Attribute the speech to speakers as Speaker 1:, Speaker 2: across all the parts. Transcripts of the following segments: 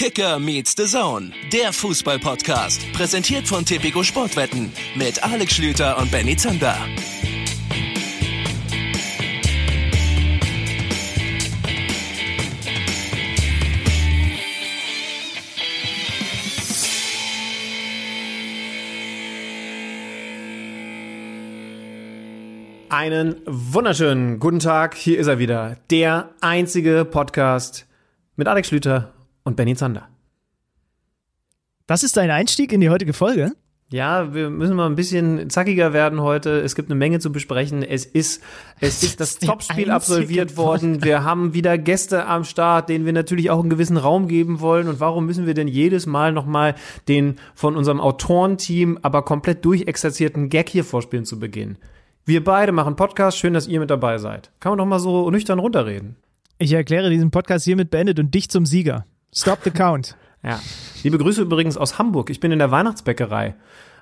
Speaker 1: Kicker meets the Zone, der Fußball-Podcast. Präsentiert von Tipico Sportwetten mit Alex Schlüter und Benny Zander.
Speaker 2: Einen wunderschönen guten Tag. Hier ist er wieder. Der einzige Podcast mit Alex Schlüter und Benny Zander.
Speaker 3: Das ist dein Einstieg in die heutige Folge?
Speaker 2: Ja, wir müssen mal ein bisschen zackiger werden heute. Es gibt eine Menge zu besprechen. Es ist, es ist das Topspiel absolviert worden. Wir haben wieder Gäste am Start, denen wir natürlich auch einen gewissen Raum geben wollen. Und warum müssen wir denn jedes Mal nochmal den von unserem Autorenteam aber komplett durchexerzierten Gag hier vorspielen zu Beginn? Wir beide machen Podcast. Schön, dass ihr mit dabei seid. Kann man doch mal so nüchtern runterreden.
Speaker 3: Ich erkläre diesen Podcast hiermit beendet und dich zum Sieger. Stop the count.
Speaker 2: ja. Liebe Grüße übrigens aus Hamburg. Ich bin in der Weihnachtsbäckerei.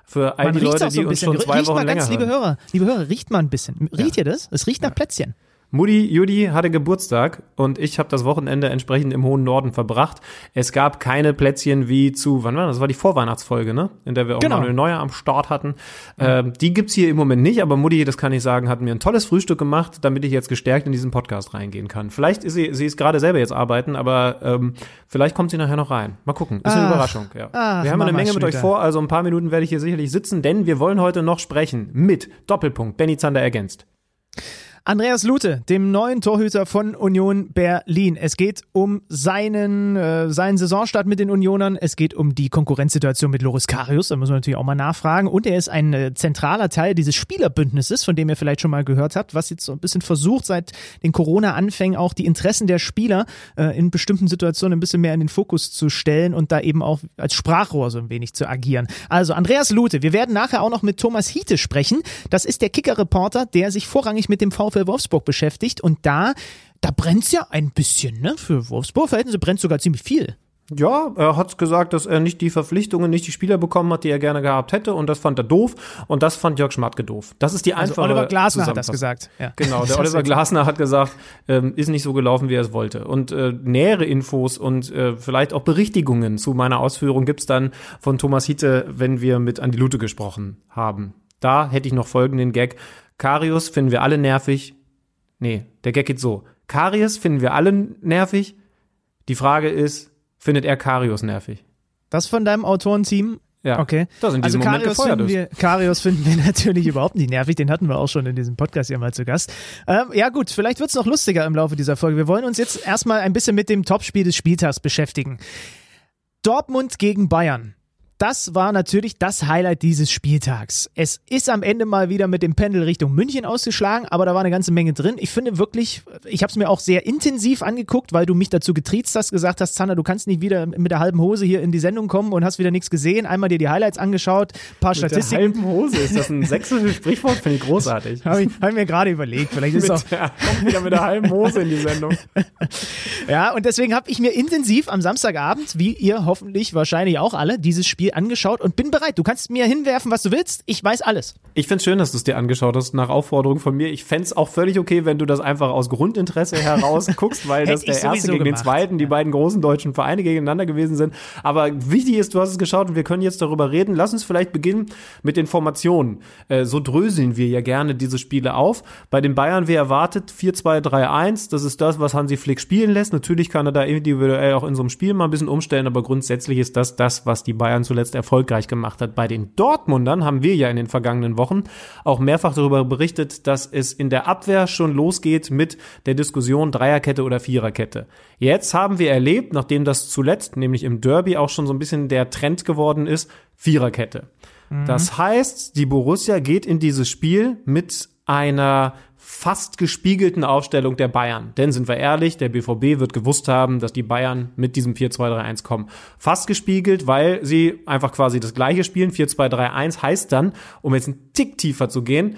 Speaker 2: Für all
Speaker 3: Man
Speaker 2: die Leute,
Speaker 3: so
Speaker 2: die uns schon zwei
Speaker 3: riecht
Speaker 2: Wochen
Speaker 3: mal
Speaker 2: länger
Speaker 3: ganz, liebe
Speaker 2: hören.
Speaker 3: Hörer, liebe Hörer, riecht mal ein bisschen. Riecht ihr das? Es riecht nach Plätzchen.
Speaker 2: Mutti Judy hatte Geburtstag und ich habe das Wochenende entsprechend im hohen Norden verbracht. Es gab keine Plätzchen wie zu, wann war das? Das war die Vorweihnachtsfolge, ne? In der wir auch
Speaker 3: Genau.
Speaker 2: Manuel Neuer am Start hatten. Ähm, die gibt's hier im Moment nicht, aber Mutti, das kann ich sagen, hat mir ein tolles Frühstück gemacht, damit ich jetzt gestärkt in diesen Podcast reingehen kann. Vielleicht ist sie, sie ist gerade selber jetzt arbeiten, aber ähm, vielleicht kommt sie nachher noch rein. Mal gucken. Ist eine
Speaker 3: Ach,
Speaker 2: Überraschung, ja.
Speaker 3: ach,
Speaker 2: wir haben eine
Speaker 3: Mama
Speaker 2: Menge mit euch vor, also ein paar Minuten werde ich hier sicherlich sitzen, denn wir wollen heute noch sprechen mit Doppelpunkt. Benny Zander ergänzt.
Speaker 3: Andreas Lute, dem neuen Torhüter von Union Berlin. Es geht um seinen, äh, seinen Saisonstart mit den Unionern. Es geht um die Konkurrenzsituation mit Loris Karius. Da muss man natürlich auch mal nachfragen. Und er ist ein äh, zentraler Teil dieses Spielerbündnisses, von dem ihr vielleicht schon mal gehört habt, was jetzt so ein bisschen versucht, seit den Corona-Anfängen auch die Interessen der Spieler äh, in bestimmten Situationen ein bisschen mehr in den Fokus zu stellen und da eben auch als Sprachrohr so ein wenig zu agieren. Also Andreas Lute, wir werden nachher auch noch mit Thomas Hiete sprechen. Das ist der Kicker-Reporter, der sich vorrangig mit dem VfL Wolfsburg beschäftigt und da da brennt's ja ein bisschen, ne? Für Wolfsburg-Verhältnisse brennt sogar ziemlich viel.
Speaker 2: Ja, er hat gesagt, dass er nicht die Verpflichtungen, nicht die Spieler bekommen hat, die er gerne gehabt hätte. Und das fand er doof. Und das fand Jörg Schmatke doof. Das ist die
Speaker 3: Also
Speaker 2: einfache
Speaker 3: Oliver Glasner hat das gesagt. Ja.
Speaker 2: Genau, der Oliver Glasner hat gesagt, ähm, ist nicht so gelaufen, wie er es wollte. Und äh, nähere Infos und äh, vielleicht auch Berichtigungen zu meiner Ausführung gibt's dann von Thomas Hiete, wenn wir mit Andi Lute gesprochen haben. Da hätte ich noch folgenden Gag. Karius finden wir alle nervig. Nee, der Gag geht so. Karius finden wir alle nervig. Die Frage ist, findet er Karius nervig?
Speaker 3: Das von deinem Autorenteam?
Speaker 2: Ja.
Speaker 3: Okay.
Speaker 2: Das in
Speaker 3: also Karius finden, wir, Karius finden wir natürlich überhaupt nicht nervig. Den hatten wir auch schon in diesem Podcast ja mal zu Gast. Ähm, ja gut, vielleicht wird's noch lustiger im Laufe dieser Folge. Wir wollen uns jetzt erstmal ein bisschen mit dem Topspiel des Spieltags beschäftigen. Dortmund gegen Bayern. Das war natürlich das Highlight dieses Spieltags. Es ist am Ende mal wieder mit dem Pendel Richtung München ausgeschlagen, aber da war eine ganze Menge drin. Ich finde wirklich, ich habe es mir auch sehr intensiv angeguckt, weil du mich dazu getriezt hast, gesagt hast, Zander, du kannst nicht wieder mit der halben Hose hier in die Sendung kommen und hast wieder nichts gesehen. Einmal dir die Highlights angeschaut, paar
Speaker 2: Mit der
Speaker 3: Statistiken.
Speaker 2: halben Hose. Ist das ein sächsisches Sprichwort? Finde ich großartig.
Speaker 3: Habe ich, hab ich mir gerade überlegt. Vielleicht ist auch
Speaker 2: Mit der, kommt wieder mit der halben Hose in die Sendung.
Speaker 3: Ja, und deswegen habe ich mir intensiv am Samstagabend, wie ihr hoffentlich wahrscheinlich auch alle, dieses Spiel angeschaut und bin bereit. Du kannst mir hinwerfen, was du willst. Ich weiß alles.
Speaker 2: Ich find's schön, dass du es dir angeschaut hast, nach Aufforderung von mir. Ich fänd's auch völlig okay, wenn du das einfach aus Grundinteresse heraus guckst, weil das der erste gegen den
Speaker 3: gemacht.
Speaker 2: zweiten, die beiden großen deutschen Vereine gegeneinander gewesen sind. Aber wichtig ist, du hast es geschaut und wir können jetzt darüber reden. Lass uns vielleicht beginnen mit den Formationen. Äh, so dröseln wir ja gerne diese Spiele auf. Bei den Bayern, wie erwartet, 4-2-3-1. Das ist das, was Hansi Flick spielen lässt. Natürlich kann er da individuell auch in so einem Spiel mal ein bisschen umstellen, aber grundsätzlich ist das das, was die Bayern zuletzt erfolgreich gemacht hat. Bei den Dortmundern haben wir ja in den vergangenen Wochen auch mehrfach darüber berichtet, dass es in der Abwehr schon losgeht mit der Diskussion Dreierkette oder Viererkette. Jetzt haben wir erlebt, nachdem das zuletzt, nämlich im Derby, auch schon so ein bisschen der Trend geworden ist, Viererkette. Das heißt, die Borussia geht in dieses Spiel mit einer fast gespiegelten Aufstellung der Bayern. Denn sind wir ehrlich, der BVB wird gewusst haben, dass die Bayern mit diesem 4-2-3-1 kommen. Fast gespiegelt, weil sie einfach quasi das gleiche spielen. 4-2-3-1 heißt dann, um jetzt einen Tick tiefer zu gehen,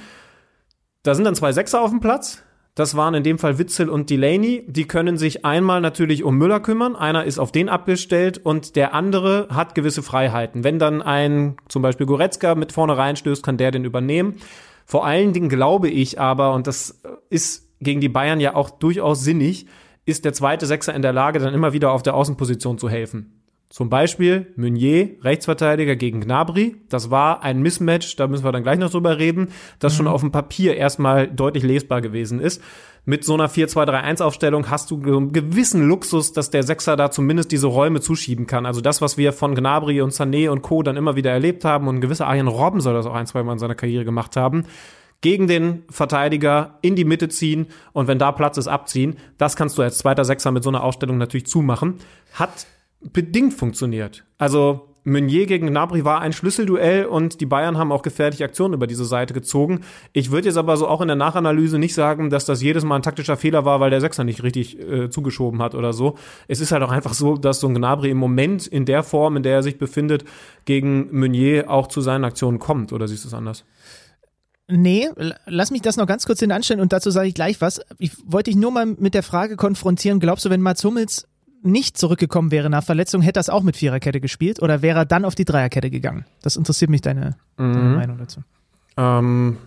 Speaker 2: da sind dann zwei Sechser auf dem Platz. Das waren in dem Fall Witzel und Delaney. Die können sich einmal natürlich um Müller kümmern. Einer ist auf den abgestellt und der andere hat gewisse Freiheiten. Wenn dann ein zum Beispiel Goretzka mit vorne reinstößt, kann der den übernehmen. Vor allen Dingen glaube ich aber, und das ist gegen die Bayern ja auch durchaus sinnig, ist der zweite Sechser in der Lage, dann immer wieder auf der Außenposition zu helfen. Zum Beispiel Meunier, Rechtsverteidiger gegen Gnabry. Das war ein Mismatch, da müssen wir dann gleich noch drüber reden, das mhm. schon auf dem Papier erstmal deutlich lesbar gewesen ist. Mit so einer 4-2-3-1-Aufstellung hast du einen gewissen Luxus, dass der Sechser da zumindest diese Räume zuschieben kann. Also das, was wir von Gnabry und Sané und Co. dann immer wieder erlebt haben und ein gewisser Arjen Robben soll das auch ein, zwei Mal in seiner Karriere gemacht haben, gegen den Verteidiger in die Mitte ziehen und wenn da Platz ist, abziehen. Das kannst du als zweiter Sechser mit so einer Aufstellung natürlich zumachen. Hat bedingt funktioniert. Also Meunier gegen Gnabry war ein Schlüsselduell und die Bayern haben auch gefährliche Aktionen über diese Seite gezogen. Ich würde jetzt aber so auch in der Nachanalyse nicht sagen, dass das jedes Mal ein taktischer Fehler war, weil der Sechser nicht richtig äh, zugeschoben hat oder so. Es ist halt auch einfach so, dass so ein Gnabry im Moment in der Form, in der er sich befindet, gegen Meunier auch zu seinen Aktionen kommt. Oder siehst du es anders?
Speaker 3: Nee, lass mich das noch ganz kurz hinanstellen und dazu sage ich gleich was. Ich wollte dich nur mal mit der Frage konfrontieren, glaubst du, wenn Mats Hummels nicht zurückgekommen wäre nach Verletzung, hätte er es auch mit Viererkette gespielt oder wäre er dann auf die Dreierkette gegangen? Das interessiert mich deine, mhm. deine Meinung dazu.
Speaker 2: Ähm,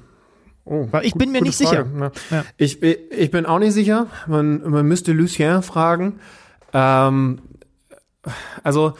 Speaker 3: oh, Weil ich gut, bin mir nicht Frage. sicher.
Speaker 2: Ja. Ich, ich bin auch nicht sicher. Man, man müsste Lucien fragen. Ähm, also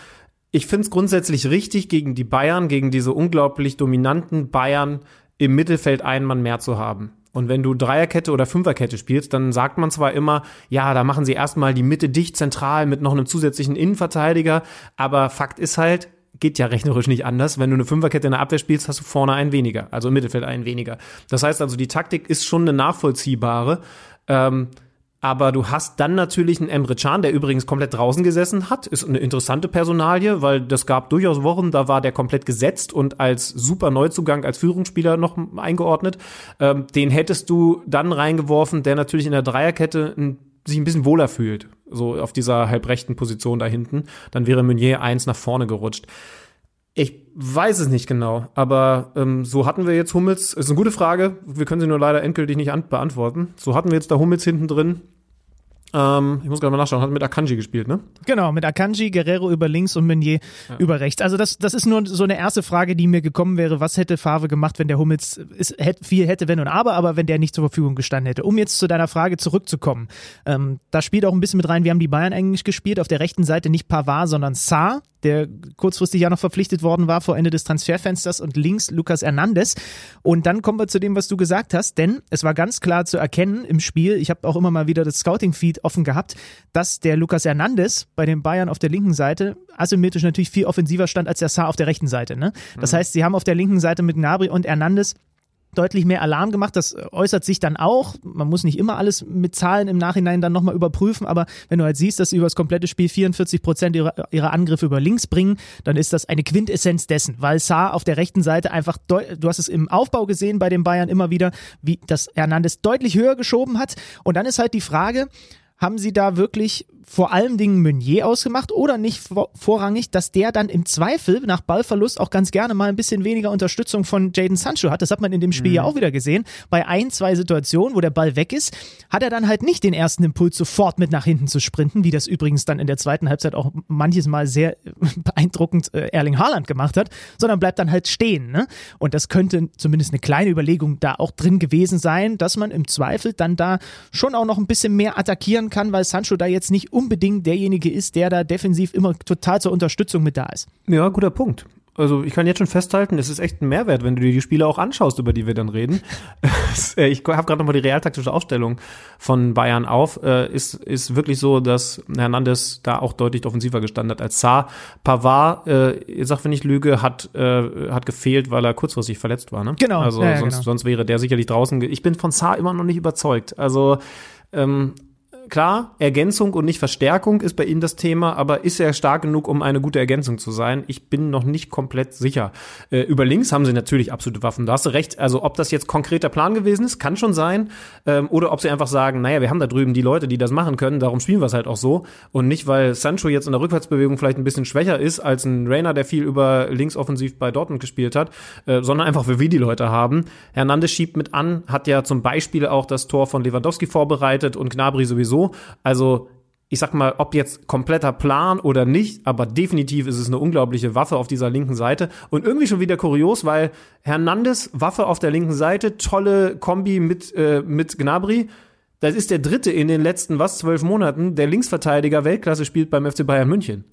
Speaker 2: ich finde es grundsätzlich richtig, gegen die Bayern, gegen diese unglaublich dominanten Bayern im Mittelfeld einen Mann mehr zu haben. Und wenn du Dreierkette oder Fünferkette spielst, dann sagt man zwar immer, ja, da machen sie erstmal die Mitte dicht zentral mit noch einem zusätzlichen Innenverteidiger, aber Fakt ist halt, geht ja rechnerisch nicht anders. Wenn du eine Fünferkette in der Abwehr spielst, hast du vorne einen weniger, also im Mittelfeld einen weniger. Das heißt also, die Taktik ist schon eine nachvollziehbare. Ähm, aber du hast dann natürlich einen Emre Can, der übrigens komplett draußen gesessen hat. Ist eine interessante Personalie, weil das gab durchaus Wochen, da war der komplett gesetzt und als super Neuzugang, als Führungsspieler noch eingeordnet. Ähm, den hättest du dann reingeworfen, der natürlich in der Dreierkette ein, sich ein bisschen wohler fühlt. So auf dieser halbrechten Position da hinten. Dann wäre Meunier eins nach vorne gerutscht. Ich weiß es nicht genau, aber ähm, so hatten wir jetzt Hummels. Ist eine gute Frage. Wir können sie nur leider endgültig nicht beantworten. So hatten wir jetzt da Hummels hinten drin. Ähm, ich muss gerade mal nachschauen, hat mit Akanji gespielt, ne?
Speaker 3: Genau, mit Akanji, Guerrero über links und Meunier ja. über rechts. Also das, das ist nur so eine erste Frage, die mir gekommen wäre. Was hätte Favre gemacht, wenn der Hummels ist, hätte, viel hätte, wenn und aber, aber wenn der nicht zur Verfügung gestanden hätte. Um jetzt zu deiner Frage zurückzukommen. Ähm, da spielt auch ein bisschen mit rein, wir haben die Bayern eigentlich gespielt. Auf der rechten Seite nicht Pavard, sondern Saar, der kurzfristig ja noch verpflichtet worden war vor Ende des Transferfensters und links Lucas Hernandez. Und dann kommen wir zu dem, was du gesagt hast, denn es war ganz klar zu erkennen im Spiel, ich habe auch immer mal wieder das Scouting-Feed offen gehabt, dass der Lucas Hernandez bei den Bayern auf der linken Seite asymmetrisch natürlich viel offensiver stand als der Saar auf der rechten Seite. Ne? Das mhm. heißt, sie haben auf der linken Seite mit Gnabry und Hernandez deutlich mehr Alarm gemacht. Das äußert sich dann auch. Man muss nicht immer alles mit Zahlen im Nachhinein dann nochmal überprüfen, aber wenn du halt siehst, dass sie über das komplette Spiel 44 Prozent ihrer, ihrer Angriffe über links bringen, dann ist das eine Quintessenz dessen, weil Saar auf der rechten Seite einfach, du hast es im Aufbau gesehen bei den Bayern immer wieder, wie das Hernandez deutlich höher geschoben hat. Und dann ist halt die Frage, haben sie da wirklich vor allen Dingen Meunier ausgemacht oder nicht vorrangig, dass der dann im Zweifel nach Ballverlust auch ganz gerne mal ein bisschen weniger Unterstützung von Jaden Sancho hat. Das hat man in dem Spiel mhm. ja auch wieder gesehen. Bei ein, zwei Situationen, wo der Ball weg ist, hat er dann halt nicht den ersten Impuls, sofort mit nach hinten zu sprinten, wie das übrigens dann in der zweiten Halbzeit auch manches Mal sehr beeindruckend äh, Erling Haaland gemacht hat, sondern bleibt dann halt stehen. Ne? Und das könnte zumindest eine kleine Überlegung da auch drin gewesen sein, dass man im Zweifel dann da schon auch noch ein bisschen mehr attackieren kann, weil Sancho da jetzt nicht unbedingt derjenige ist, der da defensiv immer total zur Unterstützung mit da ist.
Speaker 2: Ja, guter Punkt. Also ich kann jetzt schon festhalten, es ist echt ein Mehrwert, wenn du dir die Spiele auch anschaust, über die wir dann reden. Äh, ich habe gerade nochmal die realtaktische Aufstellung von Bayern auf. Äh, ist, ist wirklich so, dass Hernandez da auch deutlich offensiver gestanden hat als Saar. Pavard, äh, ich sag, wenn ich lüge, hat, äh, hat gefehlt, weil er kurzfristig verletzt war. Ne?
Speaker 3: Genau.
Speaker 2: Also
Speaker 3: ja,
Speaker 2: sonst,
Speaker 3: genau.
Speaker 2: sonst wäre der sicherlich draußen. Ich bin von Saar immer noch nicht überzeugt. Also ähm, klar, Ergänzung und nicht Verstärkung ist bei ihm das Thema, aber ist er stark genug, um eine gute Ergänzung zu sein? Ich bin noch nicht komplett sicher. Äh, über links haben sie natürlich absolute Waffen. Da hast du recht. Also ob das jetzt konkreter Plan gewesen ist, kann schon sein. Ähm, oder ob sie einfach sagen, naja, wir haben da drüben die Leute, die das machen können, darum spielen wir es halt auch so. Und nicht, weil Sancho jetzt in der Rückwärtsbewegung vielleicht ein bisschen schwächer ist als ein Rainer, der viel über links offensiv bei Dortmund gespielt hat, äh, sondern einfach, weil wir die Leute haben. Hernandez schiebt mit an, hat ja zum Beispiel auch das Tor von Lewandowski vorbereitet und Gnabry sowieso so. Also ich sag mal, ob jetzt kompletter Plan oder nicht, aber definitiv ist es eine unglaubliche Waffe auf dieser linken Seite. Und irgendwie schon wieder kurios, weil Hernandez, Waffe auf der linken Seite, tolle Kombi mit, äh, mit Gnabry. Das ist der dritte in den letzten, was, zwölf Monaten, der Linksverteidiger Weltklasse spielt beim FC Bayern München.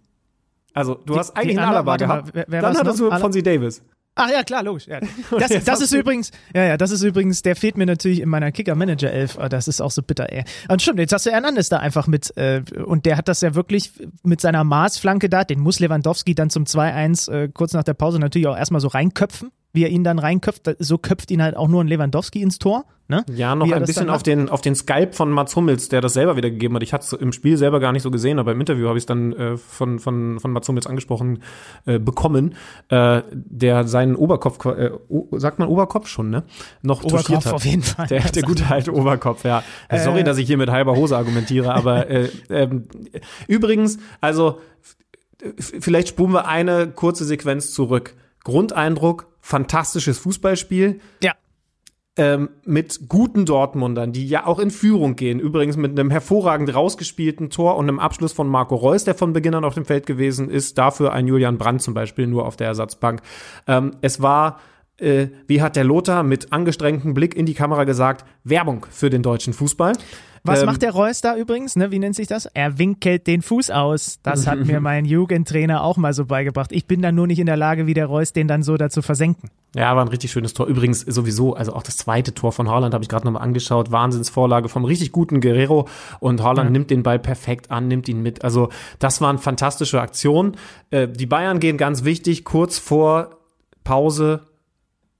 Speaker 2: Also, du
Speaker 3: Die-
Speaker 2: hast eigentlich
Speaker 3: die
Speaker 2: einen Alaba
Speaker 3: mal,
Speaker 2: gehabt.
Speaker 3: wer- wer
Speaker 2: Dann hattest du Fonzie Davis.
Speaker 3: Ach ja, klar, logisch. Ja. Das, das ist übrigens, ja, ja, das ist übrigens, der fehlt mir natürlich in meiner Kicker-Manager-Elf. Oh, Das ist auch so bitter, ey. Und stimmt, jetzt hast du Hernandez da einfach mit, äh, und der hat das ja wirklich mit seiner Maßflanke da, den muss Lewandowski dann zum 2-1 äh, kurz nach der Pause natürlich auch erstmal so reinköpfen, wie er ihn dann reinköpft. So köpft ihn halt auch nur ein Lewandowski ins Tor, ne?
Speaker 2: Ja, noch ein bisschen auf den, auf den Skype von Mats Hummels, der das selber wieder gegeben hat. Ich hatte es im Spiel selber gar nicht so gesehen, aber im Interview habe ich es dann äh, von, von, von Mats Hummels angesprochen äh, bekommen, äh, der seinen Oberkopf, äh, sagt man Oberkopf schon, ne? Noch
Speaker 3: Oberkopf
Speaker 2: hat.
Speaker 3: auf jeden Fall.
Speaker 2: Der, der gute alte Oberkopf, ja. Äh, Sorry, dass ich hier mit halber Hose argumentiere, aber äh, ähm, übrigens, also vielleicht spulen wir eine kurze Sequenz zurück. Grundeindruck, fantastisches Fußballspiel
Speaker 3: Ja.
Speaker 2: ähm, mit guten Dortmundern, die ja auch in Führung gehen. Übrigens mit einem hervorragend rausgespielten Tor und einem Abschluss von Marco Reus, der von Beginn an auf dem Feld gewesen ist. Dafür ein Julian Brandt zum Beispiel nur auf der Ersatzbank. Ähm, es war, äh, wie hat der Lothar mit angestrengtem Blick in die Kamera gesagt, Werbung für den deutschen Fußball.
Speaker 3: Was
Speaker 2: Ähm,
Speaker 3: macht der Reus da übrigens? Ne? Wie nennt sich das? Er winkelt den Fuß aus. Das hat mir mein Jugendtrainer auch mal so beigebracht. Ich bin dann nur nicht in der Lage, wie der Reus den dann so dazu versenken.
Speaker 2: Ja, war ein richtig schönes Tor. Übrigens sowieso, also auch das zweite Tor von Haaland habe ich gerade nochmal angeschaut. Wahnsinnsvorlage vom richtig guten Guerrero und Haaland nimmt den Ball perfekt an, nimmt ihn mit. Also das waren fantastische Aktionen. Äh, die Bayern gehen ganz wichtig kurz vor Pause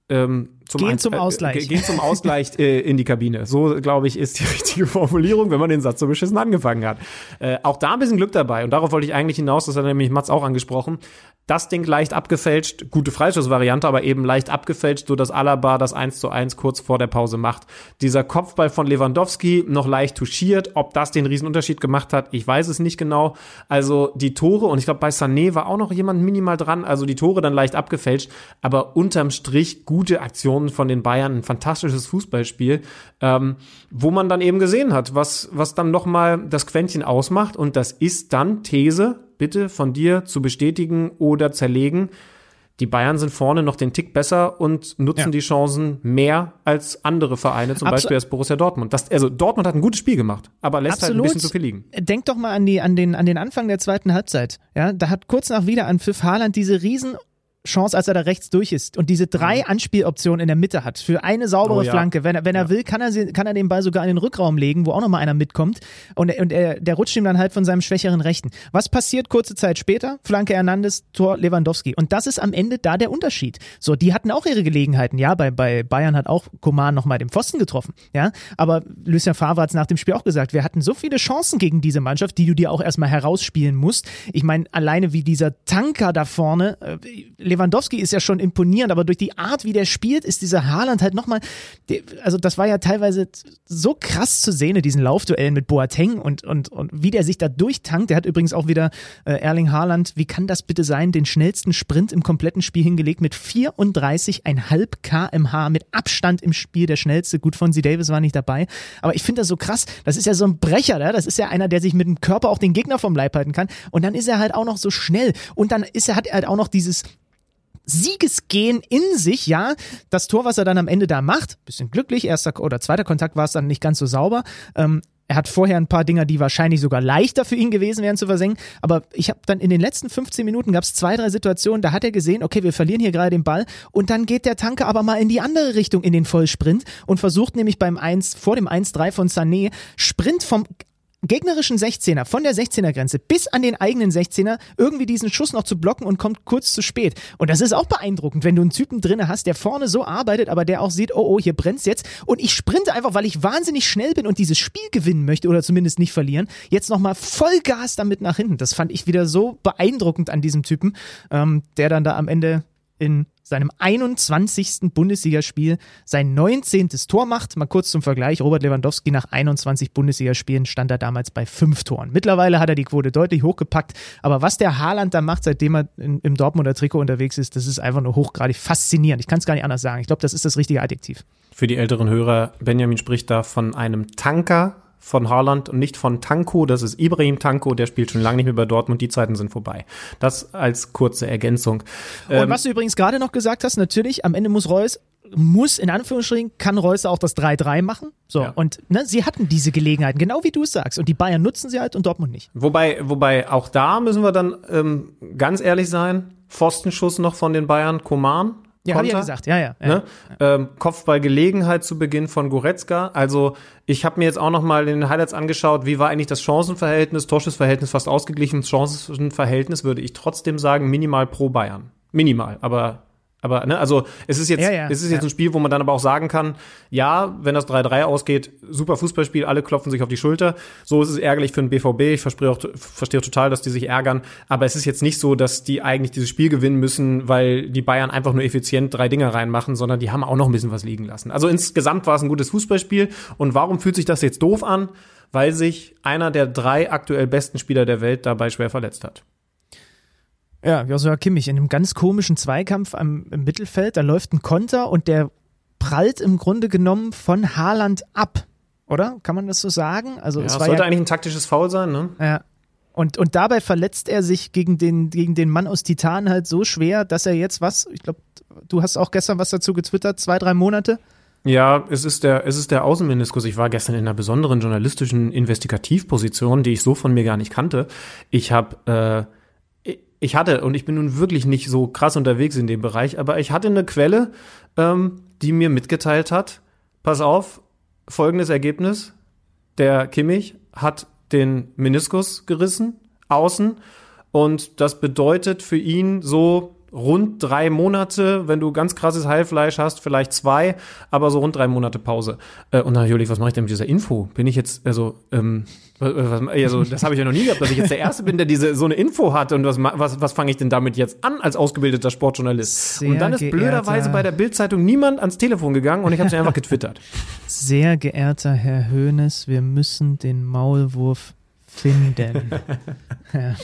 Speaker 2: ähm, zum
Speaker 3: Gehen
Speaker 2: Eins-
Speaker 3: zum Ausgleich.
Speaker 2: Äh, gehen zum Ausgleich äh, in die Kabine. So, glaube ich, ist die richtige Formulierung, wenn man den Satz so beschissen angefangen hat. Äh, auch da ein bisschen Glück dabei. Und darauf wollte ich eigentlich hinaus, das hat nämlich Mats auch angesprochen. Das Ding leicht abgefälscht, gute Freischussvariante, aber eben leicht abgefälscht, so dass Alaba das 1 zu 1 kurz vor der Pause macht. Dieser Kopfball von Lewandowski noch leicht touchiert. Ob das den Riesenunterschied gemacht hat, ich weiß es nicht genau. Also die Tore, und ich glaube, bei Sané war auch noch jemand minimal dran, also die Tore dann leicht abgefälscht, aber unterm Strich gute Aktionen von den Bayern, ein fantastisches Fußballspiel, ähm, wo man dann eben gesehen hat, was, was dann nochmal das Quäntchen ausmacht. Und das ist dann These, bitte von dir zu bestätigen oder zerlegen. Die Bayern sind vorne noch den Tick besser und nutzen
Speaker 3: Ja.
Speaker 2: die Chancen mehr als andere Vereine, zum
Speaker 3: Abso-
Speaker 2: Beispiel als Borussia Dortmund. Das, also Dortmund hat ein gutes Spiel gemacht, aber lässt halt ein bisschen zu viel liegen.
Speaker 3: Denk doch mal an, die, an, den, an den Anfang der zweiten Halbzeit. Ja, da hat kurz nach Wiederanpfiff Haaland diese riesen Chance, als er da rechts durch ist und diese drei Anspieloptionen in der Mitte hat für eine saubere
Speaker 2: Mhm. Oh ja.
Speaker 3: Flanke. Wenn er, wenn er will, kann er, sie, kann er den Ball sogar in den Rückraum legen, wo auch nochmal einer mitkommt und, er- und er, der rutscht ihm dann halt von seinem schwächeren Rechten. Was passiert kurze Zeit später? Flanke Hernandez, Tor Lewandowski. Und das ist am Ende da der Unterschied. So, die hatten auch ihre Gelegenheiten. Ja, bei, bei Bayern hat auch Coman nochmal den Pfosten getroffen. Ja, aber Lucien Favre hat es nach dem Spiel auch gesagt. Wir hatten so viele Chancen gegen diese Mannschaft, die du dir auch erstmal herausspielen musst. Ich meine, alleine wie dieser Tanker da vorne, äh, Lewandowski ist ja schon imponierend, aber durch die Art, wie der spielt, ist dieser Haaland halt nochmal, also das war ja teilweise so krass zu sehen in diesen Laufduellen mit Boateng und, und, und wie der sich da durchtankt. Der hat übrigens auch wieder äh, Erling Haaland, wie kann das bitte sein, den schnellsten Sprint im kompletten Spiel hingelegt mit 34,5 kmh, mit Abstand im Spiel der schnellste. Gut, Fonzie Davis war nicht dabei, aber ich finde das so krass. Das ist ja so ein Brecher, ne? das ist ja einer, der sich mit dem Körper auch den Gegner vom Leib halten kann und dann ist er halt auch noch so schnell und dann ist er, hat er halt auch noch dieses Siegesgehen in sich, ja. Das Tor, was er dann am Ende da macht, bisschen glücklich, erster oder zweiter Kontakt war es dann nicht ganz so sauber. Ähm, er hat vorher ein paar Dinger, die wahrscheinlich sogar leichter für ihn gewesen wären zu versenken. Aber ich habe dann in den letzten 15 Minuten gab es zwei, drei Situationen, da hat er gesehen, okay, wir verlieren hier gerade den Ball und dann geht der Tanker aber mal in die andere Richtung in den Vollsprint und versucht nämlich beim 1, vor dem 1-3 von Sané, Sprint vom gegnerischen 16er von der 16er Grenze bis an den eigenen 16er irgendwie diesen Schuss noch zu blocken und kommt kurz zu spät. Und das ist auch beeindruckend, wenn du einen Typen drinne hast, der vorne so arbeitet, aber der auch sieht, oh oh, hier brennt's jetzt und ich sprinte einfach, weil ich wahnsinnig schnell bin und dieses Spiel gewinnen möchte oder zumindest nicht verlieren, jetzt nochmal Vollgas damit nach hinten. Das fand ich wieder so beeindruckend an diesem Typen, ähm, der dann da am Ende in seinem 21. Bundesligaspiel sein 19. Tor macht. Mal kurz zum Vergleich. Robert Lewandowski nach 21 Bundesligaspielen stand er damals bei fünf Toren. Mittlerweile hat er die Quote deutlich hochgepackt. Aber was der Haaland da macht, seitdem er in, im Dortmunder Trikot unterwegs ist, das ist einfach nur hochgradig faszinierend. Ich kann es gar nicht anders sagen. Ich glaube, das ist das richtige Adjektiv.
Speaker 2: Für die älteren Hörer, Benjamin spricht da von einem Tanker von Haaland und nicht von Tanko. Das ist Ibrahim Tanko, der spielt schon lange nicht mehr bei Dortmund. Die Zeiten sind vorbei. Das als kurze Ergänzung.
Speaker 3: Und was du übrigens gerade noch gesagt hast, natürlich, am Ende muss Reus muss, in Anführungsstrichen, kann Reus auch das 3-3 machen. So,
Speaker 2: Ja.
Speaker 3: und ne, sie hatten diese Gelegenheiten, genau wie du es sagst. Und die Bayern nutzen sie halt und Dortmund nicht.
Speaker 2: Wobei, wobei auch da müssen wir dann ähm, ganz ehrlich sein, Pfostenschuss noch von den Bayern, Koman.
Speaker 3: Ja, hab ich ja gesagt, ja, ja. ja.
Speaker 2: Ne? Ähm, Kopfballgelegenheit zu Beginn von Goretzka. Also ich habe mir jetzt auch noch mal in den Highlights angeschaut, wie war eigentlich das Chancenverhältnis, Torschussverhältnis fast ausgeglichen. Chancenverhältnis würde ich trotzdem sagen, minimal pro Bayern. Minimal, aber aber ne, also es ist jetzt
Speaker 3: Ja, ja,
Speaker 2: es ist jetzt
Speaker 3: ja.
Speaker 2: ein Spiel, wo man dann aber auch sagen kann, ja, wenn das 3-3 ausgeht, super Fußballspiel, alle klopfen sich auf die Schulter. So ist es ärgerlich für den BVB. Ich verstehe auch, verstehe auch total, dass die sich ärgern, aber es ist jetzt nicht so, dass die eigentlich dieses Spiel gewinnen müssen, weil die Bayern einfach nur effizient drei Dinger reinmachen, sondern die haben auch noch ein bisschen was liegen lassen. Also insgesamt war es ein gutes Fußballspiel und warum fühlt sich das jetzt doof an? Weil sich einer der drei aktuell besten Spieler der Welt dabei schwer verletzt hat.
Speaker 3: Ja, Joshua Kimmich in einem ganz komischen Zweikampf am, im Mittelfeld. Da läuft ein Konter und der prallt im Grunde genommen von Haaland ab. Oder? Kann man das so sagen? Also
Speaker 2: Ja,
Speaker 3: es
Speaker 2: sollte
Speaker 3: ja,
Speaker 2: eigentlich ein taktisches Foul sein, ne?
Speaker 3: ja. Und, und dabei verletzt er sich gegen den, gegen den Mann aus Titan halt so schwer, dass er jetzt was, ich glaube, du hast auch gestern was dazu getwittert, zwei, drei Monate.
Speaker 2: Ja, es ist der, es ist der Außenmeniskus. Ich war gestern in einer besonderen journalistischen Investigativposition, die ich so von mir gar nicht kannte. Ich habe, äh, ich hatte, und ich bin nun wirklich nicht so krass unterwegs in dem Bereich, aber ich hatte eine Quelle, ähm, die mir mitgeteilt hat, pass auf, folgendes Ergebnis, der Kimmich hat den Meniskus gerissen, außen, und das bedeutet für ihn so rund drei Monate, wenn du ganz krasses Heilfleisch hast, vielleicht zwei, aber so rund drei Monate Pause. Äh, und natürlich, was mache ich denn mit dieser Info? Bin ich jetzt, also, ähm, was, was, also das habe ich ja noch nie gehabt, dass ich jetzt der Erste bin, der diese so eine Info hat und was, was, was fange ich denn damit jetzt an als ausgebildeter Sportjournalist?
Speaker 3: Sehr
Speaker 2: und dann ist
Speaker 3: geehrter-
Speaker 2: blöderweise bei der Bildzeitung niemand ans Telefon gegangen und ich habe es einfach getwittert.
Speaker 3: Sehr geehrter Herr Hoeneß, wir müssen den Maulwurf finden. ja.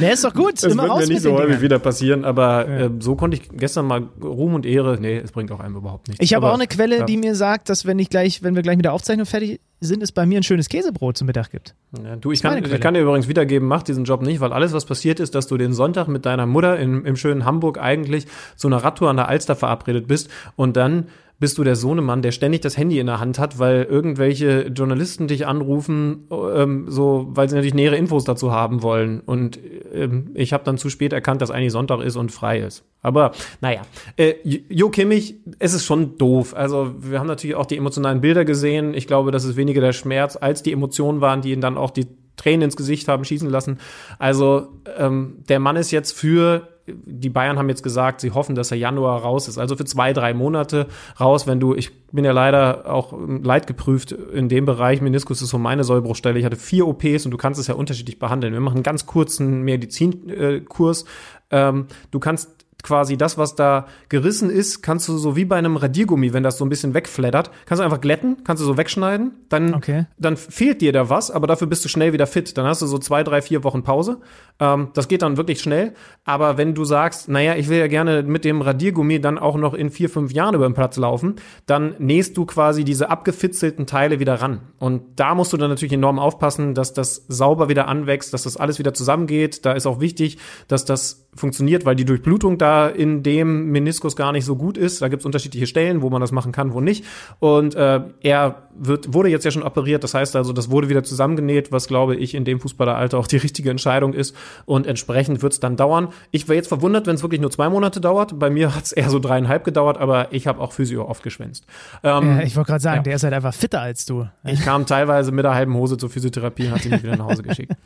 Speaker 3: Der ist doch gut,
Speaker 2: Das
Speaker 3: immer
Speaker 2: wird mir nicht so häufig wieder passieren, aber ähm, so konnte ich gestern mal Ruhm und Ehre, nee, es bringt auch einem überhaupt nichts.
Speaker 3: Ich habe auch eine Quelle,
Speaker 2: ja.
Speaker 3: die mir sagt, dass wenn ich gleich, wenn wir gleich mit der Aufzeichnung fertig sind, es bei mir ein schönes Käsebrot zum Mittag gibt.
Speaker 2: Ja, du, ich kann, ich kann dir übrigens wiedergeben, mach diesen Job nicht, weil alles, was passiert ist, dass du den Sonntag mit deiner Mutter in, im schönen Hamburg eigentlich zu einer Radtour an der Alster verabredet bist und dann bist du der Sohnemann, der ständig das Handy in der Hand hat, weil irgendwelche Journalisten dich anrufen, ähm, so, weil sie natürlich nähere Infos dazu haben wollen. Und ähm, ich habe dann zu spät erkannt, dass eigentlich Sonntag ist und frei ist. Aber naja, äh, Jo Kimmich, es ist schon doof. Also wir haben natürlich auch die emotionalen Bilder gesehen. Ich glaube, dass es weniger der Schmerz als die Emotionen waren, die ihn dann auch die Tränen ins Gesicht haben schießen lassen. Also ähm, der Mann ist jetzt für die Bayern haben jetzt gesagt, sie hoffen, dass er Januar raus ist. Also für zwei, drei Monate raus, wenn du, ich bin ja leider auch ähm, leidgeprüft in dem Bereich. Meniskus ist so meine Sollbruchstelle. Ich hatte vier OPs und du kannst es ja unterschiedlich behandeln. Wir machen einen ganz kurzen Medizinkurs. Ähm, du kannst quasi das, was da gerissen ist, kannst du so wie bei einem Radiergummi, wenn das so ein bisschen wegflattert, kannst du einfach glätten, kannst du so wegschneiden, dann,
Speaker 3: Okay.
Speaker 2: dann fehlt dir da was, aber dafür bist du schnell wieder fit. Dann hast du so zwei, drei, vier Wochen Pause. Ähm, das geht dann wirklich schnell. Aber wenn du sagst, naja, ich will ja gerne mit dem Radiergummi dann auch noch in vier, fünf Jahren über den Platz laufen, dann nähst du quasi diese abgefitzelten Teile wieder ran. Und da musst du dann natürlich enorm aufpassen, dass das sauber wieder anwächst, dass das alles wieder zusammengeht. Da ist auch wichtig, dass das funktioniert, weil die Durchblutung da in dem Meniskus gar nicht so gut ist. Da gibt es unterschiedliche Stellen, wo man das machen kann, wo nicht. Und äh, er wird, wurde jetzt ja schon operiert. Das heißt also, das wurde wieder zusammengenäht, was glaube ich in dem Fußballeralter auch die richtige Entscheidung ist. Und entsprechend wird es dann dauern. Ich wäre jetzt verwundert, wenn es wirklich nur zwei Monate dauert. Bei mir hat es eher so dreieinhalb gedauert, aber ich habe auch Physio oft geschwänzt. Ähm,
Speaker 3: Ja, ich wollte gerade sagen,
Speaker 2: ja.
Speaker 3: der ist halt einfach fitter als du.
Speaker 2: ich kam teilweise mit der halben Hose zur Physiotherapie und hat sie mich wieder nach Hause geschickt.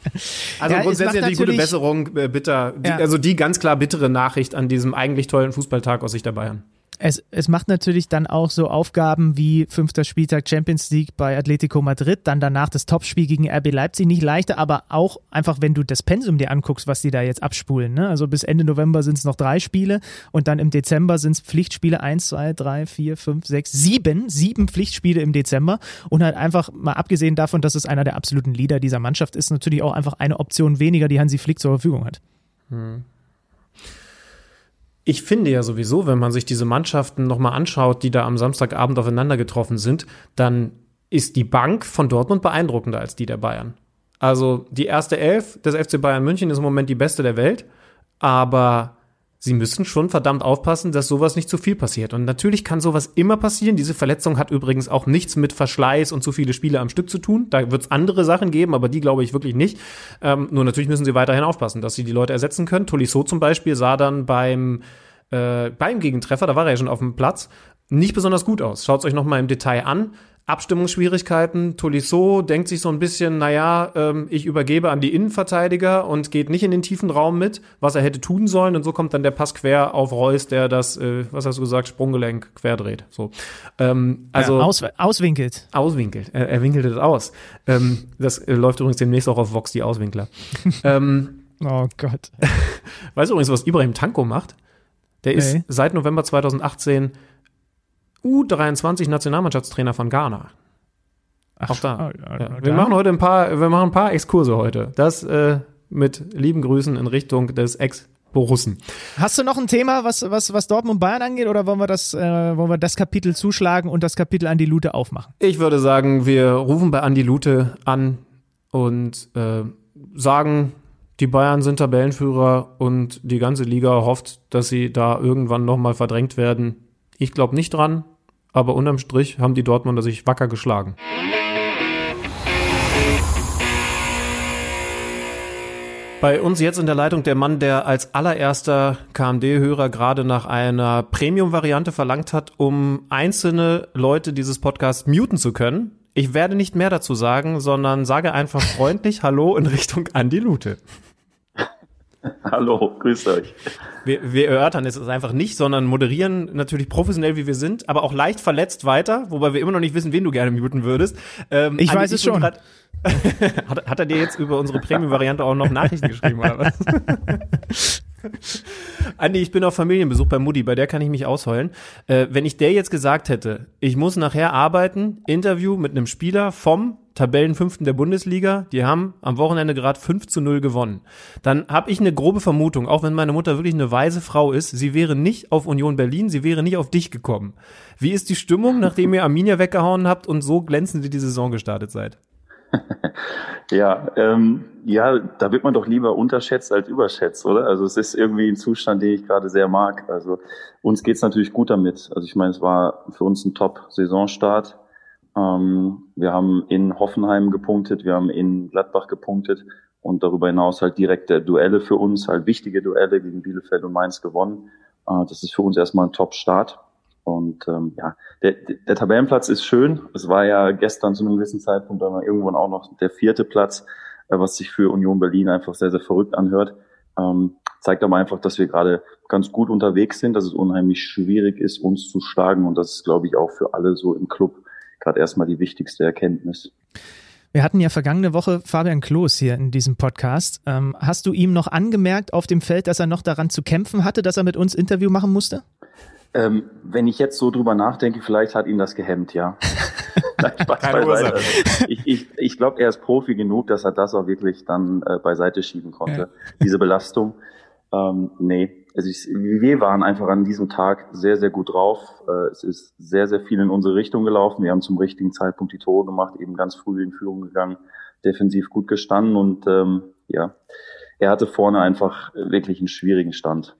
Speaker 2: Also
Speaker 3: Ja,
Speaker 2: grundsätzlich die gute Besserung, äh, bitter. Die,
Speaker 3: Ja.
Speaker 2: Also die ganz klar bittere Nachricht an diesem eigentlich tollen Fußballtag aus Sicht der Bayern.
Speaker 3: Es, es macht natürlich dann auch so Aufgaben wie fünfter Spieltag Champions League bei Atletico Madrid, dann danach das Topspiel gegen RB Leipzig nicht leichter, aber auch einfach, wenn du das Pensum dir anguckst, was die da jetzt abspulen. Ne? Also bis Ende November sind es noch drei Spiele und dann im Dezember sind es Pflichtspiele eins, zwei, drei, vier, fünf, sechs, sieben, sieben Pflichtspiele im Dezember und halt einfach mal abgesehen davon, dass es einer der absoluten Leader dieser Mannschaft ist, natürlich auch einfach eine Option weniger, die Hansi Flick zur Verfügung hat.
Speaker 2: Ich finde ja sowieso, wenn man sich diese Mannschaften nochmal anschaut, die da am Samstagabend aufeinander getroffen sind, dann ist die Bank von Dortmund beeindruckender als die der Bayern. Also die erste Elf des FC Bayern München ist im Moment die beste der Welt, aber sie müssen schon verdammt aufpassen, dass sowas nicht zu viel passiert. Und natürlich kann sowas immer passieren. Diese Verletzung hat übrigens auch nichts mit Verschleiß und zu viele Spiele am Stück zu tun. Da wird es andere Sachen geben, aber die glaube ich wirklich nicht. Ähm, nur natürlich müssen sie weiterhin aufpassen, dass sie die Leute ersetzen können. Tolisso zum Beispiel sah dann beim äh, beim Gegentreffer, da war er ja schon auf dem Platz, nicht besonders gut aus. Schaut es euch noch mal im Detail an. Abstimmungsschwierigkeiten. Tolisso denkt sich so ein bisschen, naja, ähm, ich übergebe an die Innenverteidiger und geht nicht in den tiefen Raum mit, was er hätte tun sollen. Und so kommt dann der Pass quer auf Reus, der das, äh, was hast du gesagt, Sprunggelenk quer dreht. So. Ähm, also
Speaker 3: ja, aus, auswinkelt.
Speaker 2: Auswinkelt. Er, er winkelt es aus. Ähm, das äh, läuft übrigens demnächst auch auf Vox, die Auswinkler. ähm,
Speaker 3: oh Gott.
Speaker 2: weißt du übrigens, was Ibrahim Tanko macht? Der ist seit November 2018 U23 Nationalmannschaftstrainer von Ghana. Auch da. Ja. Wir machen heute ein paar, wir machen ein paar Exkurse heute. Das äh, mit lieben Grüßen in Richtung des Ex-Borussen.
Speaker 3: Hast du noch ein Thema, was, was, was Dortmund und Bayern angeht, oder wollen wir das, äh, wollen wir das Kapitel zuschlagen und das Kapitel an die Lute aufmachen?
Speaker 2: Ich würde sagen, wir rufen bei Andi Lute an und äh, sagen, die Bayern sind Tabellenführer und die ganze Liga hofft, dass sie da irgendwann nochmal verdrängt werden. Ich glaube nicht dran, aber unterm Strich haben die Dortmunder sich wacker geschlagen. Bei uns jetzt in der Leitung der Mann, der als allererster KMD-Hörer gerade nach einer Premium-Variante verlangt hat, um einzelne Leute dieses Podcasts muten zu können. Ich werde nicht mehr dazu sagen, sondern sage einfach freundlich Hallo in Richtung Andi Lute.
Speaker 4: Hallo, grüßt euch.
Speaker 2: Wir, wir erörtern es einfach nicht, sondern moderieren natürlich professionell, wie wir sind, aber auch leicht verletzt weiter, wobei wir immer noch nicht wissen, wen du gerne muten würdest. Ähm,
Speaker 3: Ich
Speaker 2: Andi,
Speaker 3: weiß es schon.
Speaker 2: grad- hat, hat er dir jetzt über unsere Premium-Variante auch noch Nachrichten geschrieben? Oder was? Andi, ich bin auf Familienbesuch bei Mutti, bei der kann ich mich ausheulen. Äh, wenn ich der jetzt gesagt hätte, ich muss nachher arbeiten, Interview mit einem Spieler vom Tabellenfünften der Bundesliga, die haben am Wochenende gerade 5 zu 0 gewonnen, dann habe ich eine grobe Vermutung, auch wenn meine Mutter wirklich eine weise Frau ist, sie wäre nicht auf Union Berlin, sie wäre nicht auf dich gekommen. Wie ist die Stimmung, nachdem ihr Arminia weggehauen habt und so glänzend die Saison gestartet seid?
Speaker 4: Ja, ähm, ja, da wird man doch lieber unterschätzt als überschätzt, oder? Also es ist irgendwie ein Zustand, den ich gerade sehr mag. Also uns geht's natürlich gut damit. Also ich meine, es war für uns ein Top-Saisonstart. Ähm, wir haben in Hoffenheim gepunktet, wir haben in Gladbach gepunktet und darüber hinaus halt direkte Duelle für uns, halt wichtige Duelle gegen Bielefeld und Mainz gewonnen. Äh, das ist für uns erstmal ein Top-Start. Und ähm, ja, der, der Tabellenplatz ist schön. Es war ja gestern zu einem gewissen Zeitpunkt dann irgendwann auch noch der vierte Platz, äh, was sich für Union Berlin einfach sehr, sehr verrückt anhört. Ähm, zeigt aber einfach, dass wir gerade ganz gut unterwegs sind, dass es unheimlich schwierig ist, uns zu schlagen. Und das ist, glaube ich, auch für alle so im Club gerade erstmal die wichtigste Erkenntnis.
Speaker 3: Wir hatten ja vergangene Woche Fabian Klos hier in diesem Podcast. Ähm, hast du ihm noch angemerkt auf dem Feld, dass er noch daran zu kämpfen hatte, dass er mit uns Interview machen musste?
Speaker 4: Ähm, wenn ich jetzt so drüber nachdenke, vielleicht hat ihn das gehemmt, ja. Nein, Spaß
Speaker 2: Keine
Speaker 4: beiseite. Also ich ich, ich glaube, er ist Profi genug, dass er das auch wirklich dann äh, beiseite schieben konnte, diese Belastung. Ähm, nee, also ich, wir waren einfach an diesem Tag sehr, sehr gut drauf. Äh, es ist sehr, sehr viel in unsere Richtung gelaufen. Wir haben zum richtigen Zeitpunkt die Tore gemacht, eben ganz früh in Führung gegangen, defensiv gut gestanden und ähm, ja, er hatte vorne einfach wirklich einen schwierigen Stand.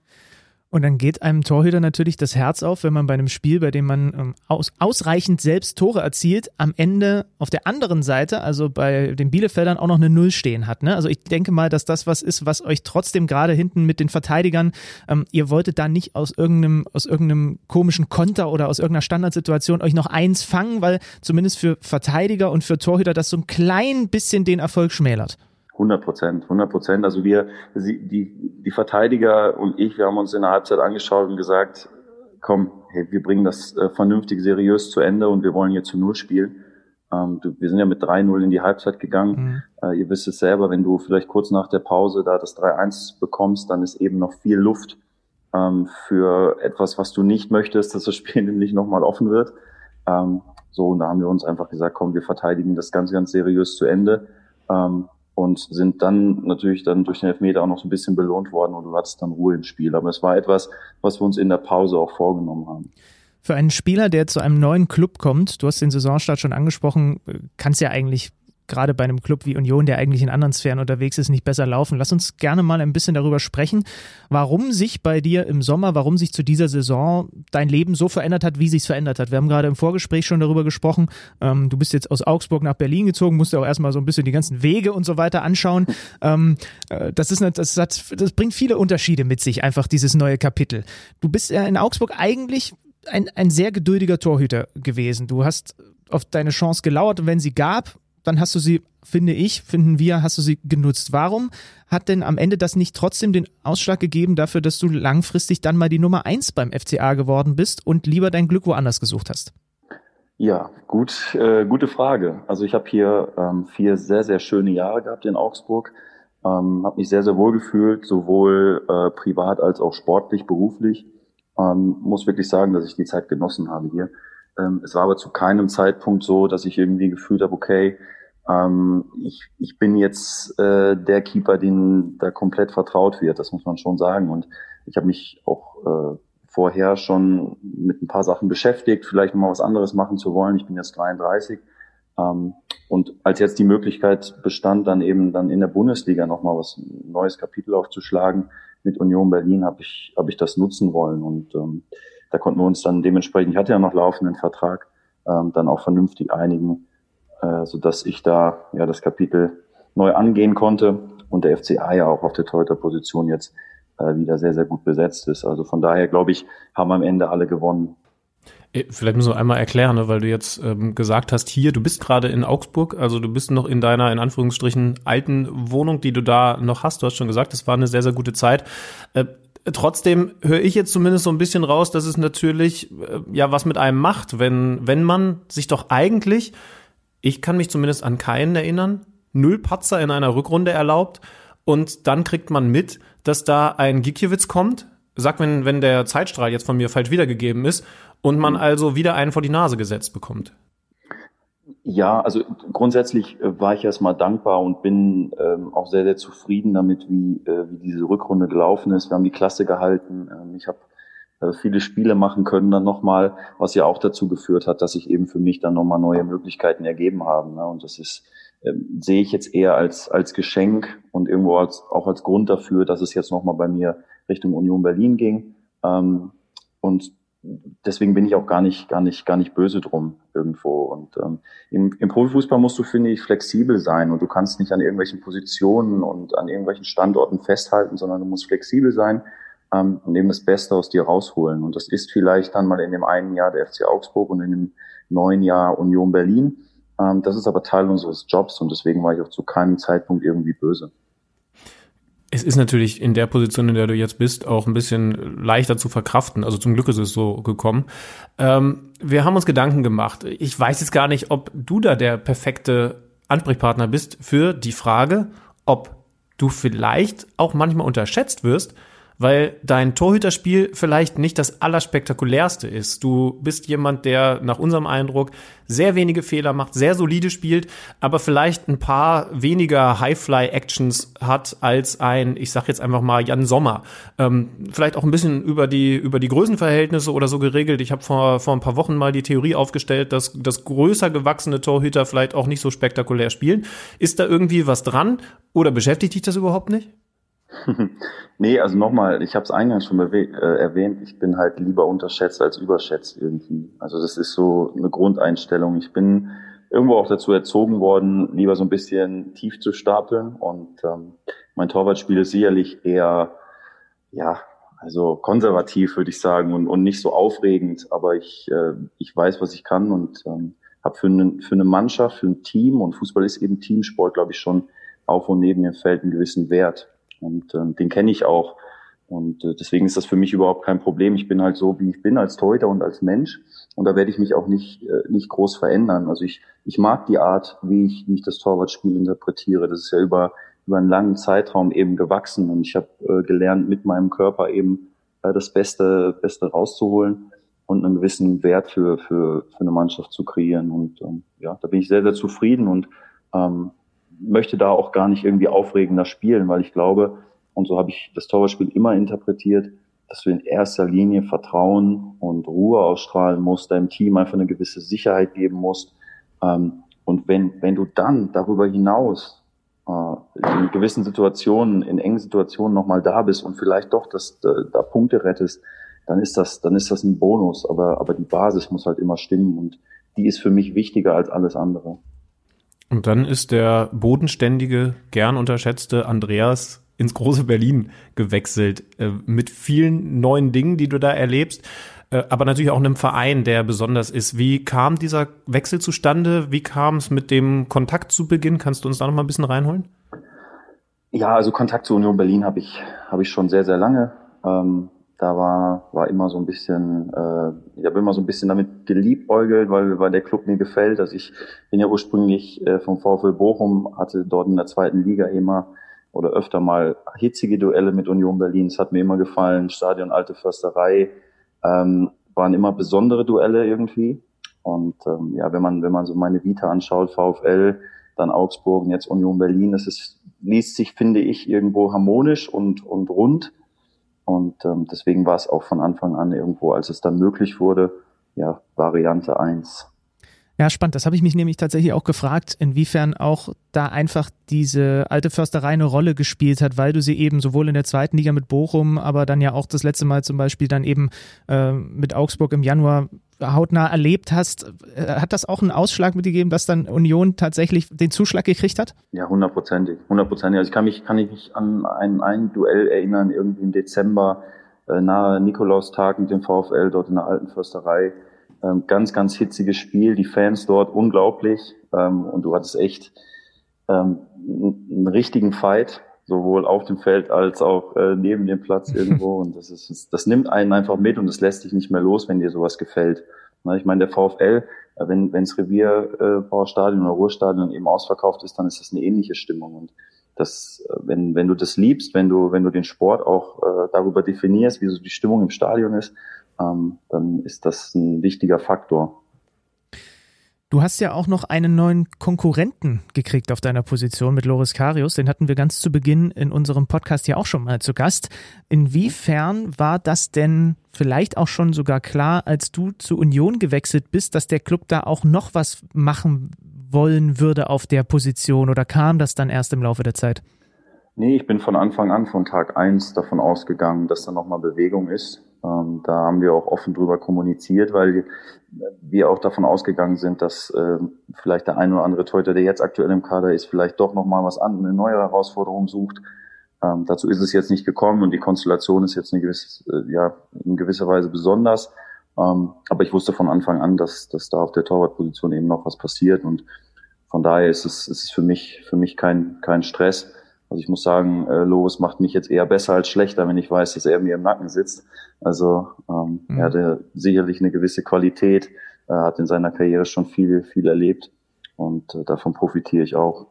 Speaker 3: Und dann geht einem Torhüter natürlich das Herz auf, wenn man bei einem Spiel, bei dem man ähm, aus, ausreichend selbst Tore erzielt, am Ende auf der anderen Seite, also bei den Bielefeldern, auch noch eine Null stehen hat. Ne? Also ich denke mal, dass das was ist, was euch trotzdem gerade hinten mit den Verteidigern, ähm, ihr wolltet da nicht aus irgendeinem, aus irgendeinem komischen Konter oder aus irgendeiner Standardsituation euch noch eins fangen, weil zumindest für Verteidiger und für Torhüter das so ein klein bisschen den Erfolg schmälert.
Speaker 4: 100 Prozent, 100 Prozent. Also wir, die, die Verteidiger und ich, wir haben uns in der Halbzeit angeschaut und gesagt, komm, hey, wir bringen das äh, vernünftig, seriös zu Ende und wir wollen hier zu Null spielen. Ähm, wir sind ja mit 3-0 in die Halbzeit gegangen.
Speaker 3: Mhm.
Speaker 4: Äh, ihr wisst es selber, wenn du vielleicht kurz nach der Pause da das 3-1 bekommst, dann ist eben noch viel Luft ähm, für etwas, was du nicht möchtest, dass das Spiel nämlich nochmal offen wird. Ähm, so, und da haben wir uns einfach gesagt, komm, wir verteidigen das ganz, ganz seriös zu Ende. Und sind dann natürlich dann durch den Elfmeter auch noch so ein bisschen belohnt worden und du hattest dann Ruhe im Spiel. Aber es war etwas, was wir uns in der Pause auch vorgenommen haben.
Speaker 3: Für einen Spieler, der zu einem neuen Club kommt, du hast den Saisonstart schon angesprochen, kann es ja eigentlich gerade bei einem Club wie Union, der eigentlich in anderen Sphären unterwegs ist, nicht besser laufen? Lass uns gerne mal ein bisschen darüber sprechen, warum sich bei dir im Sommer, warum sich zu dieser Saison dein Leben so verändert hat, wie sich es verändert hat. Wir haben gerade im Vorgespräch schon darüber gesprochen. Ähm, du bist jetzt aus Augsburg nach Berlin gezogen, musst dir auch erstmal so ein bisschen die ganzen Wege und so weiter anschauen. Ähm, äh, das ist, das, hat, das bringt viele Unterschiede mit sich, einfach dieses neue Kapitel. Du bist ja in Augsburg eigentlich ein, ein sehr geduldiger Torhüter gewesen. Du hast auf deine Chance gelauert und wenn sie gab, dann hast du sie, finde ich, finden wir, hast du sie genutzt. Warum hat denn am Ende das nicht trotzdem den Ausschlag gegeben dafür, dass du langfristig dann mal die Nummer eins beim FCA geworden bist und lieber dein Glück woanders gesucht hast?
Speaker 4: Ja, gut, äh, gute Frage. Also ich habe hier ähm, vier sehr, sehr schöne Jahre gehabt in Augsburg. Ähm, habe mich sehr, sehr wohl gefühlt, sowohl äh, privat als auch sportlich, beruflich. Ähm, muss wirklich sagen, dass ich die Zeit genossen habe hier. Ähm, es war aber zu keinem Zeitpunkt so, dass ich irgendwie gefühlt habe, okay, ähm, ich, ich bin jetzt äh, der Keeper, den da komplett vertraut wird. Das muss man schon sagen. Und ich habe mich auch äh, vorher schon mit ein paar Sachen beschäftigt, vielleicht mal was anderes machen zu wollen. Ich bin jetzt 33. Ähm, und als jetzt die Möglichkeit bestand, dann eben dann in der Bundesliga nochmal was ein neues Kapitel aufzuschlagen mit Union Berlin, habe ich, hab ich das nutzen wollen. Und ähm, da konnten wir uns dann dementsprechend, ich hatte ja noch laufenden Vertrag, ähm, dann auch vernünftig einigen, äh, so dass ich da ja das Kapitel neu angehen konnte und der FCA ja auch auf der Torhüter-Position jetzt äh, wieder sehr, sehr gut besetzt ist. Also von daher, glaube ich, haben am Ende alle gewonnen.
Speaker 2: Äh, vielleicht müssen wir einmal erklären, ne, weil du jetzt ähm, gesagt hast, hier, du bist gerade in Augsburg, also du bist noch in deiner, in Anführungsstrichen, alten Wohnung, die du da noch hast. Du hast schon gesagt, es war eine sehr, sehr gute Zeit. Äh, trotzdem höre ich jetzt zumindest so ein bisschen raus, dass es natürlich äh, ja was mit einem macht, wenn, wenn man sich doch eigentlich, ich kann mich zumindest an keinen erinnern, null Patzer in einer Rückrunde erlaubt und dann kriegt man mit, dass da ein Gikiewicz kommt, sag, wenn, wenn der Zeitstrahl jetzt von mir falsch wiedergegeben ist und man also wieder einen vor die Nase gesetzt bekommt.
Speaker 4: Ja, also grundsätzlich äh, war ich erstmal dankbar und bin ähm, auch sehr, sehr zufrieden damit, wie, äh, wie diese Rückrunde gelaufen ist. Wir haben die Klasse gehalten. Ähm, ich habe äh, viele Spiele machen können dann nochmal, was ja auch dazu geführt hat, dass sich eben für mich dann nochmal neue Möglichkeiten ergeben haben. Ne? Und das ist, ähm, sehe ich jetzt eher als, als Geschenk und irgendwo als, auch als Grund dafür, dass es jetzt nochmal bei mir Richtung Union Berlin ging. Ähm, und deswegen bin ich auch gar nicht, gar nicht, gar nicht böse drum irgendwo. Und ähm, im, im Profifußball musst du, finde ich, flexibel sein und du kannst nicht an irgendwelchen Positionen und an irgendwelchen Standorten festhalten, sondern du musst flexibel sein ähm, und eben das Beste aus dir rausholen. Und das ist vielleicht dann mal in dem einen Jahr der FC Augsburg und in dem neuen Jahr Union Berlin. Ähm, das ist aber Teil unseres Jobs und deswegen war ich auch zu keinem Zeitpunkt irgendwie böse.
Speaker 2: Es ist natürlich in der Position, in der du jetzt bist, auch ein bisschen leichter zu verkraften. Also zum Glück ist es so gekommen. Ähm, wir haben uns Gedanken gemacht. Ich weiß jetzt gar nicht, ob du da der perfekte Ansprechpartner bist für die Frage, ob du vielleicht auch manchmal unterschätzt wirst, weil dein Torhüterspiel vielleicht nicht das allerspektakulärste ist. Du bist jemand, der nach unserem Eindruck sehr wenige Fehler macht, sehr solide spielt, aber vielleicht ein paar weniger High-Fly-Actions hat als ein, ich sag jetzt einfach mal Jan Sommer. Ähm, vielleicht auch ein bisschen über die über die Größenverhältnisse oder so geregelt. Ich habe vor vor ein paar Wochen mal die Theorie aufgestellt, dass dass größer gewachsene Torhüter vielleicht auch nicht so spektakulär spielen. Ist da irgendwie was dran oder beschäftigt dich das überhaupt nicht?
Speaker 4: nee, also nochmal, ich habe es eingangs schon äh, erwähnt, ich bin halt lieber unterschätzt als überschätzt irgendwie. Also das ist so eine Grundeinstellung. Ich bin irgendwo auch dazu erzogen worden, lieber so ein bisschen tief zu stapeln. Und ähm, mein Torwartspiel ist sicherlich eher, ja, also konservativ, würde ich sagen, und, und nicht so aufregend. Aber ich, äh, ich weiß, was ich kann und ähm, habe für, für eine Mannschaft, für ein Team, und Fußball ist eben Teamsport, glaube ich, schon auf und neben dem Feld einen gewissen Wert. Und ähm, den kenne ich auch. Und äh, deswegen ist das für mich überhaupt kein Problem. Ich bin halt so, wie ich bin als Torhüter und als Mensch. Und da werde ich mich auch nicht, äh, nicht groß verändern. Also ich, ich mag die Art, wie ich, wie ich das Torwartspiel interpretiere. Das ist ja über, über einen langen Zeitraum eben gewachsen. Und ich habe äh, gelernt, mit meinem Körper eben äh, das Beste, Beste rauszuholen und einen gewissen Wert für, für, für eine Mannschaft zu kreieren. Und ähm, ja, da bin ich sehr, sehr zufrieden und ähm, möchte da auch gar nicht irgendwie aufregender spielen, weil ich glaube, und so habe ich das Torwartspiel immer interpretiert, dass du in erster Linie Vertrauen und Ruhe ausstrahlen musst, deinem Team einfach eine gewisse Sicherheit geben musst. Ähm, Und wenn, wenn du dann darüber hinaus äh, in gewissen Situationen, in engen Situationen nochmal da bist und vielleicht doch das, da, da Punkte rettest, dann ist das, dann ist das ein Bonus. Aber, aber die Basis muss halt immer stimmen und die ist für mich wichtiger als alles andere.
Speaker 2: Und dann ist der bodenständige, gern unterschätzte Andreas ins große Berlin gewechselt, äh, mit vielen neuen Dingen, die du da erlebst, äh, aber natürlich auch einem Verein, der besonders ist. Wie kam dieser Wechsel zustande? Wie kam es mit dem Kontakt zu Beginn? Kannst du uns da noch mal ein bisschen reinholen?
Speaker 4: Ja, also Kontakt zu Union Berlin habe ich, habe ich schon sehr, sehr lange. Ähm, da war, war immer so ein bisschen, äh, ich habe immer so ein bisschen damit geliebäugelt, weil, weil der Club mir gefällt. Also ich bin ja ursprünglich äh, vom VfL Bochum, hatte dort in der zweiten Liga immer oder öfter mal hitzige Duelle mit Union Berlin. Es hat mir immer gefallen. Stadion Alte Försterei ähm, waren immer besondere Duelle irgendwie. Und ähm, ja, wenn man wenn man so meine Vita anschaut, VfL, dann Augsburg und jetzt Union Berlin, das ist liest sich finde ich irgendwo harmonisch und und rund. Und ähm, deswegen war es auch von Anfang an irgendwo, als es dann möglich wurde, ja Variante eins.
Speaker 3: Ja, spannend. Das habe ich mich nämlich tatsächlich auch gefragt, inwiefern auch da einfach diese alte Försterei eine Rolle gespielt hat, weil du sie eben sowohl in der zweiten Liga mit Bochum, aber dann ja auch das letzte Mal zum Beispiel dann eben äh, mit Augsburg im Januar hautnah erlebt hast. Äh, hat das auch einen Ausschlag mitgegeben, dass dann Union tatsächlich den Zuschlag gekriegt hat?
Speaker 4: Ja, hundertprozentig. Hundertprozentig. Also ich kann mich, kann ich mich an ein, ein Duell erinnern, irgendwie im Dezember, äh, nahe Nikolaustag mit dem VfL dort in der alten Försterei ähm, ganz, ganz hitziges Spiel, die Fans dort unglaublich ähm, und du hattest echt ähm, einen richtigen Fight, sowohl auf dem Feld als auch äh, neben dem Platz irgendwo und das ist, das nimmt einen einfach mit und es lässt dich nicht mehr los, wenn dir sowas gefällt. Na, ich meine, der VfL, äh, wenn wenns Revierbauerstadion äh, oder Ruhrstadion eben ausverkauft ist, dann ist das eine ähnliche Stimmung und das, äh, wenn, wenn du das liebst, wenn du, wenn du den Sport auch äh, darüber definierst, wie so die Stimmung im Stadion ist, ähm, dann ist das ein wichtiger Faktor.
Speaker 3: Du hast ja auch noch einen neuen Konkurrenten gekriegt auf deiner Position mit Loris Karius. Den hatten wir ganz zu Beginn in unserem Podcast ja auch schon mal zu Gast. Inwiefern war das denn vielleicht auch schon sogar klar, als du zu Union gewechselt bist, dass der Club da auch noch was machen wollen würde auf der Position oder kam das dann erst im Laufe der Zeit?
Speaker 4: Nee, ich bin von Anfang an, von Tag eins davon ausgegangen, dass da nochmal Bewegung ist. Ähm, da haben wir auch offen drüber kommuniziert, weil wir auch davon ausgegangen sind, dass äh, vielleicht der ein oder andere Torhüter, der jetzt aktuell im Kader ist, vielleicht doch nochmal was an, eine neue Herausforderung sucht. Ähm, dazu ist es jetzt nicht gekommen und die Konstellation ist jetzt eine gewisse, äh, ja, in gewisser Weise besonders. Ähm, aber ich wusste von Anfang an, dass, dass da auf der Torwartposition eben noch was passiert und von daher ist es, ist es für mich, für mich kein, kein Stress. Also ich muss sagen, äh, Loris macht mich jetzt eher besser als schlechter, wenn ich weiß, dass er mir im Nacken sitzt. Also ähm, mhm. er hatte sicherlich eine gewisse Qualität, er hat in seiner Karriere schon viel, viel erlebt und äh, davon profitiere ich auch.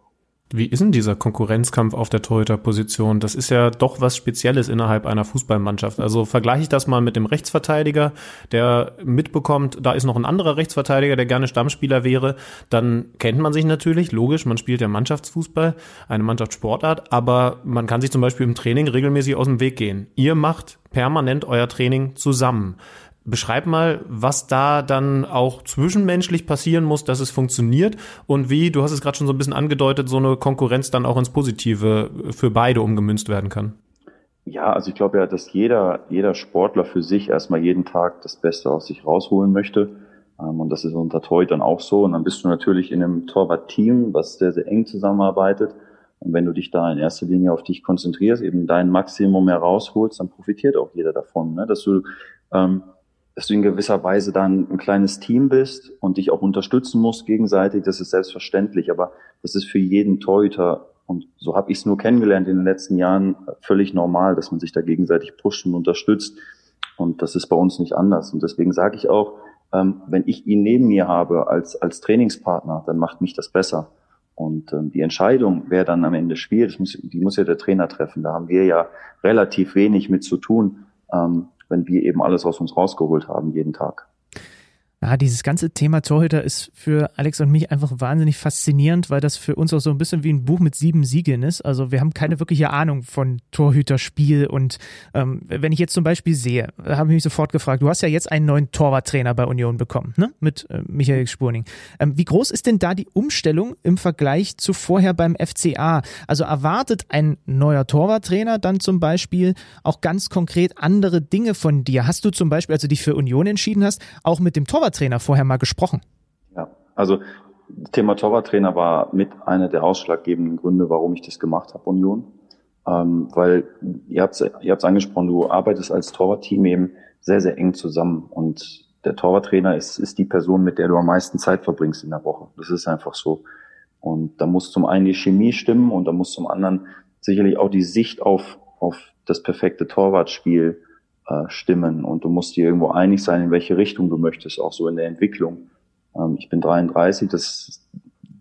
Speaker 2: Wie ist denn dieser Konkurrenzkampf auf der Torhüterposition? Das ist ja doch was Spezielles innerhalb einer Fußballmannschaft. Also vergleiche ich das mal mit dem Rechtsverteidiger, der mitbekommt, da ist noch ein anderer Rechtsverteidiger, der gerne Stammspieler wäre. Dann kennt man sich natürlich, logisch, man spielt ja Mannschaftsfußball, eine Mannschaftssportart, aber man kann sich zum Beispiel im Training regelmäßig aus dem Weg gehen. Ihr macht permanent euer Training zusammen. Beschreib mal, was da dann auch zwischenmenschlich passieren muss, dass es funktioniert und wie, du hast es gerade schon so ein bisschen angedeutet, so eine Konkurrenz dann auch ins Positive für beide umgemünzt werden kann.
Speaker 4: Ja, also ich glaube ja, dass jeder, jeder Sportler für sich erstmal jeden Tag das Beste aus sich rausholen möchte. Ähm, und das ist unter Toy dann auch so. Und dann bist du natürlich in einem Torwart-Team, was sehr, sehr eng zusammenarbeitet. Und wenn du dich da in erster Linie auf dich konzentrierst, eben dein Maximum herausholst, dann profitiert auch jeder davon, ne? dass du ähm, dass du in gewisser Weise dann ein kleines Team bist und dich auch unterstützen musst gegenseitig, das ist selbstverständlich, aber das ist für jeden Torhüter und so habe ich es nur kennengelernt in den letzten Jahren völlig normal, dass man sich da gegenseitig pusht und unterstützt und das ist bei uns nicht anders und deswegen sage ich auch, ähm, wenn ich ihn neben mir habe als als Trainingspartner, dann macht mich das besser. Und ähm, die Entscheidung, wer dann am Ende spielt, muss, die muss ja der Trainer treffen. Da haben wir ja relativ wenig mit zu tun. Ähm, wenn wir eben alles aus uns rausgeholt haben jeden Tag.
Speaker 3: Ja, dieses ganze Thema Torhüter ist für Alex und mich einfach wahnsinnig faszinierend, weil das für uns auch so ein bisschen wie ein Buch mit sieben Siegeln ist. Also wir haben keine wirkliche Ahnung von Torhüterspiel und ähm, wenn ich jetzt zum Beispiel sehe, habe ich mich sofort gefragt, du hast ja jetzt einen neuen Torwarttrainer bei Union bekommen, ne? Mit äh, Michael Spurning. Ähm, wie groß ist denn da die Umstellung im Vergleich zu vorher beim FCA? Also erwartet ein neuer Torwarttrainer dann zum Beispiel auch ganz konkret andere Dinge von dir? Hast du zum Beispiel, als du dich für Union entschieden hast, auch mit dem Torwart Torwarttrainer vorher mal gesprochen?
Speaker 4: Ja, also Thema Torwarttrainer war mit einer der ausschlaggebenden Gründe, warum ich das gemacht habe, Union. Ähm, weil ihr habt es ihr angesprochen, du arbeitest als Torwartteam eben sehr, sehr eng zusammen. Und der Torwarttrainer ist, ist die Person, mit der du am meisten Zeit verbringst in der Woche. Das ist einfach so. Und da muss zum einen die Chemie stimmen und da muss zum anderen sicherlich auch die Sicht auf, auf das perfekte Torwartspiel äh, stimmen und du musst dir irgendwo einig sein, in welche Richtung du möchtest, auch so in der Entwicklung. Ähm, ich bin 33, das,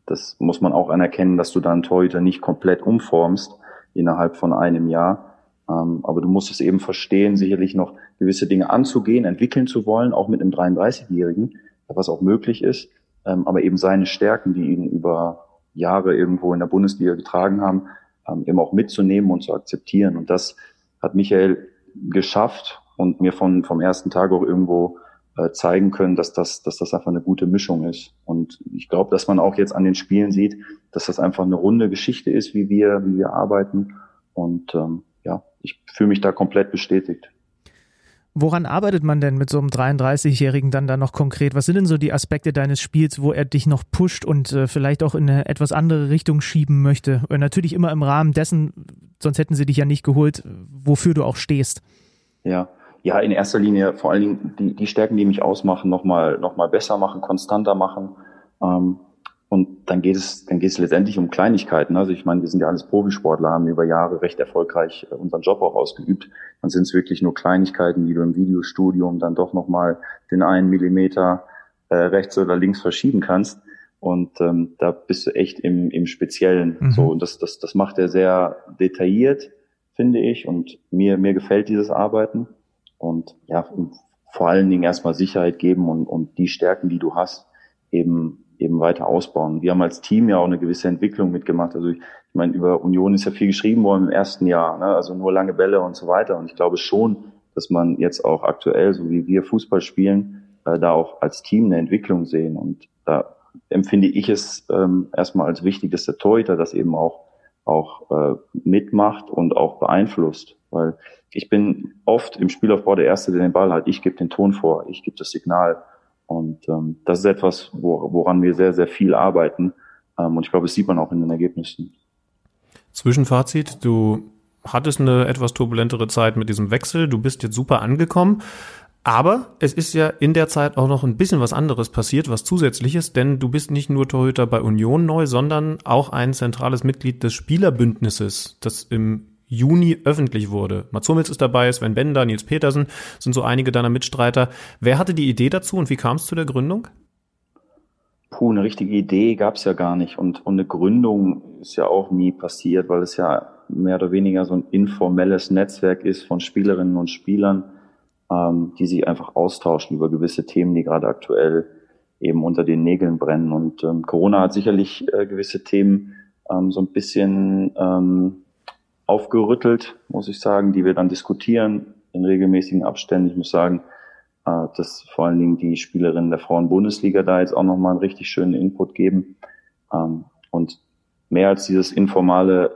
Speaker 4: das muss man auch anerkennen, dass du dann Torhüter nicht komplett umformst innerhalb von einem Jahr. Ähm, aber du musst es eben verstehen, sicherlich noch gewisse Dinge anzugehen, entwickeln zu wollen, auch mit einem 33-Jährigen, was auch möglich ist, ähm, aber eben seine Stärken, die ihn über Jahre irgendwo in der Bundesliga getragen haben, ähm, eben auch mitzunehmen und zu akzeptieren. Und das hat Michael geschafft und mir von, vom ersten Tag auch irgendwo äh, zeigen können, dass das, dass das einfach eine gute Mischung ist. Und ich glaube, dass man auch jetzt an den Spielen sieht, dass das einfach eine runde Geschichte ist, wie wir, wie wir arbeiten. Und ähm, ja, ich fühle mich da komplett bestätigt.
Speaker 3: Woran arbeitet man denn mit so einem 33-Jährigen dann da noch konkret? Was sind denn so die Aspekte deines Spiels, wo er dich noch pusht und äh, vielleicht auch in eine etwas andere Richtung schieben möchte? Und natürlich immer im Rahmen dessen, sonst hätten sie dich ja nicht geholt, wofür du auch stehst.
Speaker 4: Ja, ja, in erster Linie vor allen Dingen die, die Stärken, die mich ausmachen, nochmal noch mal besser machen, konstanter machen. Ähm, und dann geht es, dann geht es letztendlich um Kleinigkeiten. Also ich meine, wir sind ja alles Profisportler, haben über Jahre recht erfolgreich äh, unseren Job auch ausgeübt. Dann sind es wirklich nur Kleinigkeiten, die du im Videostudium dann doch nochmal den einen Millimeter äh, rechts oder links verschieben kannst. Und ähm, da bist du echt im, im Speziellen. Mhm. So, und das, das, das macht er sehr detailliert, finde ich. Und mir, mir gefällt dieses Arbeiten. Und ja, vor allen Dingen erstmal Sicherheit geben und, und die Stärken, die du hast, eben eben weiter ausbauen. Wir haben als Team ja auch eine gewisse Entwicklung mitgemacht. Also ich, ich meine, über Union ist ja viel geschrieben worden im ersten Jahr, ne? also nur lange Bälle und so weiter. Und ich glaube schon, dass man jetzt auch aktuell, so wie wir Fußball spielen, äh, da auch als Team eine Entwicklung sehen. Und da empfinde ich es ähm, erstmal als wichtig, dass der Torhüter das eben auch auch äh, mitmacht und auch beeinflusst. Weil ich bin oft im Spielaufbau der Erste, der den Ball hat. Ich gebe den Ton vor, ich gebe das Signal. Und ähm, das ist etwas, wo, woran wir sehr, sehr viel arbeiten. Ähm, und ich glaube, das sieht man auch in den Ergebnissen.
Speaker 2: Zwischenfazit, du hattest eine etwas turbulentere Zeit mit diesem Wechsel. Du bist jetzt super angekommen. Aber es ist ja in der Zeit auch noch ein bisschen was anderes passiert, was zusätzliches, denn du bist nicht nur Torhüter bei Union neu, sondern auch ein zentrales Mitglied des Spielerbündnisses, das im Juni öffentlich wurde. Mats Hummels ist dabei, Sven Bender, Nils Petersen sind so einige deiner Mitstreiter. Wer hatte die Idee dazu und wie kam es zu der Gründung?
Speaker 4: Puh, eine richtige Idee gab es ja gar nicht. Und, und eine Gründung ist ja auch nie passiert, weil es ja mehr oder weniger so ein informelles Netzwerk ist von Spielerinnen und Spielern, ähm, die sich einfach austauschen über gewisse Themen, die gerade aktuell eben unter den Nägeln brennen. Und ähm, Corona hat sicherlich äh, gewisse Themen ähm, so ein bisschen ähm, aufgerüttelt, muss ich sagen, die wir dann diskutieren in regelmäßigen Abständen. Ich muss sagen, äh, dass vor allen Dingen die Spielerinnen der Frauen-Bundesliga da jetzt auch nochmal einen richtig schönen Input geben. Ähm, und mehr als dieses informale,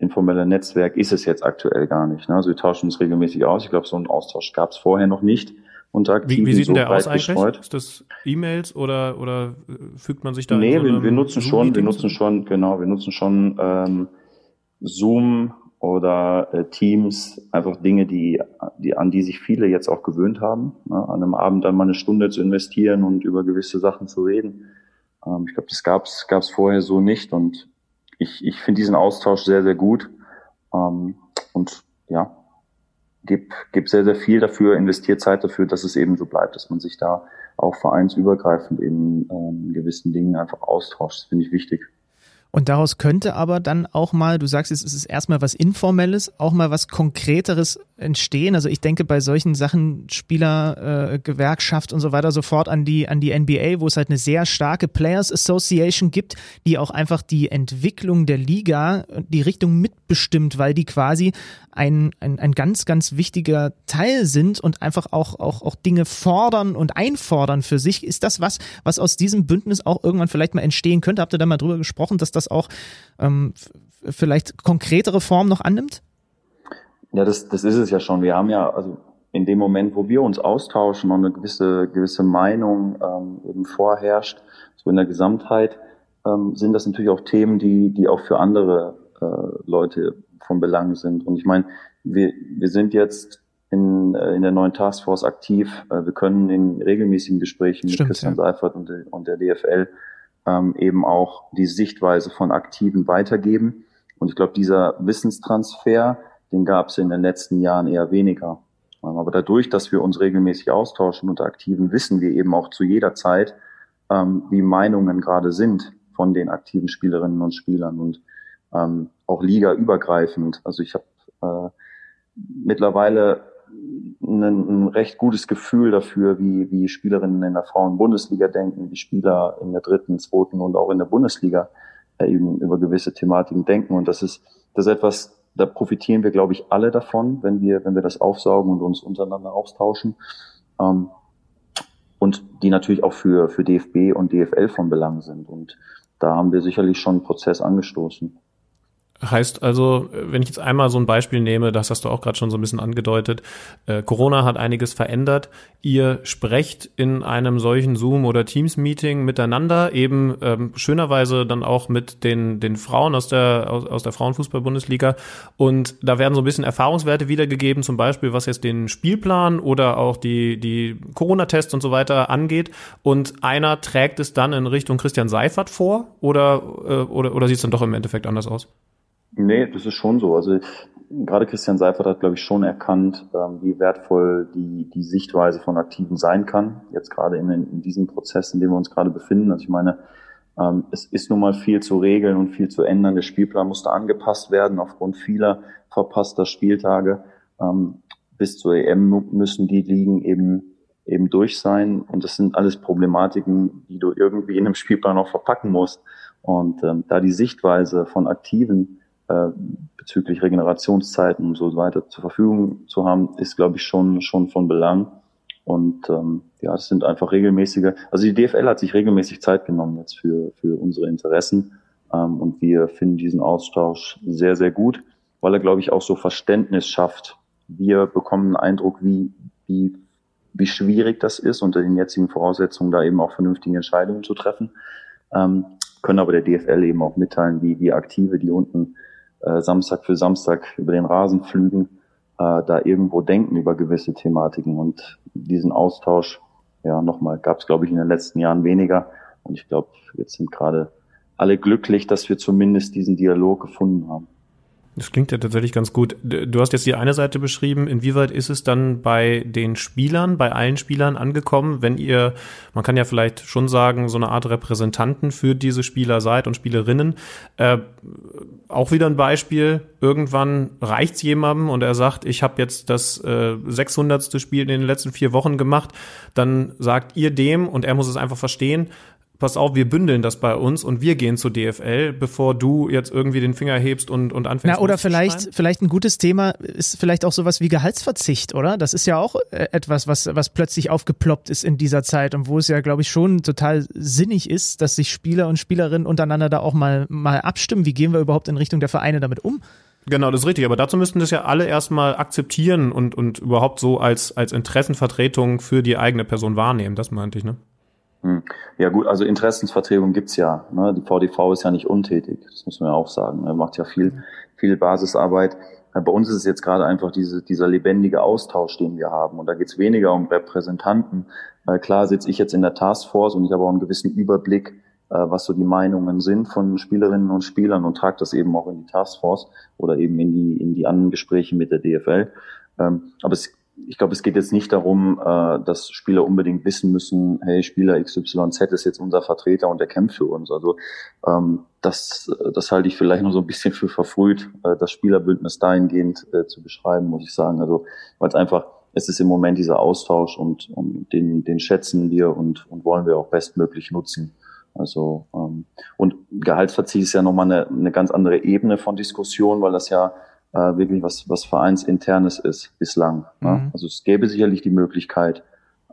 Speaker 4: informelle Netzwerk ist es jetzt aktuell gar nicht. Ne? Also wir tauschen uns regelmäßig aus. Ich glaube, so einen Austausch gab es vorher noch nicht.
Speaker 2: Aktiven, wie, wie sieht so denn der aus eigentlich? Gestreut. Ist das E-Mails oder, oder fügt man sich da
Speaker 4: Nee, so wir, wir nutzen schon, wir nutzen schon, genau, wir nutzen schon ähm, Zoom oder äh, Teams, einfach Dinge, die, die, an die sich viele jetzt auch gewöhnt haben, ne? an einem Abend dann mal eine Stunde zu investieren und über gewisse Sachen zu reden. Ähm, ich glaube, das gab's gab's vorher so nicht und ich, ich finde diesen Austausch sehr, sehr gut ähm, und ja, gib, gib sehr, sehr viel dafür, investiert Zeit dafür, dass es eben so bleibt, dass man sich da auch vereinsübergreifend in ähm, gewissen Dingen einfach austauscht. Das finde ich wichtig.
Speaker 3: Und daraus könnte aber dann auch mal, du sagst es ist erstmal was Informelles, auch mal was Konkreteres entstehen? Also ich denke bei solchen Sachen Spieler, äh, Gewerkschaft und so weiter sofort an die an die NBA, wo es halt eine sehr starke Players Association gibt, die auch einfach die Entwicklung der Liga, die Richtung mitbestimmt, weil die quasi ein, ein, ein ganz, ganz wichtiger Teil sind und einfach auch, auch, auch Dinge fordern und einfordern für sich. Ist das was, was aus diesem Bündnis auch irgendwann vielleicht mal entstehen könnte? Habt ihr da mal drüber gesprochen, dass das auch ähm, vielleicht konkretere Form noch annimmt?
Speaker 4: Ja, das, das ist es ja schon. Wir haben ja, also in dem Moment, wo wir uns austauschen und eine gewisse, gewisse Meinung ähm, eben vorherrscht, so in der Gesamtheit, ähm, sind das natürlich auch Themen, die, die auch für andere äh, Leute von Belang sind. Und ich meine, wir, wir sind jetzt in, äh, in der neuen Taskforce aktiv. Äh, wir können in regelmäßigen Gesprächen
Speaker 3: Stimmt,
Speaker 4: mit Christian
Speaker 3: ja.
Speaker 4: Seifert und, und der DFL ähm, eben auch die Sichtweise von Aktiven weitergeben. Und ich glaube, dieser Wissenstransfer, den gab es in den letzten Jahren eher weniger. Ähm, Aber dadurch, dass wir uns regelmäßig austauschen unter Aktiven, wissen wir eben auch zu jeder Zeit, ähm, wie Meinungen gerade sind von den aktiven Spielerinnen und Spielern und ähm, auch ligaübergreifend. Also ich habe äh, mittlerweile ein, ein recht gutes Gefühl dafür, wie, wie Spielerinnen in der Frauen-Bundesliga denken, wie Spieler in der dritten, zweiten und auch in der Bundesliga äh, eben über gewisse Thematiken denken. Und das ist, das ist etwas, da profitieren wir, glaube ich, alle davon, wenn wir, wenn wir das aufsaugen und uns untereinander austauschen. Ähm, und die natürlich auch für, für DFB und DFL von Belang sind. Und da haben wir sicherlich schon einen Prozess angestoßen.
Speaker 2: Heißt also, wenn ich jetzt einmal so ein Beispiel nehme, das hast du auch gerade schon so ein bisschen angedeutet, äh, Corona hat einiges verändert. Ihr sprecht in einem solchen Zoom- oder Teams-Meeting miteinander, eben ähm, schönerweise dann auch mit den, den Frauen aus der, aus, aus der Frauenfußball-Bundesliga. Und da werden so ein bisschen Erfahrungswerte wiedergegeben, zum Beispiel was jetzt den Spielplan oder auch die, die Corona-Tests und so weiter angeht. Und einer trägt es dann in Richtung Christian Seifert vor oder, äh, oder, oder sieht es dann doch im Endeffekt anders aus?
Speaker 4: Nee, das ist schon so. Also gerade Christian Seifert hat, glaube ich, schon erkannt, ähm, wie wertvoll die, die Sichtweise von Aktiven sein kann. Jetzt gerade in, in diesem Prozess, in dem wir uns gerade befinden. Also ich meine, ähm, es ist nun mal viel zu regeln und viel zu ändern. Der Spielplan musste angepasst werden aufgrund vieler verpasster Spieltage. Ähm, bis zur EM müssen die Ligen eben eben durch sein. Und das sind alles Problematiken, die du irgendwie in einem Spielplan auch verpacken musst. Und ähm, da die Sichtweise von Aktiven äh, bezüglich Regenerationszeiten und so weiter zur Verfügung zu haben, ist, glaube ich, schon, schon von Belang. Und ähm, ja, das sind einfach regelmäßige, also die DFL hat sich regelmäßig Zeit genommen jetzt für, für unsere Interessen. Ähm, und wir finden diesen Austausch sehr, sehr gut, weil er, glaube ich, auch so Verständnis schafft. Wir bekommen einen Eindruck, wie, wie, wie schwierig das ist, unter den jetzigen Voraussetzungen da eben auch vernünftige Entscheidungen zu treffen. Ähm, können aber der DFL eben auch mitteilen, wie, wie Aktive, die unten äh, Samstag für Samstag über den Rasen flügen, äh, da irgendwo denken über gewisse Thematiken. Und diesen Austausch, ja, nochmal, gab es, glaube ich, in den letzten Jahren weniger. Und ich glaube, jetzt sind gerade alle glücklich, dass wir zumindest diesen Dialog gefunden haben.
Speaker 2: Das klingt ja tatsächlich ganz gut. Du hast jetzt die eine Seite beschrieben. Inwieweit ist es dann bei den Spielern, bei allen Spielern angekommen, wenn ihr, man kann ja vielleicht schon sagen, so eine Art Repräsentanten für diese Spieler seid und Spielerinnen? Äh, auch wieder ein Beispiel. Irgendwann reicht's jemandem und er sagt, ich habe jetzt das äh, 600. Spiel in den letzten vier Wochen gemacht. Dann sagt ihr dem und er muss es einfach verstehen pass auf, wir bündeln das bei uns und wir gehen zur DFL, bevor du jetzt irgendwie den Finger hebst und, und anfängst.
Speaker 3: Na, oder vielleicht, vielleicht ein gutes Thema ist vielleicht auch sowas wie Gehaltsverzicht, oder? Das ist ja auch äh, etwas, was, was plötzlich aufgeploppt ist in dieser Zeit und wo es ja, glaube ich, schon total sinnig ist, dass sich Spieler und Spielerinnen untereinander da auch mal, mal abstimmen. Wie gehen wir überhaupt in Richtung der Vereine damit um?
Speaker 2: Genau, das ist richtig. Aber dazu müssten das ja alle erstmal akzeptieren und, und überhaupt so als, als Interessenvertretung für die eigene Person wahrnehmen. Das meinte ich, ne?
Speaker 4: Hm. Ja gut, also Interessensvertretung gibt's ja. Ne? Die VDV ist ja nicht untätig, das muss man ja auch sagen. Er macht ja viel, viel Basisarbeit. Bei uns ist es jetzt gerade einfach diese, dieser lebendige Austausch, den wir haben. Und da geht's weniger um Repräsentanten. Äh, Klar sitze ich jetzt in der Taskforce und ich habe auch einen gewissen Überblick, äh, was so die Meinungen sind von Spielerinnen und Spielern und trage das eben auch in die Taskforce oder eben in die, in die anderen Gespräche mit der DFL. Ähm, Aber es ich glaube, es geht jetzt nicht darum, äh, dass Spieler unbedingt wissen müssen, hey, Spieler XYZ ist jetzt unser Vertreter und der kämpft für uns. Also ähm, das, das halte ich vielleicht noch so ein bisschen für verfrüht, äh, das Spielerbündnis dahingehend äh, zu beschreiben, muss ich sagen. Also weil es einfach, es ist im Moment dieser Austausch und, und den, den schätzen wir und, und wollen wir auch bestmöglich nutzen. Also ähm, und Gehaltsverzicht ist ja nochmal eine, eine ganz andere Ebene von Diskussion, weil das ja äh, wirklich was, was Vereinsinternes ist bislang. Ne? Mhm. Ne? Also es gäbe sicherlich die Möglichkeit,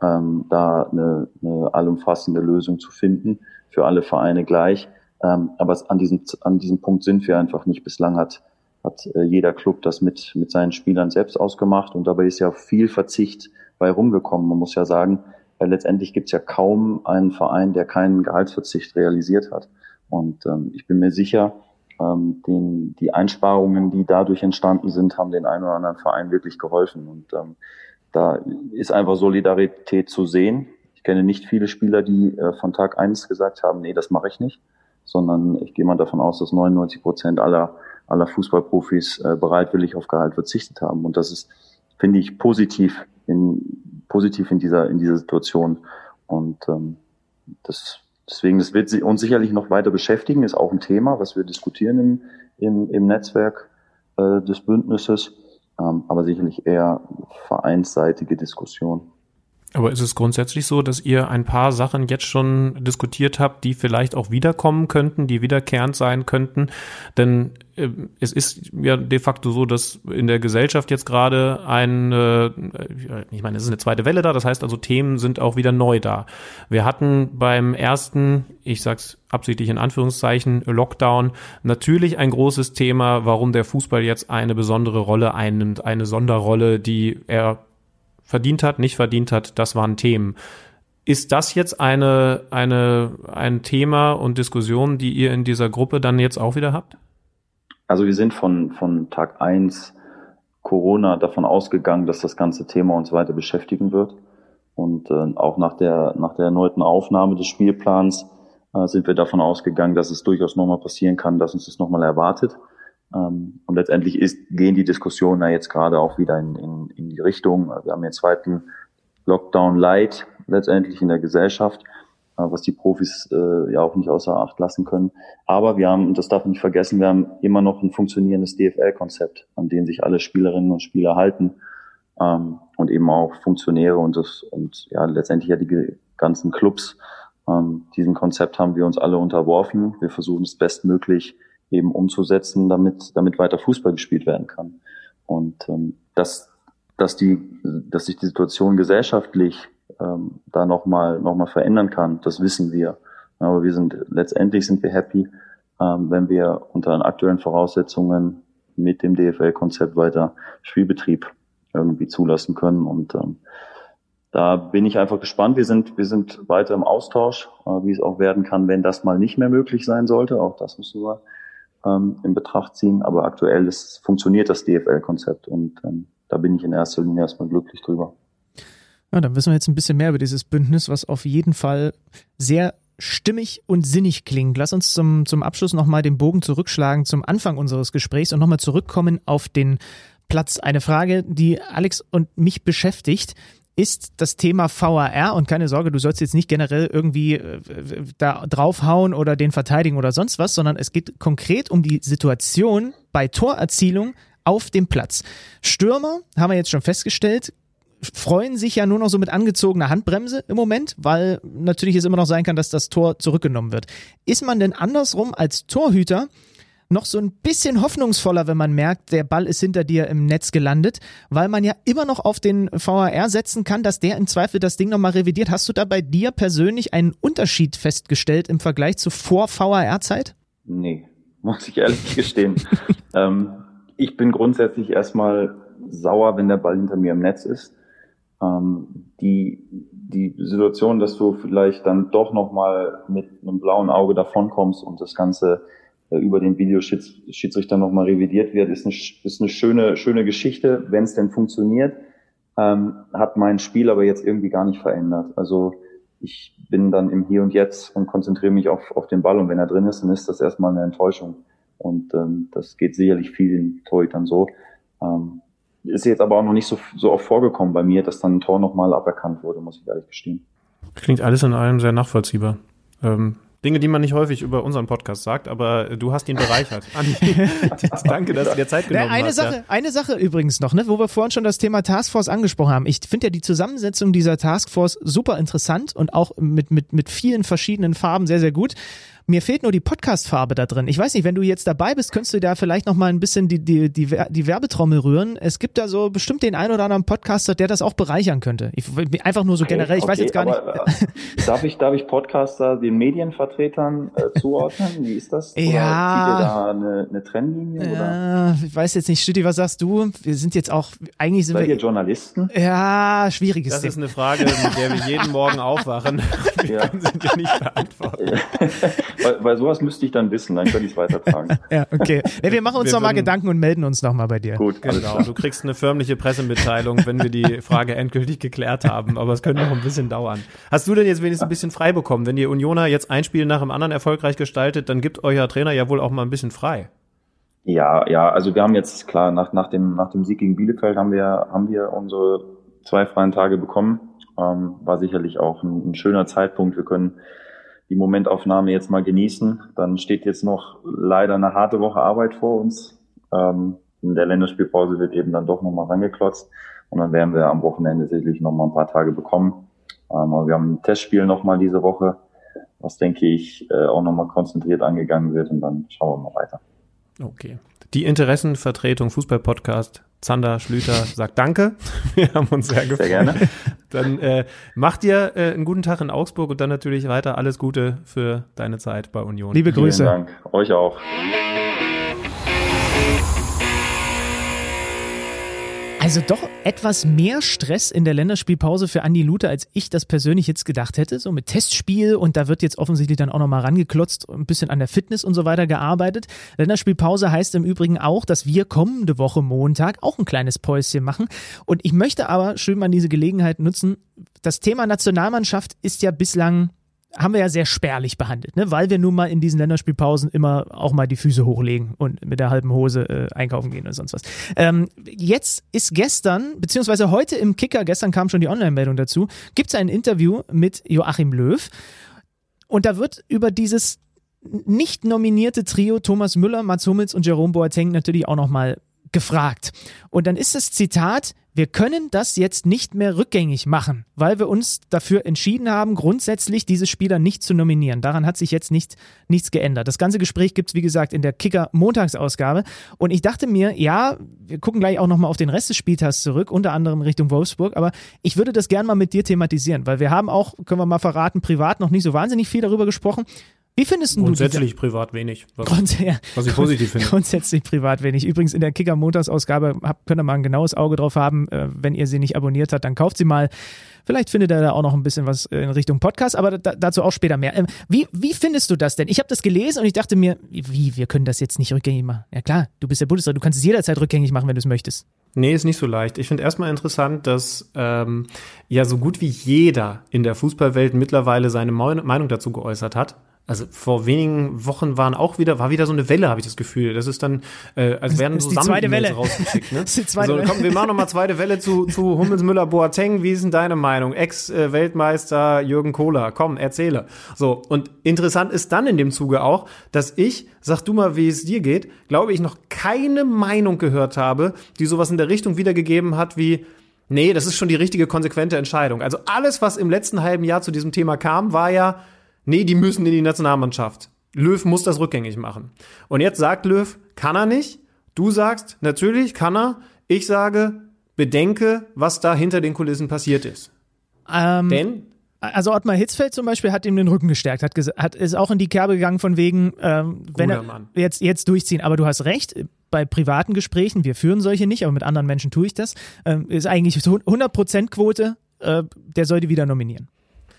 Speaker 4: ähm, da eine, eine allumfassende Lösung zu finden, für alle Vereine gleich. Ähm, aber an diesem, an diesem Punkt sind wir einfach nicht. Bislang hat, hat äh, jeder Club das mit, mit seinen Spielern selbst ausgemacht und dabei ist ja viel Verzicht bei rumgekommen. Man muss ja sagen, äh, letztendlich gibt es ja kaum einen Verein, der keinen Gehaltsverzicht realisiert hat. Und ähm, ich bin mir sicher, ähm, den, die Einsparungen, die dadurch entstanden sind, haben den einen oder anderen Verein wirklich geholfen. Und ähm, da ist einfach Solidarität zu sehen. Ich kenne nicht viele Spieler, die äh, von Tag eins gesagt haben, nee, das mache ich nicht, sondern ich gehe mal davon aus, dass 99 Prozent aller, aller Fußballprofis äh, bereitwillig auf Gehalt verzichtet haben. Und das ist, finde ich, positiv in, positiv in dieser, in dieser Situation. Und ähm, das Deswegen, das wird uns sicherlich noch weiter beschäftigen, ist auch ein Thema, was wir diskutieren im, im, im Netzwerk äh, des Bündnisses, ähm, aber sicherlich eher vereinsseitige Diskussion.
Speaker 2: Aber ist es grundsätzlich so, dass ihr ein paar Sachen jetzt schon diskutiert habt, die vielleicht auch wiederkommen könnten, die wiederkehrend sein könnten? Denn äh, es ist ja de facto so, dass in der Gesellschaft jetzt gerade ein, äh, ich meine, es ist eine zweite Welle da, das heißt also Themen sind auch wieder neu da. Wir hatten beim ersten, ich sag's absichtlich in Anführungszeichen, Lockdown natürlich ein großes Thema, warum der Fußball jetzt eine besondere Rolle einnimmt, eine Sonderrolle, die er verdient hat, nicht verdient hat, das waren Themen. Ist das jetzt eine, eine, ein Thema und Diskussion, die ihr in dieser Gruppe dann jetzt auch wieder habt?
Speaker 4: Also wir sind von, von Tag eins Corona davon ausgegangen, dass das ganze Thema uns weiter beschäftigen wird. Und äh, auch nach der, nach der erneuten Aufnahme des Spielplans äh, sind wir davon ausgegangen, dass es durchaus nochmal passieren kann, dass uns das nochmal erwartet. Ähm, und letztendlich ist, gehen die Diskussionen ja jetzt gerade auch wieder in, in, in die Richtung. Wir haben jetzt zweiten Lockdown Light letztendlich in der Gesellschaft, äh, was die Profis äh, ja auch nicht außer Acht lassen können. Aber wir haben, und das darf man nicht vergessen, wir haben immer noch ein funktionierendes DFL-Konzept, an dem sich alle Spielerinnen und Spieler halten ähm, und eben auch Funktionäre und das und ja letztendlich ja die ganzen Clubs. Ähm, diesem Konzept haben wir uns alle unterworfen. Wir versuchen es bestmöglich eben umzusetzen, damit, damit weiter Fußball gespielt werden kann. Und ähm, dass, dass, die, dass sich die Situation gesellschaftlich ähm, da nochmal noch mal verändern kann, das wissen wir. Aber wir sind letztendlich sind wir happy, ähm, wenn wir unter den aktuellen Voraussetzungen mit dem DFL-Konzept weiter Spielbetrieb irgendwie zulassen können. Und ähm, da bin ich einfach gespannt. Wir sind, wir sind weiter im Austausch, äh, wie es auch werden kann, wenn das mal nicht mehr möglich sein sollte. Auch das müssen wir ähm, in Betracht ziehen. Aber aktuell ist, funktioniert das DFL-Konzept und ähm, da bin ich in erster Linie erstmal glücklich drüber.
Speaker 3: Ja, dann wissen wir jetzt ein bisschen mehr über dieses Bündnis, was auf jeden Fall sehr stimmig und sinnig klingt. Lass uns zum, zum Abschluss nochmal den Bogen zurückschlagen zum Anfang unseres Gesprächs und nochmal zurückkommen auf den Platz. Eine Frage, die Alex und mich beschäftigt ist das Thema VAR und keine Sorge, du sollst jetzt nicht generell irgendwie äh, da draufhauen oder den verteidigen oder sonst was, sondern es geht konkret um die Situation bei Torerzielung auf dem Platz. Stürmer, haben wir jetzt schon festgestellt, freuen sich ja nur noch so mit angezogener Handbremse im Moment, weil natürlich es immer noch sein kann, dass das Tor zurückgenommen wird. Ist man denn andersrum als Torhüter noch so ein bisschen hoffnungsvoller, wenn man merkt, der Ball ist hinter dir im Netz gelandet, weil man ja immer noch auf den VAR setzen kann, dass der im Zweifel das Ding nochmal revidiert. Hast du da bei dir persönlich einen Unterschied festgestellt im Vergleich zu vor VAR-Zeit?
Speaker 4: Nee, muss ich ehrlich gestehen. ähm, ich bin grundsätzlich erstmal sauer, wenn der Ball hinter mir im Netz ist. Ähm, die, die Situation, dass du vielleicht dann doch nochmal mit einem blauen Auge davonkommst und das Ganze über den Videoschiedsrichter nochmal revidiert wird, ist eine, ist eine schöne, schöne Geschichte, wenn es denn funktioniert. Ähm, hat mein Spiel aber jetzt irgendwie gar nicht verändert. Also ich bin dann im Hier und Jetzt und konzentriere mich auf, auf den Ball und wenn er drin ist, dann ist das erstmal eine Enttäuschung. Und ähm, das geht sicherlich vielen Torhütern so. Ähm, ist jetzt aber auch noch nicht so, so oft vorgekommen bei mir, dass dann ein Tor nochmal aberkannt wurde, muss ich ehrlich gestehen.
Speaker 2: Klingt alles in allem sehr nachvollziehbar. Ähm, Dinge, die man nicht häufig über unseren Podcast sagt, aber du hast ihn bereichert. Danke, dass du dir Zeit genommen
Speaker 3: eine
Speaker 2: hast.
Speaker 3: Sache,
Speaker 2: ja.
Speaker 3: Eine Sache übrigens noch, ne, wo wir vorhin schon das Thema Taskforce angesprochen haben. Ich finde ja die Zusammensetzung dieser Taskforce super interessant und auch mit, mit, mit vielen verschiedenen Farben sehr, sehr gut. Mir fehlt nur die Podcast-Farbe da drin. Ich weiß nicht, wenn du jetzt dabei bist, könntest du da vielleicht noch mal ein bisschen die, die, die, die Werbetrommel rühren. Es gibt da so bestimmt den ein oder anderen Podcaster, der das auch bereichern könnte. Ich, einfach nur so generell, ich
Speaker 4: okay,
Speaker 3: weiß jetzt gar nicht.
Speaker 4: Aber, äh, darf, ich, darf ich Podcaster den Medienvertretern äh, zuordnen? Wie ist das? Oder
Speaker 3: Ja.
Speaker 4: Zieht ihr da eine, eine Trennlinie? Oder?
Speaker 3: Ja, ich weiß jetzt nicht, Stütti, was sagst du? Wir sind jetzt auch, eigentlich sind
Speaker 4: Seid ihr
Speaker 3: wir.
Speaker 4: Journalisten?
Speaker 3: Ja, schwieriges
Speaker 2: Das ist
Speaker 3: Thema.
Speaker 2: eine Frage, mit der wir jeden Morgen aufwachen. Wir
Speaker 4: Ja.
Speaker 2: können sie dir nicht beantworten.
Speaker 4: weil, weil sowas müsste ich dann wissen, dann könnte ich es weitertragen.
Speaker 3: Ja, okay. Nee, wir machen uns
Speaker 2: Wir
Speaker 3: noch mal
Speaker 2: würden-
Speaker 3: Gedanken und melden uns noch mal bei dir.
Speaker 4: Gut,
Speaker 2: Genau, du kriegst eine förmliche Pressemitteilung, wenn wir die Frage endgültig geklärt haben, aber es könnte noch ein bisschen dauern. Hast du denn jetzt wenigstens ein bisschen frei bekommen? Wenn ihr Unioner jetzt ein Spiel nach dem anderen erfolgreich gestaltet, dann gibt euer Trainer ja wohl auch mal ein bisschen frei.
Speaker 4: Ja, ja, also wir haben jetzt klar nach, nach dem nach dem Sieg gegen Bielefeld haben wir haben wir unsere zwei freien Tage bekommen. Ähm, war sicherlich auch ein, ein schöner Zeitpunkt. Wir können die Momentaufnahme jetzt mal genießen. Dann steht jetzt noch leider eine harte Woche Arbeit vor uns. Ähm, in der Länderspielpause wird eben dann doch nochmal rangeklotzt und dann werden wir am Wochenende sicherlich nochmal ein paar Tage bekommen. Ähm, wir haben ein Testspiel nochmal diese Woche, was denke ich äh, auch nochmal konzentriert angegangen wird und dann schauen wir mal weiter.
Speaker 2: Okay. Die Interessenvertretung Fußball-Podcast Zander Schlüter sagt Danke. Wir haben uns sehr gefreut.
Speaker 4: Sehr gerne.
Speaker 2: Dann äh, macht dir äh, einen guten Tag in Augsburg und dann natürlich weiter alles Gute für deine Zeit bei Union.
Speaker 3: Liebe Grüße.
Speaker 4: Vielen Dank. Euch auch.
Speaker 3: Also doch etwas mehr Stress in der Länderspielpause für Andi Luther, als ich das persönlich jetzt gedacht hätte. So mit Testspiel und da wird jetzt offensichtlich dann auch nochmal rangeklotzt und ein bisschen an der Fitness und so weiter gearbeitet. Länderspielpause heißt im Übrigen auch, dass wir kommende Woche Montag auch ein kleines Päuschen machen. Und ich möchte aber schön mal diese Gelegenheit nutzen. Das Thema Nationalmannschaft ist ja bislang haben wir ja sehr spärlich behandelt, ne? weil wir nun mal in diesen Länderspielpausen immer auch mal die Füße hochlegen und mit der halben Hose äh, einkaufen gehen oder sonst was. Ähm, jetzt ist gestern, beziehungsweise heute im Kicker, gestern kam schon die Online-Meldung dazu, gibt es ein Interview mit Joachim Löw und da wird über dieses nicht nominierte Trio Thomas Müller, Mats Hummels und Jerome Boateng natürlich auch nochmal gefragt. Und dann ist das Zitat, wir können das jetzt nicht mehr rückgängig machen, weil wir uns dafür entschieden haben, grundsätzlich diese Spieler nicht zu nominieren. Daran hat sich jetzt nicht, nichts geändert. Das ganze Gespräch gibt's wie gesagt, in der Kicker-Montagsausgabe. Und ich dachte mir, ja, wir gucken gleich auch nochmal auf den Rest des Spieltags zurück, unter anderem Richtung Wolfsburg, aber ich würde das gerne mal mit dir thematisieren, weil wir haben auch, können wir mal verraten, privat noch nicht so wahnsinnig viel darüber gesprochen. Wie findest du diese-
Speaker 2: Grundsätzlich privat wenig. Was,
Speaker 3: Grunds ja,
Speaker 2: was ich positiv finde.
Speaker 3: Grundsätzlich privat wenig. Übrigens in der Kicker-Montagsausgabe habt- könnt ihr mal ein genaues Auge drauf haben. Äh, wenn ihr sie nicht abonniert habt, dann kauft sie mal. Vielleicht findet ihr da auch noch ein bisschen was in Richtung Podcast, aber da, dazu auch später mehr. Ähm, wie, wie findest du das denn? Ich habe das gelesen und ich dachte mir, wie, wir können das jetzt nicht rückgängig machen. Ja klar, du bist der Bundesrat, du kannst es jederzeit rückgängig machen, wenn du es möchtest.
Speaker 2: Nee, ist nicht so leicht. Ich finde erstmal interessant, dass ähm, ja so gut wie jeder in der Fußballwelt mittlerweile seine Meinung dazu geäußert hat. Also vor wenigen Wochen waren auch wieder, war wieder so eine Welle, habe ich das Gefühl. Das ist dann, äh, als werden so Sammel-E-Mails
Speaker 3: Welle.
Speaker 2: rausgeschickt. Ne?
Speaker 3: Das ist die zweite
Speaker 2: so,
Speaker 3: Welle.
Speaker 2: komm, wir machen nochmal zweite Welle zu, zu Hummels, Müller, Boateng. Wie ist denn deine Meinung? Ex-Weltmeister Jürgen Kohler. Komm, erzähle. So, und interessant ist dann in dem Zuge auch, dass ich, sag du mal, wie es dir geht, glaube ich, noch keine Meinung gehört habe, die sowas in der Richtung wiedergegeben hat wie, nee, das ist schon die richtige, konsequente Entscheidung. Also alles, was im letzten halben Jahr zu diesem Thema kam, war ja, nee, die müssen in die Nationalmannschaft. Löw muss das rückgängig machen. Und jetzt sagt Löw, kann er nicht. Du sagst, natürlich kann er. Ich sage, bedenke, was da hinter den Kulissen passiert ist.
Speaker 3: Ähm,
Speaker 2: Denn
Speaker 3: also Ottmar Hitzfeld zum Beispiel hat ihm den Rücken gestärkt, hat, hat ist auch in die Kerbe gegangen von wegen, ähm, wenn er
Speaker 2: Mann.
Speaker 3: jetzt jetzt durchziehen. Aber du hast recht, bei privaten Gesprächen, wir führen solche nicht, aber mit anderen Menschen tue ich das, ähm, ist eigentlich so 100% Quote, äh, der sollte wieder nominieren.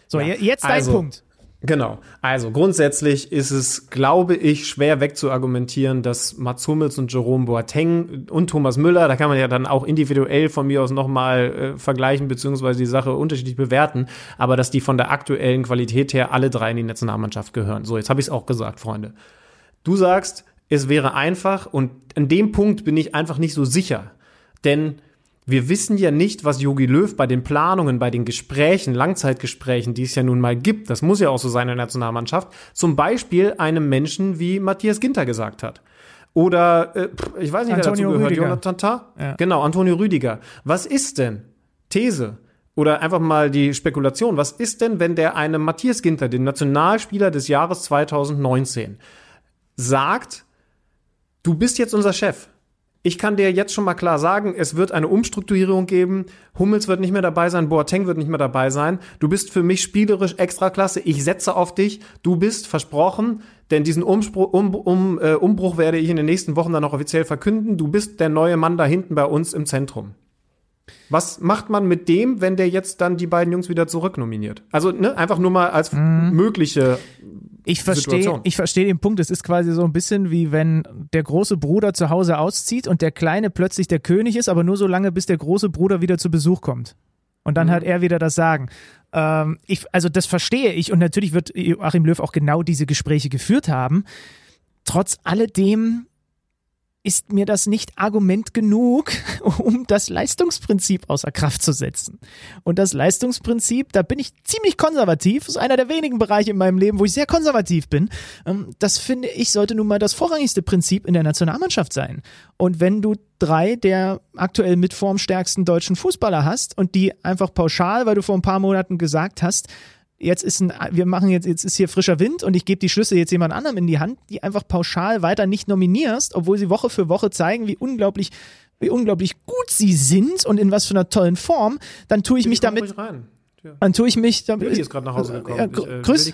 Speaker 3: So,
Speaker 2: Ja,
Speaker 3: je- jetzt dein
Speaker 2: also-
Speaker 3: Punkt.
Speaker 2: Genau. Also grundsätzlich ist es, glaube ich, schwer wegzuargumentieren, dass Mats Hummels und Jerome Boateng und Thomas Müller, da kann man ja dann auch individuell von mir aus nochmal äh, vergleichen, beziehungsweise die Sache unterschiedlich bewerten, aber dass die von der aktuellen Qualität her alle drei in die Nationalmannschaft gehören. So, jetzt habe ich es auch gesagt, Freunde. Du sagst, es wäre einfach und an dem Punkt bin ich einfach nicht so sicher. Denn wir wissen ja nicht, was Jogi Löw bei den Planungen, bei den Gesprächen, Langzeitgesprächen, die es ja nun mal gibt, das muss ja auch so sein in der Nationalmannschaft, zum Beispiel einem Menschen wie Matthias Ginter gesagt hat. Oder, äh, ich weiß nicht,
Speaker 3: Antonio
Speaker 2: wer dazu gehört,
Speaker 3: Rüdiger.
Speaker 2: Jonathan Tah?
Speaker 3: Ja.
Speaker 2: Genau, Antonio Rüdiger. Was ist denn, These, oder einfach mal die Spekulation, was ist denn, wenn der einem Matthias Ginter, den Nationalspieler des Jahres 2019, sagt, du bist jetzt unser Chef. Ich kann dir jetzt schon mal klar sagen, es wird eine Umstrukturierung geben. Hummels wird nicht mehr dabei sein, Boateng wird nicht mehr dabei sein. Du bist für mich spielerisch Extraklasse. Ich setze auf dich. Du bist versprochen, denn diesen Umspruch, um, um, äh, Umbruch werde ich in den nächsten Wochen dann noch offiziell verkünden. Du bist der neue Mann da hinten bei uns im Zentrum. Was macht man mit dem, wenn der jetzt dann die beiden Jungs wieder zurücknominiert? Also ne, einfach nur mal als mögliche
Speaker 3: Ich verstehe,
Speaker 2: Situation.
Speaker 3: ich verstehe den Punkt. Es ist quasi so ein bisschen wie wenn der große Bruder zu Hause auszieht und der Kleine plötzlich der König ist, aber nur so lange, bis der große Bruder wieder zu Besuch kommt. Und dann hat er wieder das Sagen. Ähm, ich, also das verstehe ich und natürlich wird Joachim Löw auch genau diese Gespräche geführt haben. Trotz alledem ist mir das nicht Argument genug, um das Leistungsprinzip außer Kraft zu setzen. Und das Leistungsprinzip, da bin ich ziemlich konservativ, ist einer der wenigen Bereiche in meinem Leben, wo ich sehr konservativ bin. Ähm, Das finde ich, sollte nun mal das vorrangigste Prinzip in der Nationalmannschaft sein. Und wenn du drei der aktuell mit formstärksten deutschen Fußballer hast und die einfach pauschal, weil du vor ein paar Monaten gesagt hast, jetzt ist ein, wir machen jetzt, jetzt ist hier frischer Wind und ich gebe die Schlüssel jetzt jemand anderem in die Hand, die einfach pauschal weiter nicht nominierst, obwohl sie Woche für Woche zeigen, wie unglaublich, wie unglaublich gut sie sind und in was für einer tollen Form, dann tue ich mich
Speaker 2: Komm
Speaker 3: damit, dann tue ich mich damit,
Speaker 2: Lilly ist gerade nach Hause gekommen.
Speaker 3: Ja,
Speaker 2: ich, äh,
Speaker 3: grüß-.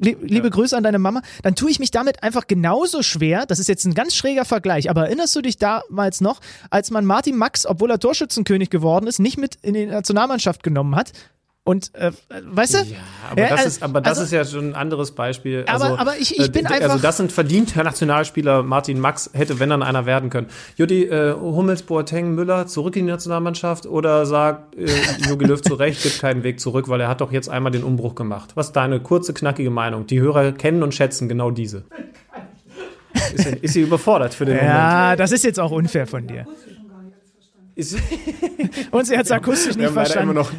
Speaker 3: Lie- liebe
Speaker 2: Ja.
Speaker 3: Grüße an deine Mama, dann tue ich mich damit einfach genauso schwer. Das ist jetzt ein ganz schräger Vergleich, aber erinnerst du dich damals noch, als man Martin Max, obwohl er Torschützenkönig geworden ist, nicht mit in die Nationalmannschaft genommen hat? Und äh, weißt du?
Speaker 2: Ja, aber
Speaker 3: Ja,
Speaker 2: das,
Speaker 3: also-
Speaker 2: ist, aber das
Speaker 3: also-
Speaker 2: ist ja schon ein anderes Beispiel.
Speaker 3: Aber-
Speaker 2: also,
Speaker 3: aber ich- ich bin
Speaker 2: äh,
Speaker 3: einfach-
Speaker 2: Also das sind verdienter Nationalspieler. Martin Max hätte, wenn dann einer werden können. Jutti, äh, Hummels, Boateng, Müller zurück in die Nationalmannschaft oder sagt äh, Jogi Löw zu Recht, gibt keinen Weg zurück, weil er hat doch jetzt einmal den Umbruch gemacht. Was ist deine kurze, knackige Meinung? Die Hörer kennen und schätzen genau diese. Ist, sie- ist sie überfordert für den Moment?
Speaker 3: Ja, das ist jetzt auch unfair von dir. Und sie hat es akustisch nicht verstanden.
Speaker 2: immer noch ein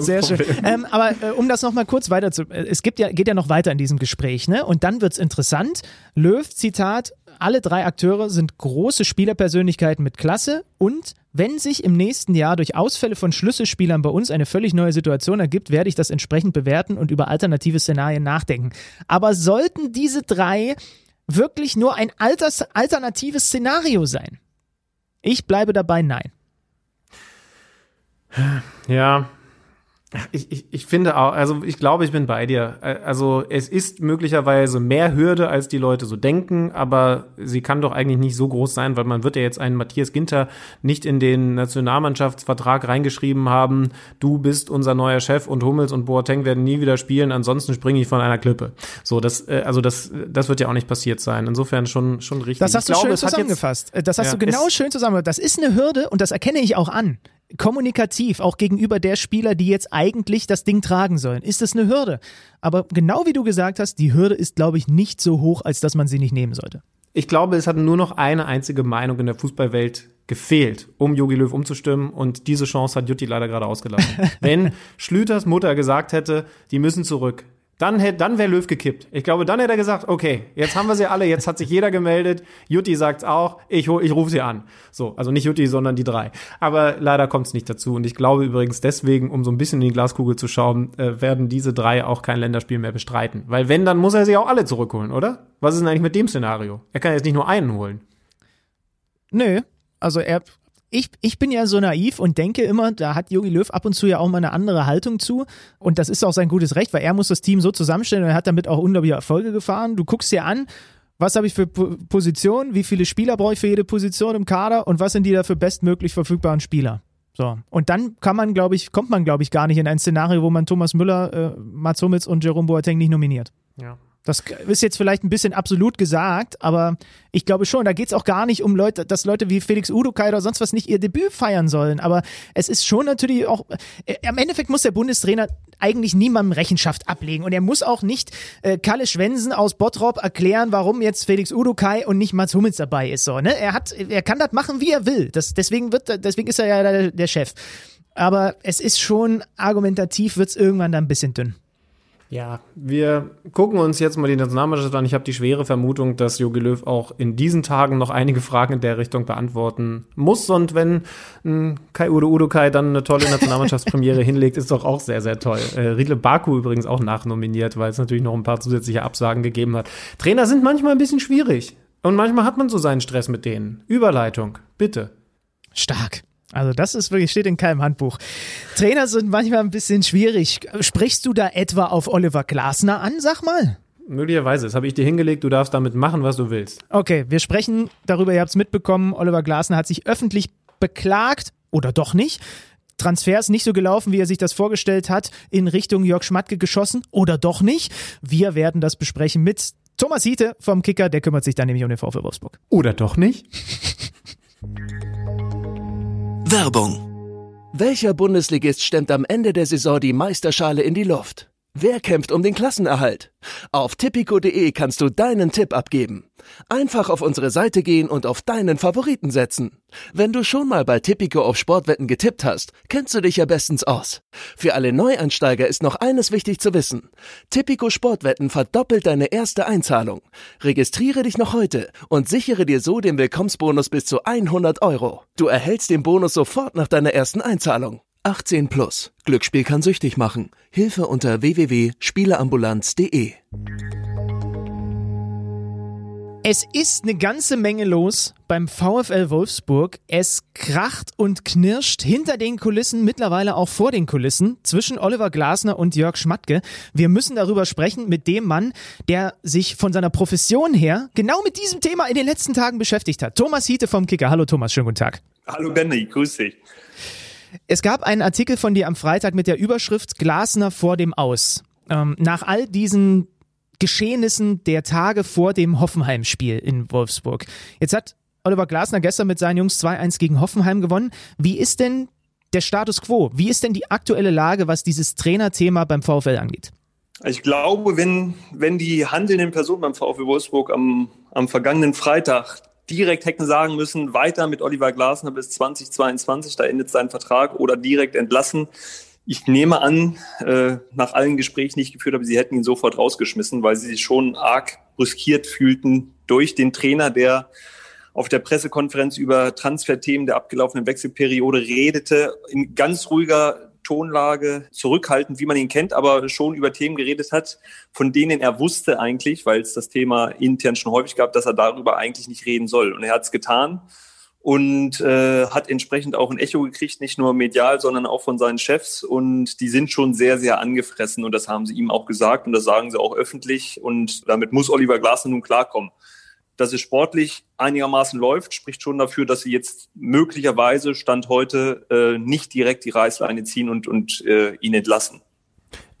Speaker 3: Sehr schön.
Speaker 2: Kommunikationsproblem.
Speaker 3: Ähm, aber äh, um das nochmal kurz weiter zu. Äh, es gibt ja, geht ja noch weiter in diesem Gespräch, ne? Und dann wird's interessant. Löw, Zitat, alle drei Akteure sind große Spielerpersönlichkeiten mit Klasse und wenn sich im nächsten Jahr durch Ausfälle von Schlüsselspielern bei uns eine völlig neue Situation ergibt, werde ich das entsprechend bewerten und über alternative Szenarien nachdenken. Aber sollten diese drei wirklich nur ein alters alternatives Szenario sein? Ich bleibe dabei, nein.
Speaker 2: Ja. Ich, ich, ich finde auch, also ich glaube, ich bin bei dir. Also es ist möglicherweise mehr Hürde, als die Leute so denken, aber sie kann doch eigentlich nicht so groß sein, weil man wird ja jetzt einen Matthias Ginter nicht in den Nationalmannschaftsvertrag reingeschrieben haben, du bist unser neuer Chef und Hummels und Boateng werden nie wieder spielen, ansonsten springe ich von einer Klippe. So, das, äh, also das, das wird ja auch nicht passiert sein. Insofern schon, schon richtig.
Speaker 3: Das hast
Speaker 2: Ich
Speaker 3: du
Speaker 2: glaube,
Speaker 3: schön
Speaker 2: hat jetzt-
Speaker 3: zusammengefasst. Äh, Das hast
Speaker 2: Ja,
Speaker 3: du genau schön zusammengefasst. Das ist eine Hürde und das erkenne ich auch an. Kommunikativ, auch gegenüber der Spieler, die jetzt eigentlich das Ding tragen sollen, ist es eine Hürde. Aber genau wie du gesagt hast, die Hürde ist, glaube ich, nicht so hoch, als dass man sie nicht nehmen sollte.
Speaker 2: Ich glaube, es hat nur noch eine einzige Meinung in der Fußballwelt gefehlt, um Jogi Löw umzustimmen. Und diese Chance hat Jutti leider gerade ausgelassen. Wenn Schlüters Mutter gesagt hätte, die müssen zurück, dann, hätte, dann wäre Löw gekippt. Ich glaube, dann hätte er gesagt, okay, jetzt haben wir sie alle, jetzt hat sich jeder gemeldet. Jutti sagt's auch, ich, ich rufe sie an. So, also nicht Jutti, sondern die drei. Aber leider kommt es nicht dazu. Und ich glaube übrigens deswegen, um so ein bisschen in die Glaskugel zu schauen, äh, werden diese drei auch kein Länderspiel mehr bestreiten. Weil wenn, dann muss er sie auch alle zurückholen, oder? Was ist denn eigentlich mit dem Szenario? Er kann jetzt nicht nur einen holen.
Speaker 3: Nö, also er. Ich, ich bin ja so naiv und denke immer, da hat Jogi Löw ab und zu ja auch mal eine andere Haltung zu. Und das ist auch sein gutes Recht, weil er muss das Team so zusammenstellen und er hat damit auch unglaubliche Erfolge gefahren. Du guckst dir an, was habe ich für Po- Positionen, wie viele Spieler brauche ich für jede Position im Kader und was sind die dafür bestmöglich verfügbaren Spieler. So. Und dann kann man, glaube ich, kommt man, glaube ich, gar nicht in ein Szenario, wo man Thomas Müller, äh, Mats Hummels und Jerome Boateng nicht nominiert.
Speaker 2: Ja.
Speaker 3: Das ist jetzt vielleicht ein bisschen absolut gesagt, aber ich glaube schon, da geht es auch gar nicht um Leute, dass Leute wie Felix Udukai oder sonst was nicht ihr Debüt feiern sollen. Aber es ist schon natürlich auch, äh, am Endeffekt muss der Bundestrainer eigentlich niemandem Rechenschaft ablegen. Und er muss auch nicht äh, Kalle Schwensen aus Bottrop erklären, warum jetzt Felix Udukai und nicht Mats Hummels dabei ist. So, ne? Er hat, er kann das machen, wie er will. Das, deswegen wird, deswegen ist er ja der, der Chef. Aber es ist schon argumentativ, wird es irgendwann dann ein bisschen dünn.
Speaker 2: Ja, wir gucken uns jetzt mal die Nationalmannschaft an. Ich habe die schwere Vermutung, dass Jogi Löw auch in diesen Tagen noch einige Fragen in der Richtung beantworten muss. Und wenn ein Kai Udo Udo Kai dann eine tolle Nationalmannschaftspremiere hinlegt, ist doch auch sehr, sehr toll. Äh, Riedle Baku übrigens auch nachnominiert, weil es natürlich noch ein paar zusätzliche Absagen gegeben hat. Trainer sind manchmal ein bisschen schwierig. Und manchmal hat man so seinen Stress mit denen. Überleitung, bitte.
Speaker 3: Stark. Also das ist wirklich, steht in keinem Handbuch. Trainer sind manchmal ein bisschen schwierig. Sprichst du da etwa auf Oliver Glasner an, sag mal?
Speaker 2: Möglicherweise, das habe ich dir hingelegt, du darfst damit machen, was du willst.
Speaker 3: Okay, wir sprechen darüber, ihr habt es mitbekommen, Oliver Glasner hat sich öffentlich beklagt, oder doch nicht, Transfers nicht so gelaufen, wie er sich das vorgestellt hat, in Richtung Jörg Schmatke geschossen, oder doch nicht. Wir werden das besprechen mit Thomas Hiete vom Kicker, der kümmert sich dann nämlich um den VfL Wolfsburg.
Speaker 2: Oder doch nicht?
Speaker 1: Werbung. Welcher Bundesligist stemmt am Ende der Saison die Meisterschale in die Luft? Wer kämpft um den Klassenerhalt? Auf tipico.de kannst du deinen Tipp abgeben. Einfach auf unsere Seite gehen und auf deinen Favoriten setzen. Wenn du schon mal bei Tipico auf Sportwetten getippt hast, kennst du dich ja bestens aus. Für alle Neuansteiger ist noch eines wichtig zu wissen. Tipico Sportwetten verdoppelt deine erste Einzahlung. Registriere dich noch heute und sichere dir so den Willkommensbonus bis zu 100 Euro. Du erhältst den Bonus sofort nach deiner ersten Einzahlung. 18 plus. Glücksspiel kann süchtig machen. Hilfe unter www.spieleambulanz.de.
Speaker 3: Es ist eine ganze Menge los beim VfL Wolfsburg. Es kracht und knirscht hinter den Kulissen, mittlerweile auch vor den Kulissen, zwischen Oliver Glasner und Jörg Schmatke. Wir müssen darüber sprechen mit dem Mann, der sich von seiner Profession her genau mit diesem Thema in den letzten Tagen beschäftigt hat. Thomas Hiete vom Kicker. Hallo Thomas, schönen guten Tag.
Speaker 5: Hallo Benny, grüß dich.
Speaker 3: Es gab einen Artikel von dir am Freitag mit der Überschrift Glasner vor dem Aus. Ähm, nach all diesen Geschehnissen der Tage vor dem Hoffenheim-Spiel in Wolfsburg. Jetzt hat Oliver Glasner gestern mit seinen Jungs 2-1 gegen Hoffenheim gewonnen. Wie ist denn der Status quo? Wie ist denn die aktuelle Lage, was dieses Trainerthema beim VfL angeht?
Speaker 5: Ich glaube, wenn, wenn die handelnden Personen beim VfL Wolfsburg am, am vergangenen Freitag direkt hätten sagen müssen, weiter mit Oliver Glasner bis 2022, da endet sein Vertrag oder direkt entlassen. Ich nehme an, äh, nach allen Gesprächen, die ich geführt habe, sie hätten ihn sofort rausgeschmissen, weil sie sich schon arg brüskiert fühlten durch den Trainer, der auf der Pressekonferenz über Transferthemen der abgelaufenen Wechselperiode redete, in ganz ruhiger Tonlage zurückhaltend, wie man ihn kennt, aber schon über Themen geredet hat, von denen er wusste eigentlich, weil es das Thema intern schon häufig gab, dass er darüber eigentlich nicht reden soll. Und er hat es getan und äh, hat entsprechend auch ein Echo gekriegt, nicht nur medial, sondern auch von seinen Chefs. Und die sind schon sehr, sehr angefressen und das haben sie ihm auch gesagt und das sagen sie auch öffentlich. Und damit muss Oliver Glasner nun klarkommen dass es sportlich einigermaßen läuft, spricht schon dafür, dass sie jetzt möglicherweise Stand heute äh, nicht direkt die Reißleine ziehen und, und äh, ihn entlassen.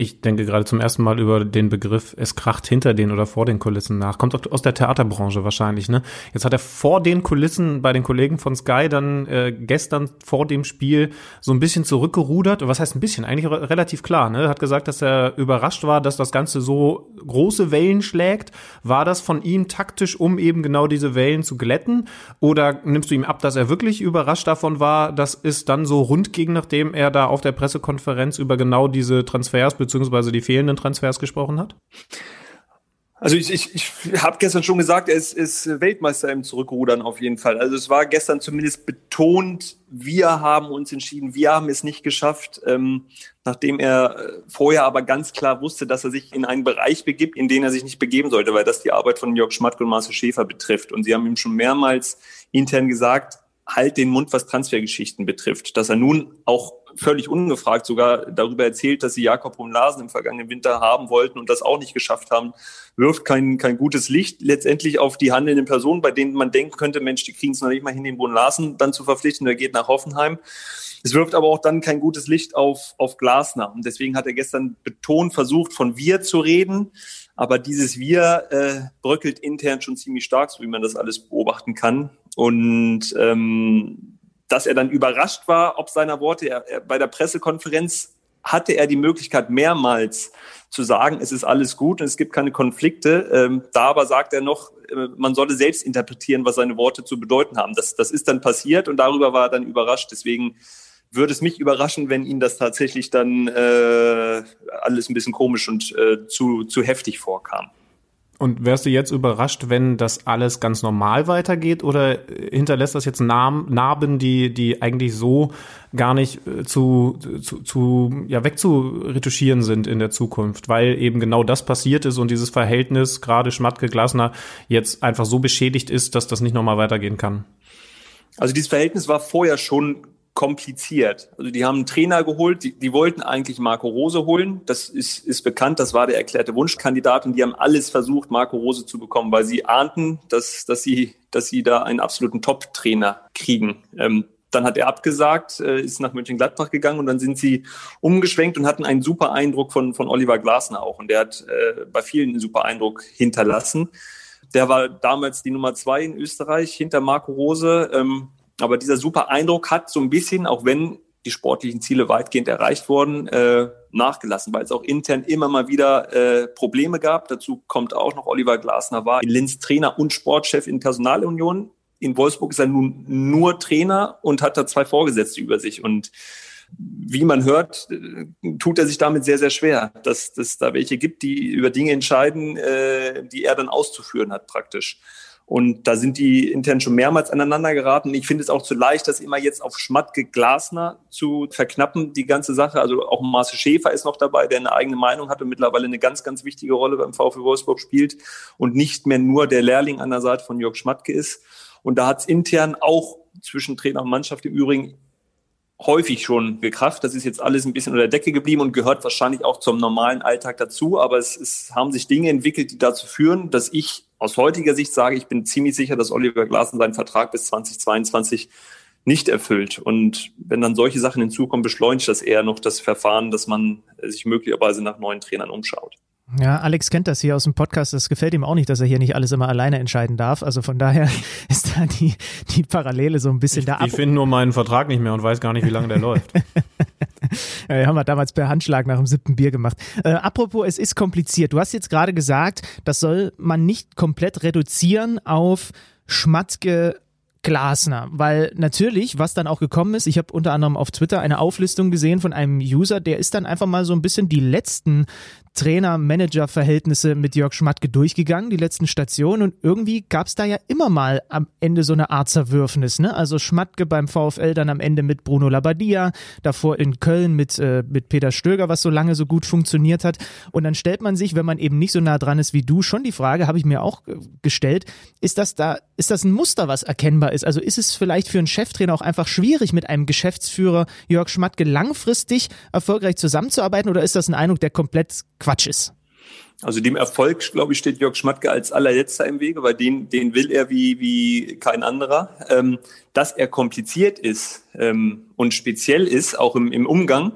Speaker 2: Ich denke gerade zum ersten Mal über den Begriff, es kracht hinter den oder vor den Kulissen nach. Kommt aus der Theaterbranche wahrscheinlich, ne? Jetzt hat er vor den Kulissen bei den Kollegen von Sky dann äh, gestern vor dem Spiel so ein bisschen zurückgerudert. Was heißt ein bisschen? Eigentlich re relativ klar, ne? Hat gesagt, dass er überrascht war, dass das Ganze so große Wellen schlägt. War das von ihm taktisch, um eben genau diese Wellen zu glätten? Oder nimmst du ihm ab, dass er wirklich überrascht davon war, dass es dann so rund ging, nachdem er da auf der Pressekonferenz über genau diese Transfers beziehungsweise die fehlenden Transfers gesprochen hat?
Speaker 5: Also ich, ich, ich habe gestern schon gesagt, er ist, ist Weltmeister im Zurückrudern auf jeden Fall. Also es war gestern zumindest betont, wir haben uns entschieden, wir haben es nicht geschafft, ähm, nachdem er äh, vorher aber ganz klar wusste, dass er sich in einen Bereich begibt, in den er sich nicht begeben sollte, weil das die Arbeit von Jörg Schmatke und Marcel Schäfer betrifft. Und sie haben ihm schon mehrmals intern gesagt, halt den Mund, was Transfergeschichten betrifft, dass er nun auch völlig ungefragt sogar darüber erzählt, dass sie Jakob Rumlasen im vergangenen Winter haben wollten und das auch nicht geschafft haben, wirft kein, kein gutes Licht letztendlich auf die handelnden Personen, bei denen man denken könnte, Mensch, die kriegen es noch nicht mal hin, den Brun Larsen dann zu verpflichten, der geht nach Hoffenheim. Es wirft aber auch dann kein gutes Licht auf, auf Glasner. Und deswegen hat er gestern betont versucht, von wir zu reden. Aber dieses Wir äh, bröckelt intern schon ziemlich stark, so wie man das alles beobachten kann. Und ähm, dass er dann überrascht war, ob seiner Worte, er, er, bei der Pressekonferenz hatte er die Möglichkeit mehrmals zu sagen, es ist alles gut und es gibt keine Konflikte. Ähm, da aber sagt er noch, äh, man solle selbst interpretieren, was seine Worte zu bedeuten haben. Das, das ist dann passiert und darüber war er dann überrascht. Deswegen würde es mich überraschen, wenn Ihnen das tatsächlich dann äh, alles ein bisschen komisch und äh, zu, zu heftig vorkam.
Speaker 2: Und wärst du jetzt überrascht, wenn das alles ganz normal weitergeht oder hinterlässt das jetzt Narben, die, die eigentlich so gar nicht äh, zu, zu, zu ja, wegzuretuschieren sind in der Zukunft, weil eben genau das passiert ist und dieses Verhältnis, gerade Schmatke-Glasner, jetzt einfach so beschädigt ist, dass das nicht nochmal weitergehen kann?
Speaker 5: Also dieses Verhältnis war vorher schon kompliziert. Also die haben einen Trainer geholt, die, die wollten eigentlich Marco Rose holen. Das ist, ist bekannt, das war der erklärte Wunschkandidat und die haben alles versucht, Marco Rose zu bekommen, weil sie ahnten, dass, dass, sie, dass sie da einen absoluten Top-Trainer kriegen. Ähm, dann hat er abgesagt, äh, ist nach Mönchengladbach gegangen und dann sind sie umgeschwenkt und hatten einen super Eindruck von, von Oliver Glasner auch. Und der hat äh, bei vielen einen super Eindruck hinterlassen. Der war damals die Nummer zwei in Österreich hinter Marco Rose. Ähm, aber dieser super Eindruck hat so ein bisschen, auch wenn die sportlichen Ziele weitgehend erreicht wurden, äh, nachgelassen, weil es auch intern immer mal wieder äh, Probleme gab. Dazu kommt auch noch Oliver Glasner war in Linz Trainer und Sportchef in Personalunion. In Wolfsburg ist er nun nur Trainer und hat da zwei Vorgesetzte über sich. Und wie man hört, äh, tut er sich damit sehr, sehr schwer, dass es da welche gibt, die über Dinge entscheiden, äh, die er dann auszuführen hat praktisch. Und da sind die intern schon mehrmals aneinander geraten. Ich finde es auch zu leicht, das immer jetzt auf Schmatke Glasner zu verknappen, die ganze Sache. Also auch Marcel Schäfer ist noch dabei, der eine eigene Meinung hat und mittlerweile eine ganz, ganz wichtige Rolle beim VfW Wolfsburg spielt und nicht mehr nur der Lehrling an der Seite von Jörg Schmatke ist. Und da hat es intern auch zwischen Trainer und Mannschaft im Übrigen häufig schon gekraft. Das ist jetzt alles ein bisschen unter der Decke geblieben und gehört wahrscheinlich auch zum normalen Alltag dazu. Aber es, es haben sich Dinge entwickelt, die dazu führen, dass ich aus heutiger Sicht sage, ich bin ziemlich sicher, dass Oliver Glasner seinen Vertrag bis 2022 nicht erfüllt. Und wenn dann solche Sachen hinzukommen, beschleunigt das eher noch das Verfahren, dass man sich möglicherweise nach neuen Trainern umschaut.
Speaker 3: Ja, Alex kennt das hier aus dem Podcast. Das gefällt ihm auch nicht, dass er hier nicht alles immer alleine entscheiden darf. Also von daher ist da die, die Parallele so ein bisschen
Speaker 2: ich,
Speaker 3: da.
Speaker 2: Ich finde nur meinen Vertrag nicht mehr und weiß gar nicht, wie lange der läuft.
Speaker 3: ja, haben wir damals per Handschlag nach dem siebten Bier gemacht. Äh, apropos, es ist kompliziert. Du hast jetzt gerade gesagt, das soll man nicht komplett reduzieren auf Schmatke Glasner, weil natürlich, was dann auch gekommen ist, ich habe unter anderem auf Twitter eine Auflistung gesehen von einem User, der ist dann einfach mal so ein bisschen die letzten Trainer-Manager-Verhältnisse mit Jörg Schmatke durchgegangen, die letzten Stationen. Und irgendwie gab es da ja immer mal am Ende so eine Art Zerwürfnis. Ne? Also Schmatke beim VfL dann am Ende mit Bruno Labbadia, davor in Köln mit, äh, mit Peter Stöger, was so lange so gut funktioniert hat. Und dann stellt man sich, wenn man eben nicht so nah dran ist wie du, schon die Frage, habe ich mir auch äh, gestellt, ist das da, ist das ein Muster, was erkennbar ist? Also ist es vielleicht für einen Cheftrainer auch einfach schwierig, mit einem Geschäftsführer Jörg Schmatke langfristig erfolgreich zusammenzuarbeiten oder ist das ein Eindruck, der komplett Quatsch ist.
Speaker 5: Also dem Erfolg, glaube ich, steht Jörg Schmatke als allerletzter im Wege, weil den, den will er wie, wie kein anderer. Ähm, dass er kompliziert ist ähm, und speziell ist, auch im, im Umgang,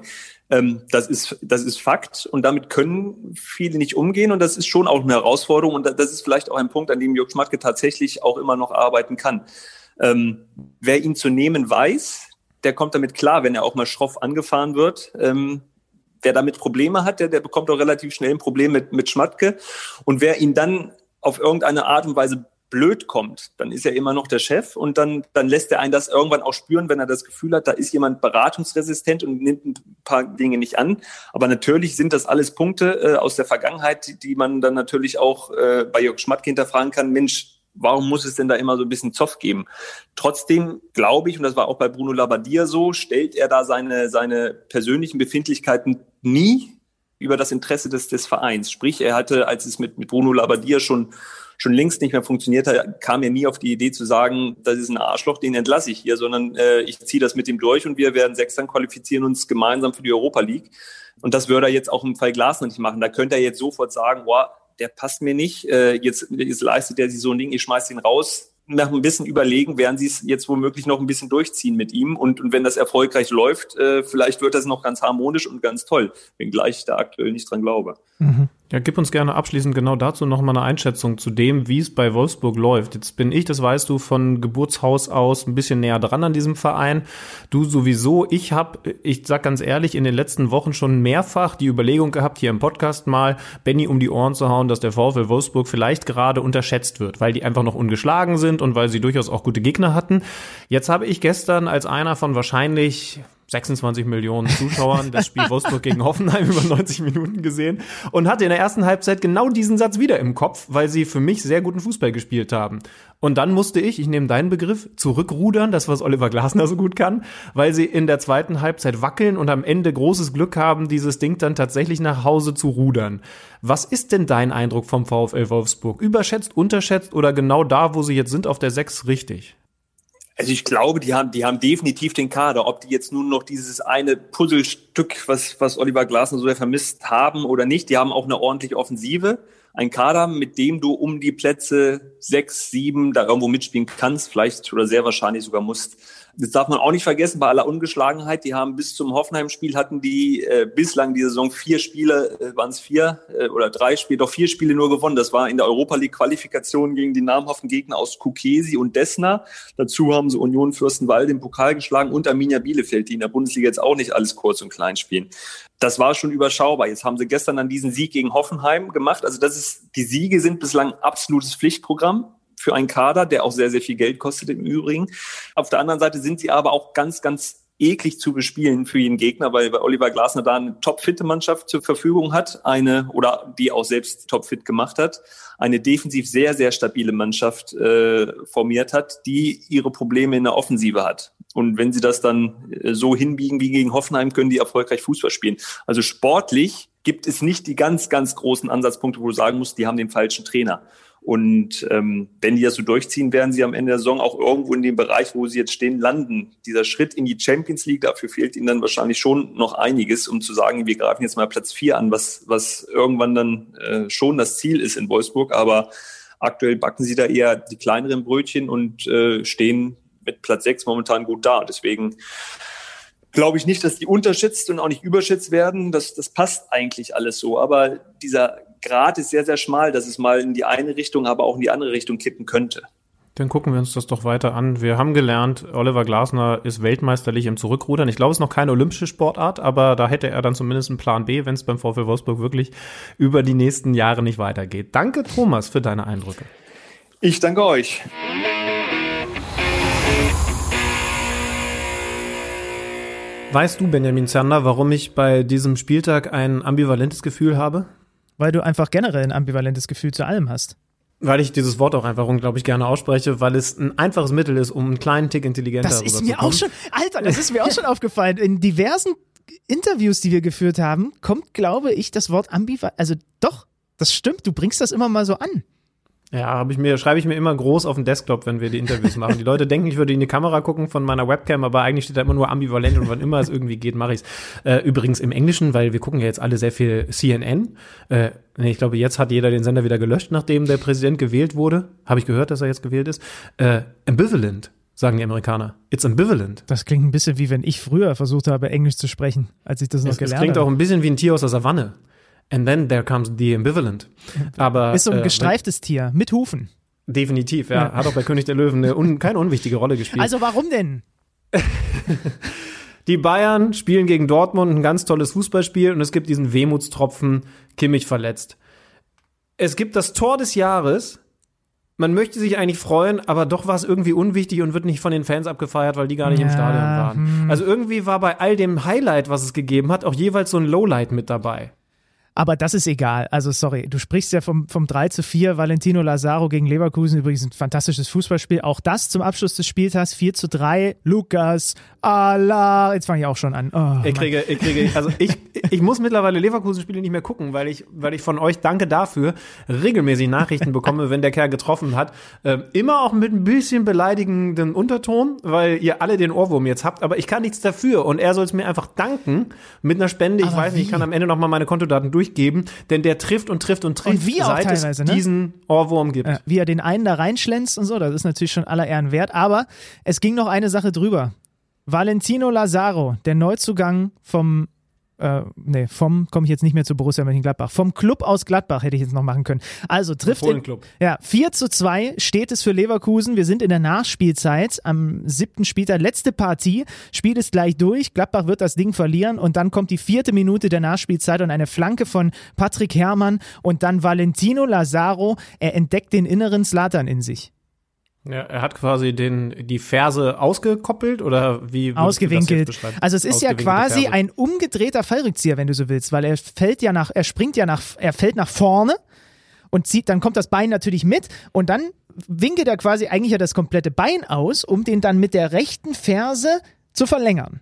Speaker 5: ähm, das, ist, das ist Fakt und damit können viele nicht umgehen und das ist schon auch eine Herausforderung und das ist vielleicht auch ein Punkt, an dem Jörg Schmatke tatsächlich auch immer noch arbeiten kann. Ähm, wer ihn zu nehmen weiß, der kommt damit klar, wenn er auch mal schroff angefahren wird. Ähm, wer damit Probleme hat, der, der bekommt auch relativ schnell ein Problem mit, mit Schmatke. Und wer ihn dann auf irgendeine Art und Weise blöd kommt, dann ist er immer noch der Chef und dann, dann lässt er einen das irgendwann auch spüren, wenn er das Gefühl hat, da ist jemand beratungsresistent und nimmt ein paar Dinge nicht an. Aber natürlich sind das alles Punkte äh, aus der Vergangenheit, die, man dann natürlich auch äh, bei Jörg Schmatke hinterfragen kann. Mensch, warum muss es denn da immer so ein bisschen Zoff geben? Trotzdem glaube ich, und das war auch bei Bruno Labbadia so, stellt er da seine, seine persönlichen Befindlichkeiten nie über das Interesse des, des Vereins. Sprich, er hatte, als es mit, mit Bruno Labbadia schon, schon längst nicht mehr funktioniert hat, kam er nie auf die Idee zu sagen, das ist ein Arschloch, den entlasse ich hier, sondern äh, ich ziehe das mit ihm durch und wir werden Sechstern qualifizieren uns gemeinsam für die Europa League. Und das würde er jetzt auch im Fall Glasner nicht machen. Da könnte er jetzt sofort sagen, boah, der passt mir nicht, äh, jetzt, jetzt leistet er sich so ein Ding, ich schmeiß ihn raus. nach ein bisschen überlegen, werden sie es jetzt womöglich noch ein bisschen durchziehen mit ihm. Und, und wenn das erfolgreich läuft, äh, vielleicht wird das noch ganz harmonisch und ganz toll, wenngleich ich da aktuell nicht dran glaube.
Speaker 2: Mhm. Ja, gib uns gerne abschließend genau dazu noch mal eine Einschätzung zu dem, wie es bei Wolfsburg läuft. Jetzt bin ich, das weißt du, von Geburtshaus aus ein bisschen näher dran an diesem Verein. Du sowieso. Ich habe, ich sag ganz ehrlich, in den letzten Wochen schon mehrfach die Überlegung gehabt, hier im Podcast mal Benny um die Ohren zu hauen, dass der VfL Wolfsburg vielleicht gerade unterschätzt wird, weil die einfach noch ungeschlagen sind und weil sie durchaus auch gute Gegner hatten. Jetzt habe ich gestern als einer von wahrscheinlich 26 Millionen Zuschauern das Spiel Wolfsburg gegen Hoffenheim über 90 Minuten gesehen und hatte in der ersten Halbzeit genau diesen Satz wieder im Kopf, weil sie für mich sehr guten Fußball gespielt haben. Und dann musste ich, ich nehme deinen Begriff, zurückrudern, das was Oliver Glasner so gut kann, weil sie in der zweiten Halbzeit wackeln und am Ende großes Glück haben, dieses Ding dann tatsächlich nach Hause zu rudern. Was ist denn dein Eindruck vom VfL Wolfsburg? Überschätzt, unterschätzt oder genau da, wo sie jetzt sind, auf der 6 richtig?
Speaker 5: Also ich glaube, die haben, die haben definitiv den Kader. Ob die jetzt nun noch dieses eine Puzzlestück, was, was Oliver Glasner so sehr vermisst haben oder nicht, die haben auch eine ordentliche Offensive. Ein Kader, mit dem du um die Plätze sechs, sieben da irgendwo mitspielen kannst, vielleicht oder sehr wahrscheinlich sogar musst. Das darf man auch nicht vergessen, bei aller Ungeschlagenheit, die haben bis zum Hoffenheim-Spiel hatten die äh, bislang die Saison vier Spiele, äh, waren es vier äh, oder drei Spiele, doch vier Spiele nur gewonnen. Das war in der Europa League-Qualifikation gegen die namhaften Gegner aus Kukesi und Desna. Dazu haben sie Union Fürstenwalde im Pokal geschlagen und Arminia Bielefeld, die in der Bundesliga jetzt auch nicht alles kurz und klein spielen. Das war schon überschaubar. Jetzt haben sie gestern dann diesen Sieg gegen Hoffenheim gemacht. Also das ist, die Siege sind bislang absolutes Pflichtprogramm für einen Kader, der auch sehr, sehr viel Geld kostet im Übrigen. Auf der anderen Seite sind sie aber auch ganz, ganz eklig zu bespielen für jeden Gegner, weil Oliver Glasner da eine topfitte Mannschaft zur Verfügung hat, eine oder die auch selbst topfit gemacht hat, eine defensiv sehr, sehr stabile Mannschaft äh, formiert hat, die ihre Probleme in der Offensive hat. Und wenn sie das dann äh, so hinbiegen wie gegen Hoffenheim, können die erfolgreich Fußball spielen. Also sportlich gibt es nicht die ganz, ganz großen Ansatzpunkte, wo du sagen musst, die haben den falschen Trainer. Und ähm, wenn die das so durchziehen, werden sie am Ende der Saison auch irgendwo in dem Bereich, wo sie jetzt stehen, landen. Dieser Schritt in die Champions League, dafür fehlt ihnen dann wahrscheinlich schon noch einiges, um zu sagen, wir greifen jetzt mal Platz vier an, was, was irgendwann dann äh, schon das Ziel ist in Wolfsburg. Aber aktuell backen sie da eher die kleineren Brötchen und äh, stehen mit Platz sechs momentan gut da. Deswegen glaube ich nicht, dass die unterschätzt und auch nicht überschätzt werden. Das, das passt eigentlich alles so. Aber dieser Grad ist sehr, sehr schmal, dass es mal in die eine Richtung, aber auch in die andere Richtung kippen könnte.
Speaker 2: Dann gucken wir uns das doch weiter an. Wir haben gelernt, Oliver Glasner ist weltmeisterlich im Zurückrudern. Ich glaube, es ist noch keine olympische Sportart, aber da hätte er dann zumindest einen Plan B, wenn es beim VfL Wolfsburg wirklich über die nächsten Jahre nicht weitergeht. Danke, Thomas, für deine Eindrücke.
Speaker 5: Ich danke euch.
Speaker 2: Weißt du, Benjamin Zander, warum ich bei diesem Spieltag ein ambivalentes Gefühl habe?
Speaker 3: Weil du einfach generell ein ambivalentes Gefühl zu allem hast.
Speaker 2: Weil ich dieses Wort auch einfach unglaublich gerne ausspreche, weil es ein einfaches Mittel ist, um einen kleinen Tick intelligenter
Speaker 3: Das ist mir auch schon, Alter, das ist mir auch schon aufgefallen. In diversen Interviews, die wir geführt haben, kommt, glaube ich, das Wort ambivalent. Also doch, das stimmt. Du bringst das immer mal so an.
Speaker 2: Ja, habe ich mir, schreibe ich mir immer groß auf den Desktop, wenn wir die Interviews machen. Die Leute denken, ich würde in die Kamera gucken von meiner Webcam, aber eigentlich steht da immer nur ambivalent und wann immer es irgendwie geht, mache ich's. Äh, übrigens im Englischen, weil wir gucken ja jetzt alle sehr viel CNN. Äh, nee, ich glaube, jetzt hat jeder den Sender wieder gelöscht, nachdem der Präsident gewählt wurde. Habe ich gehört, dass er jetzt gewählt ist. Äh, ambivalent sagen die Amerikaner. It's ambivalent.
Speaker 3: Das klingt ein bisschen wie wenn ich früher versucht habe, Englisch zu sprechen, als ich das noch es, gelernt habe.
Speaker 2: Es klingt auch ein bisschen wie ein Tier aus der Savanne. And then there comes the ambivalent. Aber,
Speaker 3: ist so ein äh, gestreiftes Tier mit Hufen.
Speaker 2: Definitiv, ja. ja. Hat auch bei König der Löwen eine un keine unwichtige Rolle gespielt.
Speaker 3: Also warum denn?
Speaker 2: Die Bayern spielen gegen Dortmund ein ganz tolles Fußballspiel und es gibt diesen Wehmutstropfen, Kimmich verletzt. Es gibt das Tor des Jahres. Man möchte sich eigentlich freuen, aber doch war es irgendwie unwichtig und wird nicht von den Fans abgefeiert, weil die gar nicht ja, im Stadion waren. Hm. Also irgendwie war bei all dem Highlight, was es gegeben hat, auch jeweils so ein Lowlight mit dabei.
Speaker 3: Aber das ist egal. Also, sorry, du sprichst ja vom, vom 3 zu 4. Valentino Lazaro gegen Leverkusen, übrigens ein fantastisches Fußballspiel. Auch das zum Abschluss des Spieltags 4 zu 3. Lukas, Allah. Jetzt fange ich auch schon an.
Speaker 2: Oh, ich kriege, ich kriege, also ich, ich muss mittlerweile Leverkusen-Spiele nicht mehr gucken, weil ich, weil ich von euch, danke dafür, regelmäßig Nachrichten bekomme, wenn der Kerl getroffen hat. Ähm, immer auch mit ein bisschen beleidigenden Unterton, weil ihr alle den Ohrwurm jetzt habt, aber ich kann nichts dafür und er soll es mir einfach danken mit einer Spende. Ich
Speaker 3: Aber
Speaker 2: weiß nicht, ich kann am Ende noch mal meine Kontodaten durchgeben, denn der trifft und trifft und trifft,
Speaker 3: Und wie auch teilweise,
Speaker 2: es
Speaker 3: ne?
Speaker 2: diesen Ohrwurm gibt.
Speaker 3: Ja, wie er den einen da reinschlänzt und so, das ist natürlich schon aller Ehren wert. Aber es ging noch eine Sache drüber. Valentino Lazaro, der Neuzugang vom, äh, nee, vom, komme ich jetzt nicht mehr zu Borussia Mönchengladbach, vom Club aus Gladbach hätte ich jetzt noch machen können. Also trifft in, ja, 4 zu 2 steht es für Leverkusen. Wir sind in der Nachspielzeit am siebten Spieltag. Letzte Partie. Spiel ist gleich durch. Gladbach wird das Ding verlieren und dann kommt die vierte Minute der Nachspielzeit und eine Flanke von Patrick Herrmann und dann Valentino Lazaro. Er entdeckt den inneren Slatan in sich.
Speaker 2: Ja, er hat quasi den, die Ferse ausgekoppelt oder wie
Speaker 3: Ausgewinkelt. Also es ist ja quasi
Speaker 2: Ferse.
Speaker 3: ein umgedrehter Fallrückzieher, wenn du so willst, weil er fällt ja nach, er springt ja nach, er fällt nach vorne und zieht, dann kommt das Bein natürlich mit und dann winkelt er quasi eigentlich ja das komplette Bein aus, um den dann mit der rechten Ferse zu verlängern.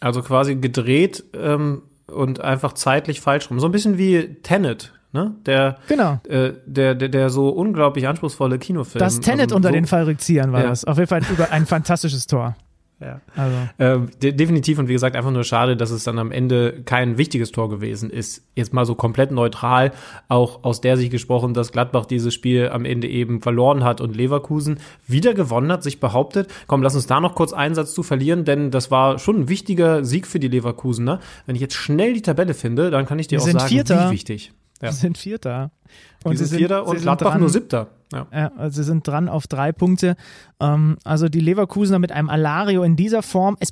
Speaker 2: Also quasi gedreht ähm, und einfach zeitlich falsch rum. So ein bisschen wie Tenet, ne? Der,
Speaker 3: Genau.
Speaker 2: äh, der, der, der so unglaublich anspruchsvolle Kinofilm.
Speaker 3: Das Tenet
Speaker 2: ähm,
Speaker 3: unter
Speaker 2: so,
Speaker 3: den Fallrückziehern war
Speaker 2: Ja.
Speaker 3: das. Auf jeden Fall über ein fantastisches Tor.
Speaker 2: Ja.
Speaker 3: Also.
Speaker 2: Ähm, de definitiv und wie gesagt, einfach nur schade, dass es dann am Ende kein wichtiges Tor gewesen ist. Jetzt mal so komplett neutral, auch aus der Sicht gesprochen, dass Gladbach dieses Spiel am Ende eben verloren hat und Leverkusen wieder gewonnen hat, sich behauptet. Komm, lass uns da noch kurz einen Satz zu verlieren, denn das war schon ein wichtiger Sieg für die Leverkusener. Wenn ich jetzt schnell die Tabelle finde, dann kann ich dir
Speaker 3: Wir
Speaker 2: auch
Speaker 3: sind
Speaker 2: sagen,
Speaker 3: Vierter.
Speaker 2: wie wichtig. Ja.
Speaker 3: Sie sind Vierter.
Speaker 2: Und die sind Vierter und
Speaker 3: sie
Speaker 2: Gladbach nur Siebter. Ja.
Speaker 3: Ja, also sie sind dran auf drei Punkte. Ähm, also die Leverkusener mit einem Alario in dieser Form. Es,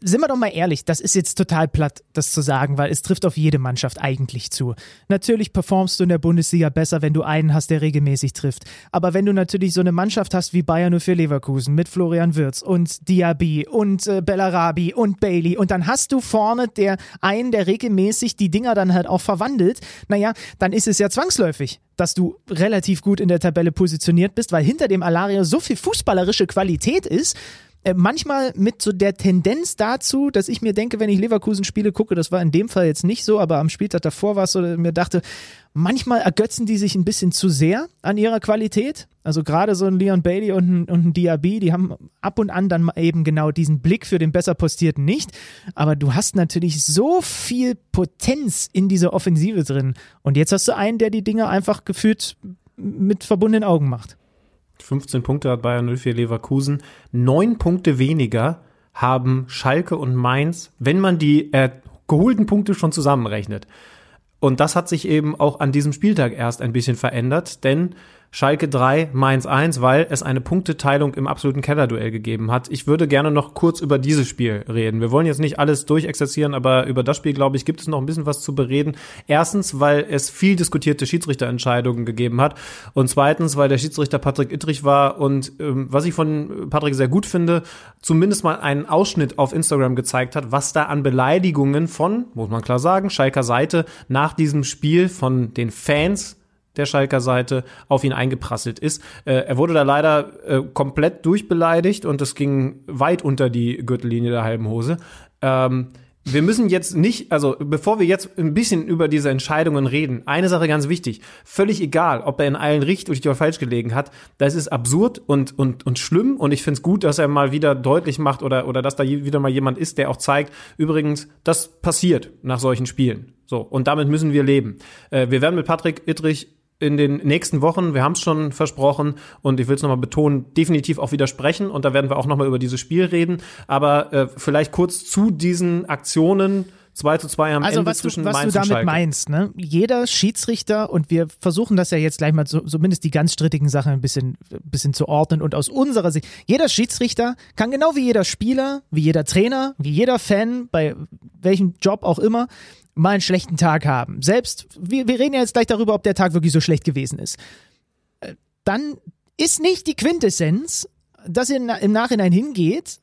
Speaker 3: sind wir doch mal ehrlich, das ist jetzt total platt, das zu sagen, weil es trifft auf jede Mannschaft eigentlich zu. Natürlich performst du in der Bundesliga besser, wenn du einen hast, der regelmäßig trifft. Aber wenn du natürlich so eine Mannschaft hast wie Bayern für Leverkusen mit Florian Wirtz und Diaby und äh, Bellarabi und Bailey und dann hast du vorne der einen, der regelmäßig die Dinger dann halt auch verwandelt, naja, dann ist es ja zwangsläufig, dass du relativ gut in der Tabelle positioniert bist, weil hinter dem Alario so viel fußballerische Qualität ist. Äh, Manchmal mit so der Tendenz dazu, dass ich mir denke, wenn ich Leverkusen-Spiele gucke, das war in dem Fall jetzt nicht so, aber am Spieltag davor war es so, dass ich mir dachte, manchmal ergötzen die sich ein bisschen zu sehr an ihrer Qualität. Also gerade so ein Leon Bailey und ein, und ein Diaby, die haben ab und an dann eben genau diesen Blick für den besser postierten nicht. Aber du hast natürlich so viel Potenz in dieser Offensive drin. Und jetzt hast du einen, der die Dinge einfach gefühlt mit verbundenen Augen macht.
Speaker 2: 15 Punkte hat Bayern 04 Leverkusen. Neun Punkte weniger haben Schalke und Mainz, wenn man die äh, geholten Punkte schon zusammenrechnet. Und das hat sich eben auch an diesem Spieltag erst ein bisschen verändert, denn Schalke 3, Mainz 1, weil es eine Punkteteilung im absoluten Kellerduell gegeben hat. Ich würde gerne noch kurz über dieses Spiel reden. Wir wollen jetzt nicht alles durchexerzieren, aber über das Spiel, glaube ich, gibt es noch ein bisschen was zu bereden. Erstens, weil es viel diskutierte Schiedsrichterentscheidungen gegeben hat und zweitens, weil der Schiedsrichter Patrick Ittrich war und ähm, was ich von Patrick sehr gut finde, zumindest mal einen Ausschnitt auf Instagram gezeigt hat, was da an Beleidigungen von, muss man klar sagen, Schalker Seite nach diesem Spiel von den Fans der Schalker Seite auf ihn eingeprasselt ist. Äh, er wurde da leider äh, komplett durchbeleidigt und es ging weit unter die Gürtellinie der halben Hose. Ähm, wir müssen jetzt nicht, also bevor wir jetzt ein bisschen über diese Entscheidungen reden, eine Sache ganz wichtig. Völlig egal, ob er in allen richtig oder falsch gelegen hat, das ist absurd und, und, und schlimm und ich finde es gut, dass er mal wieder deutlich macht oder, oder dass da wieder mal jemand ist, der auch zeigt, übrigens, das passiert nach solchen Spielen. So, und damit müssen wir leben. Äh, wir werden mit Patrick Ittrich in den nächsten Wochen, wir haben es schon versprochen und ich will es nochmal betonen, definitiv auch widersprechen und da werden wir auch nochmal über dieses Spiel reden, aber äh, vielleicht kurz zu diesen Aktionen 2 zu 2 am
Speaker 3: Also
Speaker 2: Ende
Speaker 3: was, du,
Speaker 2: zwischen
Speaker 3: was
Speaker 2: Mainz
Speaker 3: du damit
Speaker 2: Schalke.
Speaker 3: meinst, ne? Jeder Schiedsrichter und wir versuchen das ja jetzt gleich mal so, zumindest die ganz strittigen Sachen ein bisschen, ein bisschen zu ordnen und aus unserer Sicht, jeder Schiedsrichter kann genau wie jeder Spieler, wie jeder Trainer, wie jeder Fan, bei welchem Job auch immer, mal einen schlechten Tag haben. Selbst, wir, wir reden ja jetzt gleich darüber, ob der Tag wirklich so schlecht gewesen ist. Äh, Dann ist nicht die Quintessenz, dass ihr im Nachhinein hingeht,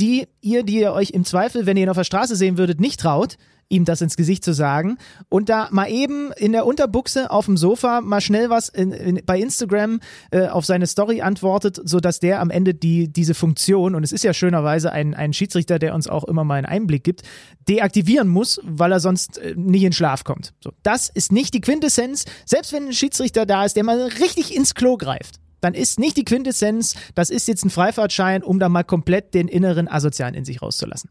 Speaker 3: die ihr, die ihr euch im Zweifel, wenn ihr ihn auf der Straße sehen würdet, nicht traut, ihm das ins Gesicht zu sagen und da mal eben in der Unterbuchse auf dem Sofa mal schnell was in, in, bei Instagram äh, auf seine Story antwortet, so dass der am Ende die diese Funktion und es ist ja schönerweise ein, ein Schiedsrichter, der uns auch immer mal einen Einblick gibt, deaktivieren muss, weil er sonst äh, nicht in Schlaf kommt. So, das ist nicht die Quintessenz, selbst wenn ein Schiedsrichter da ist, der mal richtig ins Klo greift dann ist nicht die Quintessenz, das ist jetzt ein Freifahrtschein, um da mal komplett den inneren Asozialen in sich rauszulassen.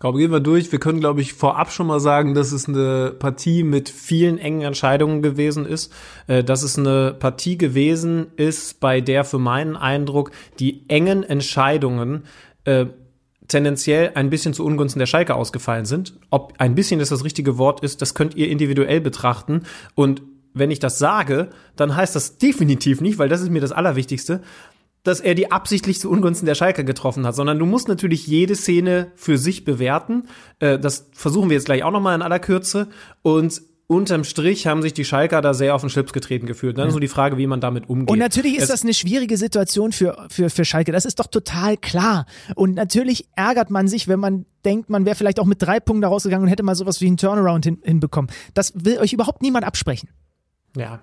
Speaker 2: Glaube, gehen wir durch. Wir können, glaube ich, vorab schon mal sagen, dass es eine Partie mit vielen engen Entscheidungen gewesen ist. Äh, dass es eine Partie gewesen ist, bei der für meinen Eindruck die engen Entscheidungen äh, tendenziell ein bisschen zu Ungunsten der Schalke ausgefallen sind. Ob ein bisschen das das richtige Wort ist, das könnt ihr individuell betrachten. Und wenn ich das sage, dann heißt das definitiv nicht, weil das ist mir das Allerwichtigste, dass er die absichtlich zu Ungunsten der Schalke getroffen hat, sondern du musst natürlich jede Szene für sich bewerten. Äh, das versuchen wir jetzt gleich auch nochmal in aller Kürze. Und unterm Strich haben sich die Schalker da sehr auf den Schlips getreten gefühlt. Dann ja. so die Frage, wie man damit umgeht.
Speaker 3: Und natürlich ist es das eine schwierige Situation für, für, für Schalke. Das ist doch total klar. Und natürlich ärgert man sich, wenn man denkt, man wäre vielleicht auch mit drei Punkten da rausgegangen und hätte mal sowas wie einen Turnaround hin, hinbekommen. Das will euch überhaupt niemand absprechen.
Speaker 2: Ja.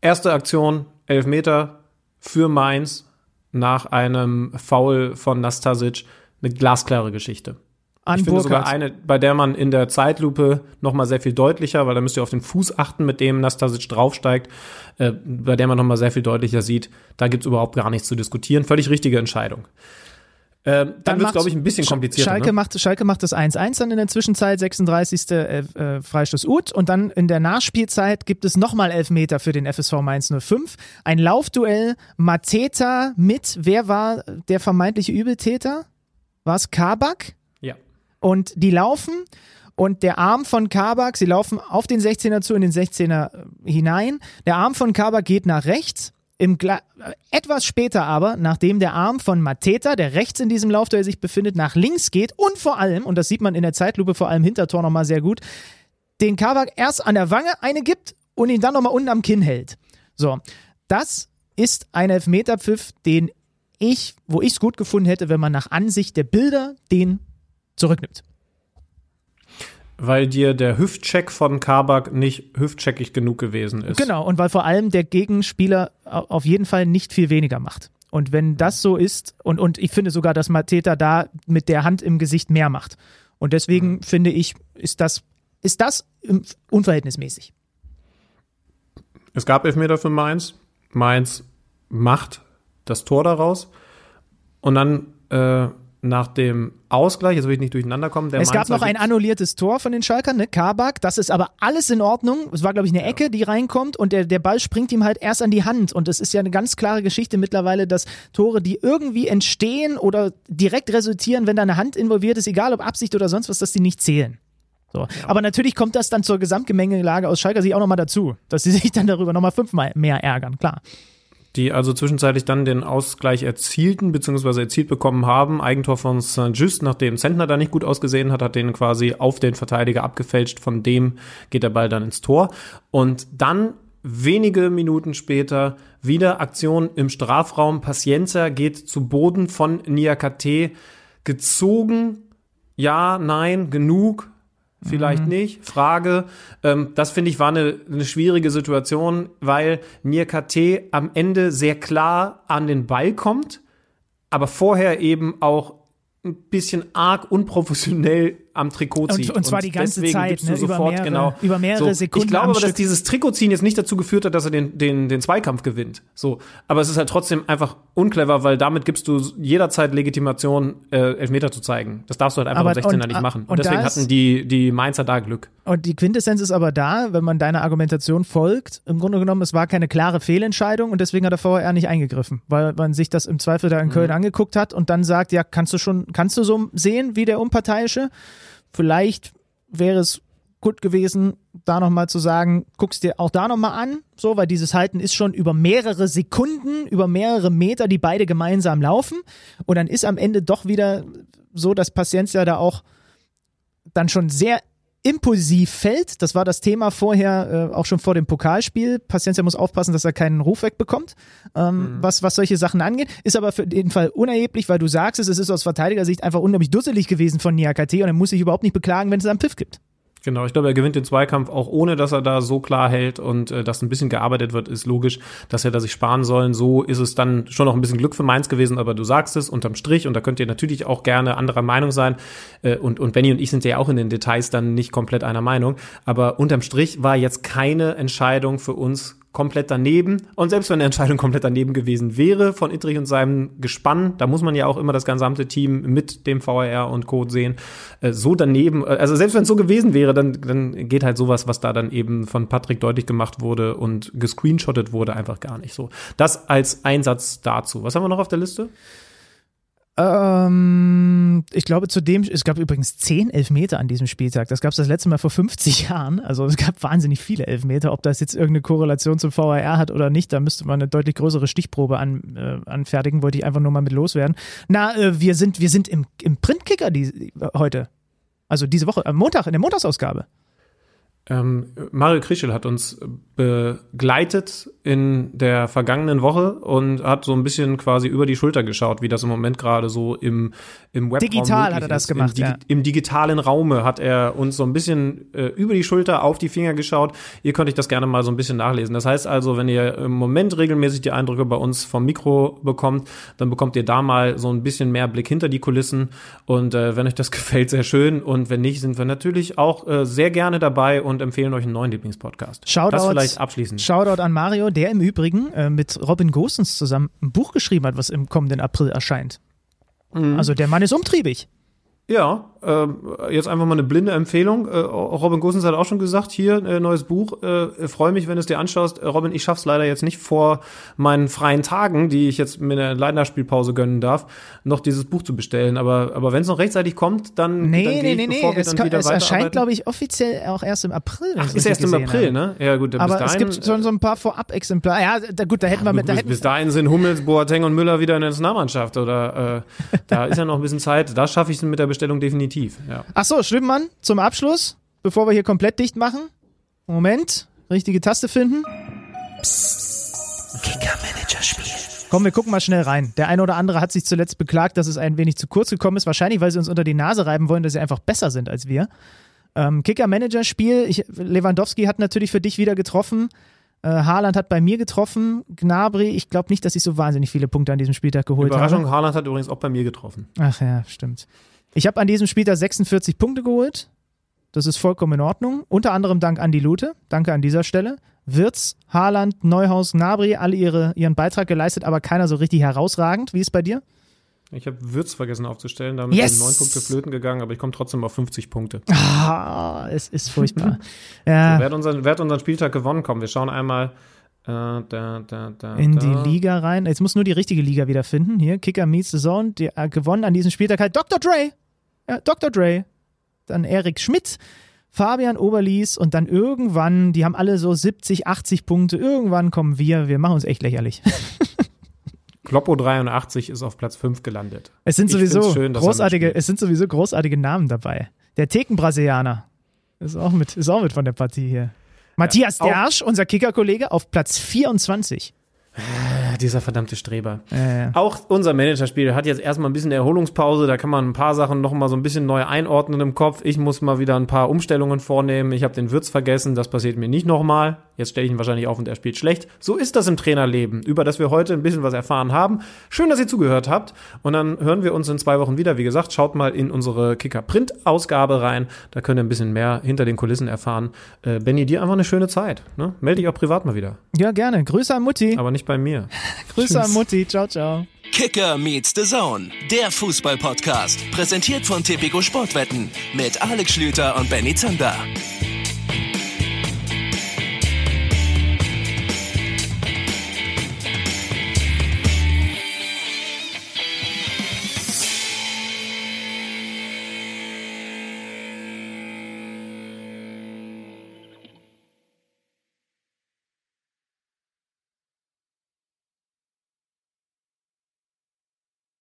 Speaker 2: Erste Aktion, Elfmeter für Mainz nach einem Foul von Nastasic. Eine glasklare Geschichte. An ich finde sogar eine, bei der man in der Zeitlupe noch mal sehr viel deutlicher, weil da müsst ihr auf den Fuß achten, mit dem Nastasic draufsteigt, äh, bei der man noch mal sehr viel deutlicher sieht, da gibt's überhaupt gar nichts zu diskutieren. Völlig richtige Entscheidung. Äh, dann, dann wird es, glaube ich, ein bisschen komplizierter.
Speaker 3: Schalke,
Speaker 2: ne?
Speaker 3: macht, Schalke macht das 1-1 dann in der Zwischenzeit, 36. Äh, äh, Freistoß Ut. Und dann in der Nachspielzeit gibt es nochmal Elfmeter für den FSV Mainz 05. Ein Laufduell, Mateta mit, wer war der vermeintliche Übeltäter? War es Kabak?
Speaker 2: Ja.
Speaker 3: Und die laufen und der Arm von Kabak, sie laufen auf den 16er zu, in den 16er hinein. Der Arm von Kabak geht nach rechts im etwas später aber, nachdem der Arm von Mateta, der rechts in diesem Laufduell sich befindet, nach links geht und vor allem, und das sieht man in der Zeitlupe vor allem Hintertor nochmal sehr gut, den Kabak erst an der Wange eine gibt und ihn dann nochmal unten am Kinn hält. So, das ist ein Elfmeterpfiff, den ich, wo ich es gut gefunden hätte, wenn man nach Ansicht der Bilder den zurücknimmt
Speaker 2: weil dir der Hüftcheck von Kabak nicht hüftcheckig genug gewesen ist.
Speaker 3: Genau, und weil vor allem der Gegenspieler auf jeden Fall nicht viel weniger macht. Und wenn das so ist, und, und ich finde sogar, dass Mateta da mit der Hand im Gesicht mehr macht. Und deswegen mhm. finde ich, ist das, ist das unverhältnismäßig.
Speaker 2: Es gab Elfmeter für Mainz. Mainz macht das Tor daraus. Und dann äh, nach dem Ausgleich, jetzt will ich nicht durcheinander kommen.
Speaker 3: es gab noch ein annulliertes Tor von den Schalkern, ne? Kabak, das ist aber alles in Ordnung. Es war, glaube ich, eine Ecke, die reinkommt und der, der Ball springt ihm halt erst an die Hand. Und es ist ja eine ganz klare Geschichte mittlerweile, dass Tore, die irgendwie entstehen oder direkt resultieren, wenn da eine Hand involviert ist, egal ob Absicht oder sonst was, dass die nicht zählen. So. Ja. Aber natürlich kommt das dann zur Gesamtgemengelage aus Schalker sich auch nochmal dazu, dass sie sich dann darüber nochmal fünfmal mehr ärgern, klar
Speaker 2: die also zwischenzeitlich dann den Ausgleich erzielten bzw. erzielt bekommen haben. Eigentor von Saint-Just, nachdem Zentner da nicht gut ausgesehen hat, hat den quasi auf den Verteidiger abgefälscht. Von dem geht der Ball dann ins Tor. Und dann wenige Minuten später wieder Aktion im Strafraum. Pacienza geht zu Boden von Niakate gezogen. Ja, nein, genug vielleicht mhm. nicht. Frage. Ähm, das finde ich war eine, eine schwierige Situation, weil Mir KT am Ende sehr klar an den Ball kommt, aber vorher eben auch ein bisschen arg unprofessionell am Trikot zieht.
Speaker 3: Und, und zwar und die ganze Zeit, ne? über, mehrere, genau, über mehrere so, Sekunden.
Speaker 2: Ich glaube aber, dass dieses Trikotziehen jetzt nicht dazu geführt hat, dass er den, den, den Zweikampf gewinnt. So, aber es ist halt trotzdem einfach unclever, weil damit gibst du jederzeit Legitimation, äh, Elfmeter zu zeigen. Das darfst du halt einfach aber, im 16er und, nicht machen. Und, und deswegen hatten die, die Mainzer da Glück.
Speaker 3: Und die Quintessenz ist aber da, wenn man deiner Argumentation folgt, im Grunde genommen, es war keine klare Fehlentscheidung und deswegen hat der VR nicht eingegriffen, weil man sich das im Zweifel da in Köln mhm. angeguckt hat und dann sagt, ja, kannst du schon, kannst du so sehen wie der Unparteiische? Vielleicht wäre es gut gewesen, da nochmal zu sagen, guckst dir auch da nochmal an, so, weil dieses Halten ist schon über mehrere Sekunden, über mehrere Meter, die beide gemeinsam laufen. Und dann ist am Ende doch wieder so, dass Paciencia da auch dann schon sehr impulsiv fällt. Das war das Thema vorher, äh, auch schon vor dem Pokalspiel. Paciencia muss aufpassen, dass er keinen Ruf wegbekommt, ähm, mhm. was, was solche Sachen angeht. Ist aber für den Fall unerheblich, weil du sagst es, es ist aus Verteidigersicht einfach unglaublich dusselig gewesen von Niakate und er muss sich überhaupt nicht beklagen, wenn es einen Pfiff gibt.
Speaker 2: Genau, ich glaube, er gewinnt den Zweikampf auch ohne, dass er da so klar hält und äh, dass ein bisschen gearbeitet wird, ist logisch, dass er da sich sparen sollen. So ist es dann schon noch ein bisschen Glück für Mainz gewesen, aber du sagst es unterm Strich und da könnt ihr natürlich auch gerne anderer Meinung sein. Äh, und, und Benny und ich sind ja auch in den Details dann nicht komplett einer Meinung. Aber unterm Strich war jetzt keine Entscheidung für uns komplett daneben. Und selbst wenn eine Entscheidung komplett daneben gewesen wäre von Ittrich und seinem Gespann, da muss man ja auch immer das gesamte Team mit dem VRR und Code sehen, äh, so daneben, äh, also selbst wenn es so gewesen wäre, dann, dann geht halt sowas, was da dann eben von Patrick deutlich gemacht wurde und gescreenshottet wurde, einfach gar nicht so. Das als Einsatz dazu. Was haben wir noch auf der Liste?
Speaker 3: Ähm, ich glaube zudem, es gab übrigens zehn Elfmeter an diesem Spieltag. Das gab es das letzte Mal vor 50 Jahren. Also es gab wahnsinnig viele Elfmeter. Ob das jetzt irgendeine Korrelation zum VAR hat oder nicht, da müsste man eine deutlich größere Stichprobe an, äh, anfertigen. Wollte ich einfach nur mal mit loswerden. Na, äh, wir sind, wir sind im, im Printkicker die, heute. Also diese Woche, am Montag, in der Montagsausgabe.
Speaker 2: Ähm, Mario Krischel hat uns begleitet in der vergangenen Woche und hat so ein bisschen quasi über die Schulter geschaut, wie das im Moment gerade so im, im Webraum
Speaker 3: Digital hat er das
Speaker 2: ist.
Speaker 3: gemacht,
Speaker 2: Im,
Speaker 3: ja.
Speaker 2: Im digitalen Raume hat er uns so ein bisschen äh, über die Schulter auf die Finger geschaut. Ihr könnt euch das gerne mal so ein bisschen nachlesen. Das heißt also, wenn ihr im Moment regelmäßig die Eindrücke bei uns vom Mikro bekommt, dann bekommt ihr da mal so ein bisschen mehr Blick hinter die Kulissen und äh, wenn euch das gefällt, sehr schön und wenn nicht, sind wir natürlich auch äh, sehr gerne dabei und empfehlen euch einen neuen Lieblingspodcast.
Speaker 3: Shoutout,
Speaker 2: das vielleicht abschließend.
Speaker 3: Shoutout an Mario, der im Übrigen äh, mit Robin Gosens zusammen ein Buch geschrieben hat, was im kommenden April erscheint.
Speaker 2: Mhm.
Speaker 3: Also der Mann ist umtriebig.
Speaker 2: Ja, äh, jetzt einfach mal eine blinde Empfehlung. Äh, Robin Gosens hat auch schon gesagt, hier, äh, neues Buch. Äh, Freue mich, wenn du es dir anschaust. Äh, Robin, ich schaff's leider jetzt nicht vor meinen freien Tagen, die ich jetzt mit einer Länderspielpause gönnen darf, noch dieses Buch zu bestellen. Aber, aber wenn es noch rechtzeitig kommt, dann,
Speaker 3: Nee,
Speaker 2: dann
Speaker 3: nee, nee, nee. Es,
Speaker 2: dann
Speaker 3: kann, es erscheint, glaube ich, offiziell auch erst im April.
Speaker 2: Ach, ist erst im April,
Speaker 3: habe.
Speaker 2: ne? Ja, gut, bis
Speaker 3: Aber
Speaker 2: dahin.
Speaker 3: es gibt schon so ein paar Vorab-Exemplare. Ja, da, gut, da hätten wir mit. Da
Speaker 2: bis,
Speaker 3: hätten,
Speaker 2: bis dahin sind Hummels, Boateng und Müller wieder in der Nationalmannschaft. Oder äh, da ist ja noch ein bisschen Zeit. Da schaffe ich es mit der Bestellung definitiv. Ja.
Speaker 3: Ach so, Schlimmmann, zum Abschluss, bevor wir hier komplett dicht machen. Moment, richtige Taste finden. Komm, wir gucken mal schnell rein. Der eine oder andere hat sich zuletzt beklagt, dass es ein wenig zu kurz gekommen ist. Wahrscheinlich, weil sie uns unter die Nase reiben wollen, dass sie einfach besser sind als wir. Ähm, Kicker-Manager-Spiel. Lewandowski hat natürlich für dich wieder getroffen. Äh, Haaland hat bei mir getroffen. Gnabry, ich glaube nicht, dass ich so wahnsinnig viele Punkte an diesem Spieltag geholt
Speaker 2: Überraschung,
Speaker 3: habe.
Speaker 2: Haaland hat übrigens auch bei mir getroffen.
Speaker 3: Ach ja, stimmt. Ich habe an diesem Spieltag 46 Punkte geholt. Das ist vollkommen in Ordnung. Unter anderem dank Andi Lute. Danke an dieser Stelle. Wirz, Haaland, Neuhaus, Gnabry, alle ihre, ihren Beitrag geleistet, aber keiner so richtig herausragend. Wie ist bei dir?
Speaker 2: Ich habe Würz vergessen aufzustellen, damit
Speaker 3: Yes!
Speaker 2: sind neun Punkte flöten gegangen, aber ich komme trotzdem auf 50 Punkte.
Speaker 3: Ah, es ist furchtbar. ja,
Speaker 2: Wer hat, unseren, wer hat unseren Spieltag gewonnen? Komm, wir schauen einmal äh, da, da, da,
Speaker 3: in die Liga rein. Jetzt muss nur die richtige Liga wieder finden. Hier, Kicker Meets the Zone. Die, äh, gewonnen an diesem Spieltag halt Dr. Dre. Ja, Dr. Dre. Dann Erik Schmidt, Fabian Oberlies und dann irgendwann, die haben alle so 70, 80 Punkte. Irgendwann kommen wir. Wir machen uns echt lächerlich.
Speaker 2: Kloppo 83 ist auf Platz 5 gelandet.
Speaker 3: Es sind sowieso
Speaker 2: schön,
Speaker 3: großartige, es sind sowieso großartige Namen dabei. Der Theken-Brasilianer ist auch mit, ist auch mit von der Partie hier. Matthias
Speaker 2: auch-
Speaker 3: Dersch, unser Kicker-Kollege, auf Platz 24.
Speaker 2: Ja, dieser verdammte Streber.
Speaker 3: Äh,
Speaker 2: Auch unser Managerspiel hat jetzt erstmal ein bisschen Erholungspause. Da kann man ein paar Sachen noch mal so ein bisschen neu einordnen im Kopf. Ich muss mal wieder ein paar Umstellungen vornehmen. Ich habe den Würz vergessen. Das passiert mir nicht nochmal. Jetzt stelle ich ihn wahrscheinlich auf und er spielt schlecht. So ist das im Trainerleben, über das wir heute ein bisschen was erfahren haben. Schön, dass ihr zugehört habt. Und dann hören wir uns in zwei Wochen wieder. Wie gesagt, schaut mal in unsere Kicker-Print-Ausgabe rein. Da könnt ihr ein bisschen mehr hinter den Kulissen erfahren. Äh, Benny, dir einfach eine schöne Zeit. Ne? Melde dich auch privat mal wieder.
Speaker 3: ja, gerne. Grüße an Mutti.
Speaker 2: Aber nicht bei mir.
Speaker 3: Grüße an Mutti. Ciao, ciao.
Speaker 6: Kicker meets the Zone, der Fußball-Podcast. Präsentiert von Tipico Sportwetten mit Alex Schlüter und Benny Zander.